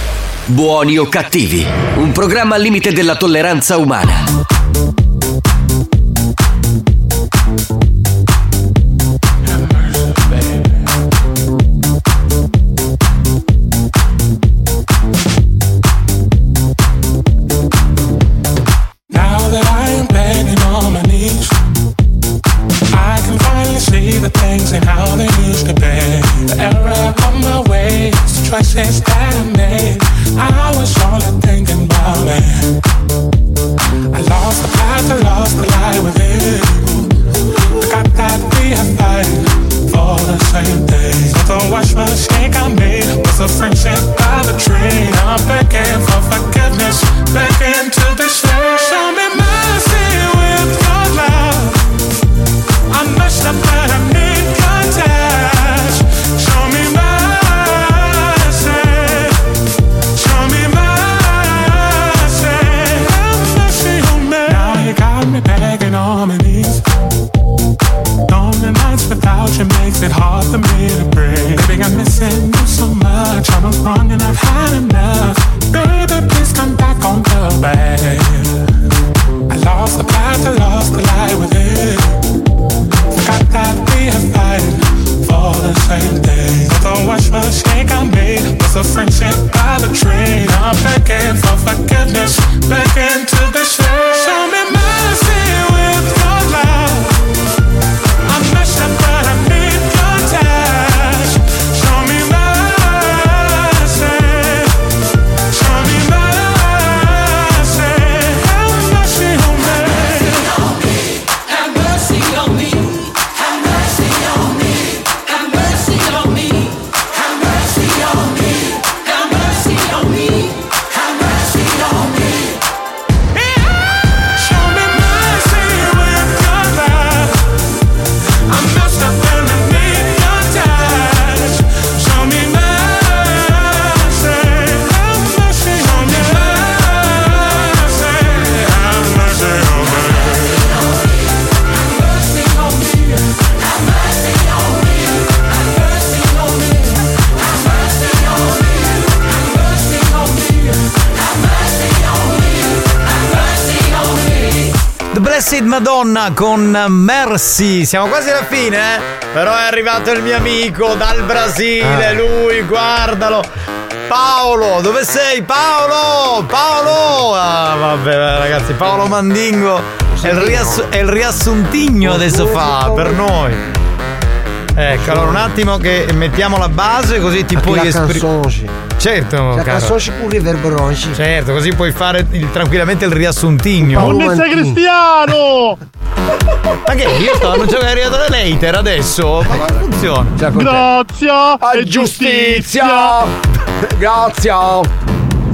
Buoni o cattivi, un programma al limite della tolleranza umana. Says. Madonna con Mercy. Siamo quasi alla fine, eh? Però è arrivato il mio amico dal Brasile, Ah. lui, guardalo. Paolo, dove sei? Paolo! Paolo! Ah, vabbè, ragazzi, Paolo Mandingo è il, riass- è il riassuntigno adesso fa per noi. Ecco, allora un attimo che mettiamo la base così ti puoi esprimere. Certo, caro. canzone pure riverberonci. Certo, così puoi fare il- tranquillamente il riassuntigno. Buonizia Cristiano! Ma che? Io sto annunciando che è arrivato l'elater adesso? Ma come funziona? Grazia e giustizia! Grazie!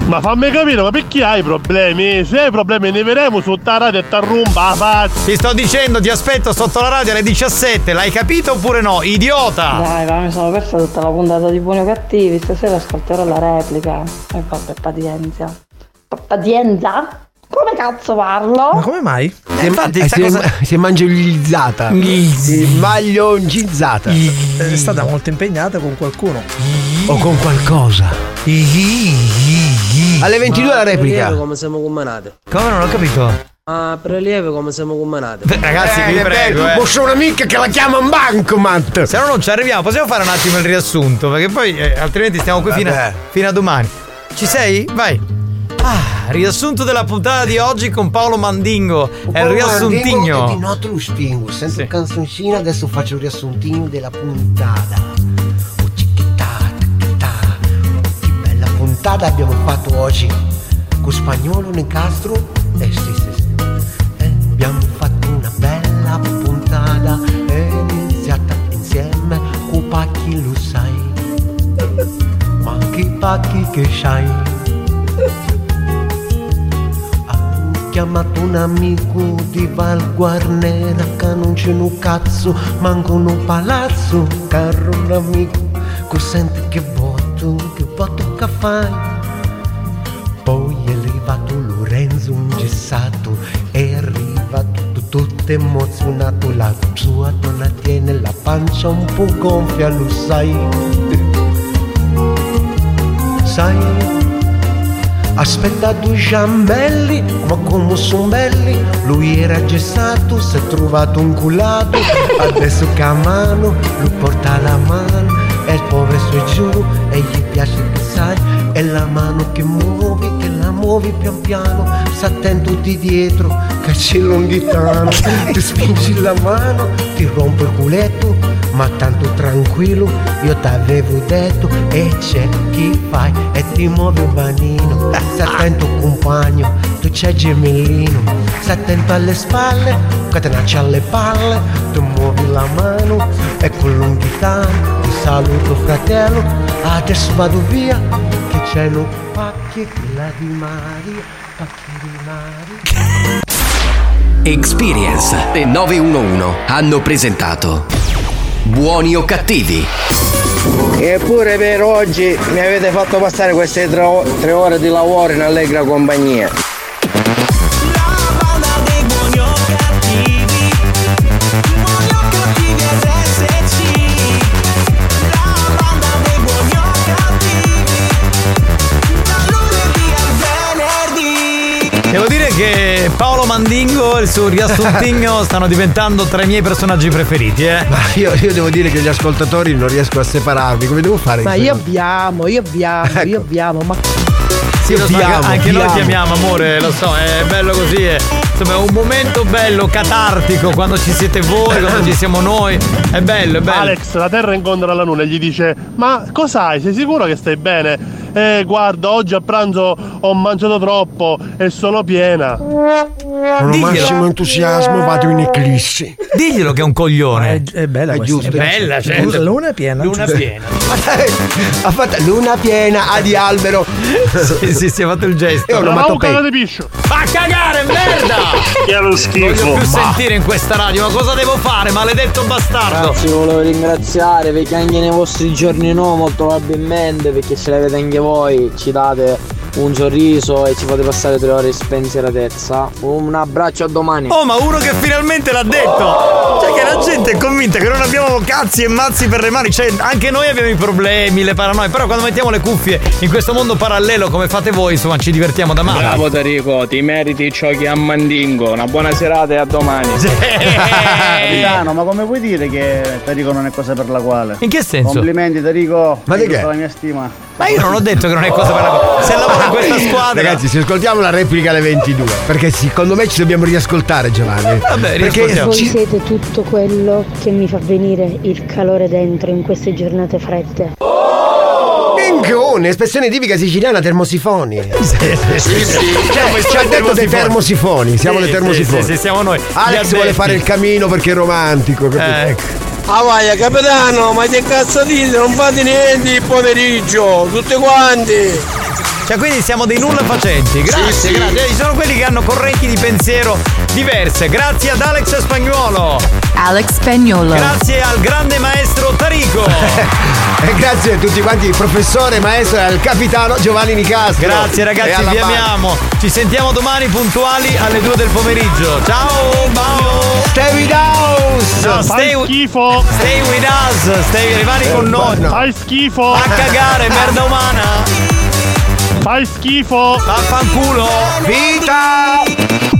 Ma fammi capire, ma perché hai problemi? Se hai problemi ne vedremo sotto la radio e t'arrumba la faccia! Ti sto dicendo, ti aspetto sotto la radio alle 17, l'hai capito oppure no? Idiota! Dai, ma mi sono persa tutta la puntata di Buoni o Cattivi, stasera ascolterò la replica. E vabbè, pazienza. Pa- Pazienza? Come cazzo parlo? Ma come mai? Si è, eh, si è- si è mangiolizzata. Si è maglioncizzata. È stata molto impegnata con qualcuno. O con qualcosa. Alle 22 la replica. Prelievo come siamo combinati. Come non ho capito? Ah, prelievo come siamo combinati. Ragazzi, vi Eh, prego, beh, eh. C'è un'amica che la chiama un bancomat. Se no non ci arriviamo, possiamo fare un attimo il riassunto, perché poi eh, altrimenti stiamo qui fino a, fino a domani. Ci sei? Vai. Ah, riassunto della puntata di oggi con Paolo Mandingo. È il E di riassuntigno. notte lo stingo. Sento il canzoncino, adesso faccio il riassuntigno della puntata. Puntata abbiamo fatto oggi. Con spagnolo Nicastro. Eh sì, sì, sì. Eh, abbiamo fatto una bella puntata. È iniziata insieme con Pacchi lo sai. Ma che Pacchi che sai? chiamato un amico di Val Guarnera che non c'è un cazzo, manco un palazzo, caro un amico, che senti che voto, che fai? Poi è arrivato Lorenzo ingessato, è arrivato tutto, emozionato, la sua donna tiene la pancia un po' gonfia, lo sai? Sai? Aspetta due giambelli, ma come sono belli Lui era gessato, si è trovato un culato Adesso che ha mano, lui porta la mano E il povero è giù, e gli piace che sai È la mano che muovi, che la muovi pian piano, sta attento di dietro, che c'è l'onghitano, ti spingi la mano, ti rompo il culetto, ma tanto tranquillo, io t'avevo detto, e c'è chi fai e ti muovi un banino, sta attento compagno, tu c'è gemellino, sta attento alle spalle, catenaccia alle palle, tu muovi la mano e con l'unghitano ti saluto fratello, adesso vado via, che c'è un pacchi la di Maria, pacchi di Maria. Experience e 911 hanno presentato Buoni o cattivi? Eppure per oggi mi avete fatto passare queste tre ore di lavoro in allegra compagnia. Paolo Mandingo e il suo riassuntigno stanno diventando tra i miei personaggi preferiti, eh. Ma io, io devo dire che gli ascoltatori non riesco a separarmi, come devo fare? Ma io abbiamo, io abbiamo, io abbiamo, ma Sì, lo so, anche- noi ti amiamo, amore, lo so, è bello così. È, insomma, è un momento bello, catartico, quando ci siete voi, quando ci siamo noi. È bello, è bello. Alex, la Terra incontra la Luna e gli dice: Ma cos'hai? Sei sicuro che stai bene? Eh, guarda, oggi a pranzo ho mangiato troppo e sono piena. Con Diglielo. massimo entusiasmo vado in eclissi. Diglielo che è un coglione. è, è bella È questa, giusto. È bella, certo. Luna piena. Luna giusto. piena. ha fatto luna piena, A di albero. Sì, sì, si è fatto il gesto. Io ho La onomatopea. cagata di piscio. Fa cagare, merda! Che è lo Non schifo. voglio più sentire in questa radio, ma cosa devo fare, maledetto bastardo? Ragazzi, volevo ringraziare perché anche nei vostri giorni no, molto probabilmente, perché ce l'avete anche voi, ci date un sorriso e ci fate passare tre ore di spensieratezza. Un abbraccio a domani. Oh, ma uno che finalmente l'ha detto! Cioè, che la gente è convinta che non abbiamo cazzi e mazzi per le mani. Cioè, anche noi abbiamo i problemi, le paranoie. Però quando mettiamo le cuffie in questo mondo parallelo come fate voi, insomma, ci divertiamo da male. Bravo Tarico, ti meriti ciò che a Mandingo. Una buona serata e a domani. Capitano, ma come puoi dire che Tarico non è cosa per la quale? In che senso? Complimenti Tarico. Ma di che? la mia stima. Ma io non ho detto che non è cosa per la. Se lavoro in questa squadra. Ragazzi, se ascoltiamo la replica alle 22, perché secondo me ci dobbiamo riascoltare Giovanni. Vabbè, perché. Voi ci- siete tutto quello che mi fa venire il calore dentro in queste giornate fredde. Minchione, espressione tipica siciliana termosifoni. Sì, sì, sì. Cioè, ci ha detto dei termosifoni, siamo Sì, le termosifoni. sì, sì, sì, siamo noi. Alex vuole fare il camino perché è romantico, capito? Ecco. Ah vai, capitano, ma che cazzo dite? Non fate niente il pomeriggio, tutti quanti. Cioè, quindi siamo dei nulla facenti. Grazie, Sì, sì. grazie. Ci sono quelli che hanno correnti di pensiero diverse. Grazie ad Alex Spagnuolo. Alex Spagnolo. Grazie al grande maestro Tarico. E grazie a tutti quanti, professore, maestro e al capitano Giovanni Nicastro. Grazie ragazzi, vi amiamo. Ci sentiamo domani puntuali alle 2 del pomeriggio. Ciao, ciao. Stay with us. No, stay, Fai schifo. stay with us. Stay, rimani con noi. Fai schifo. A cagare, merda umana. Fai schifo. Vaffanculo. Vita!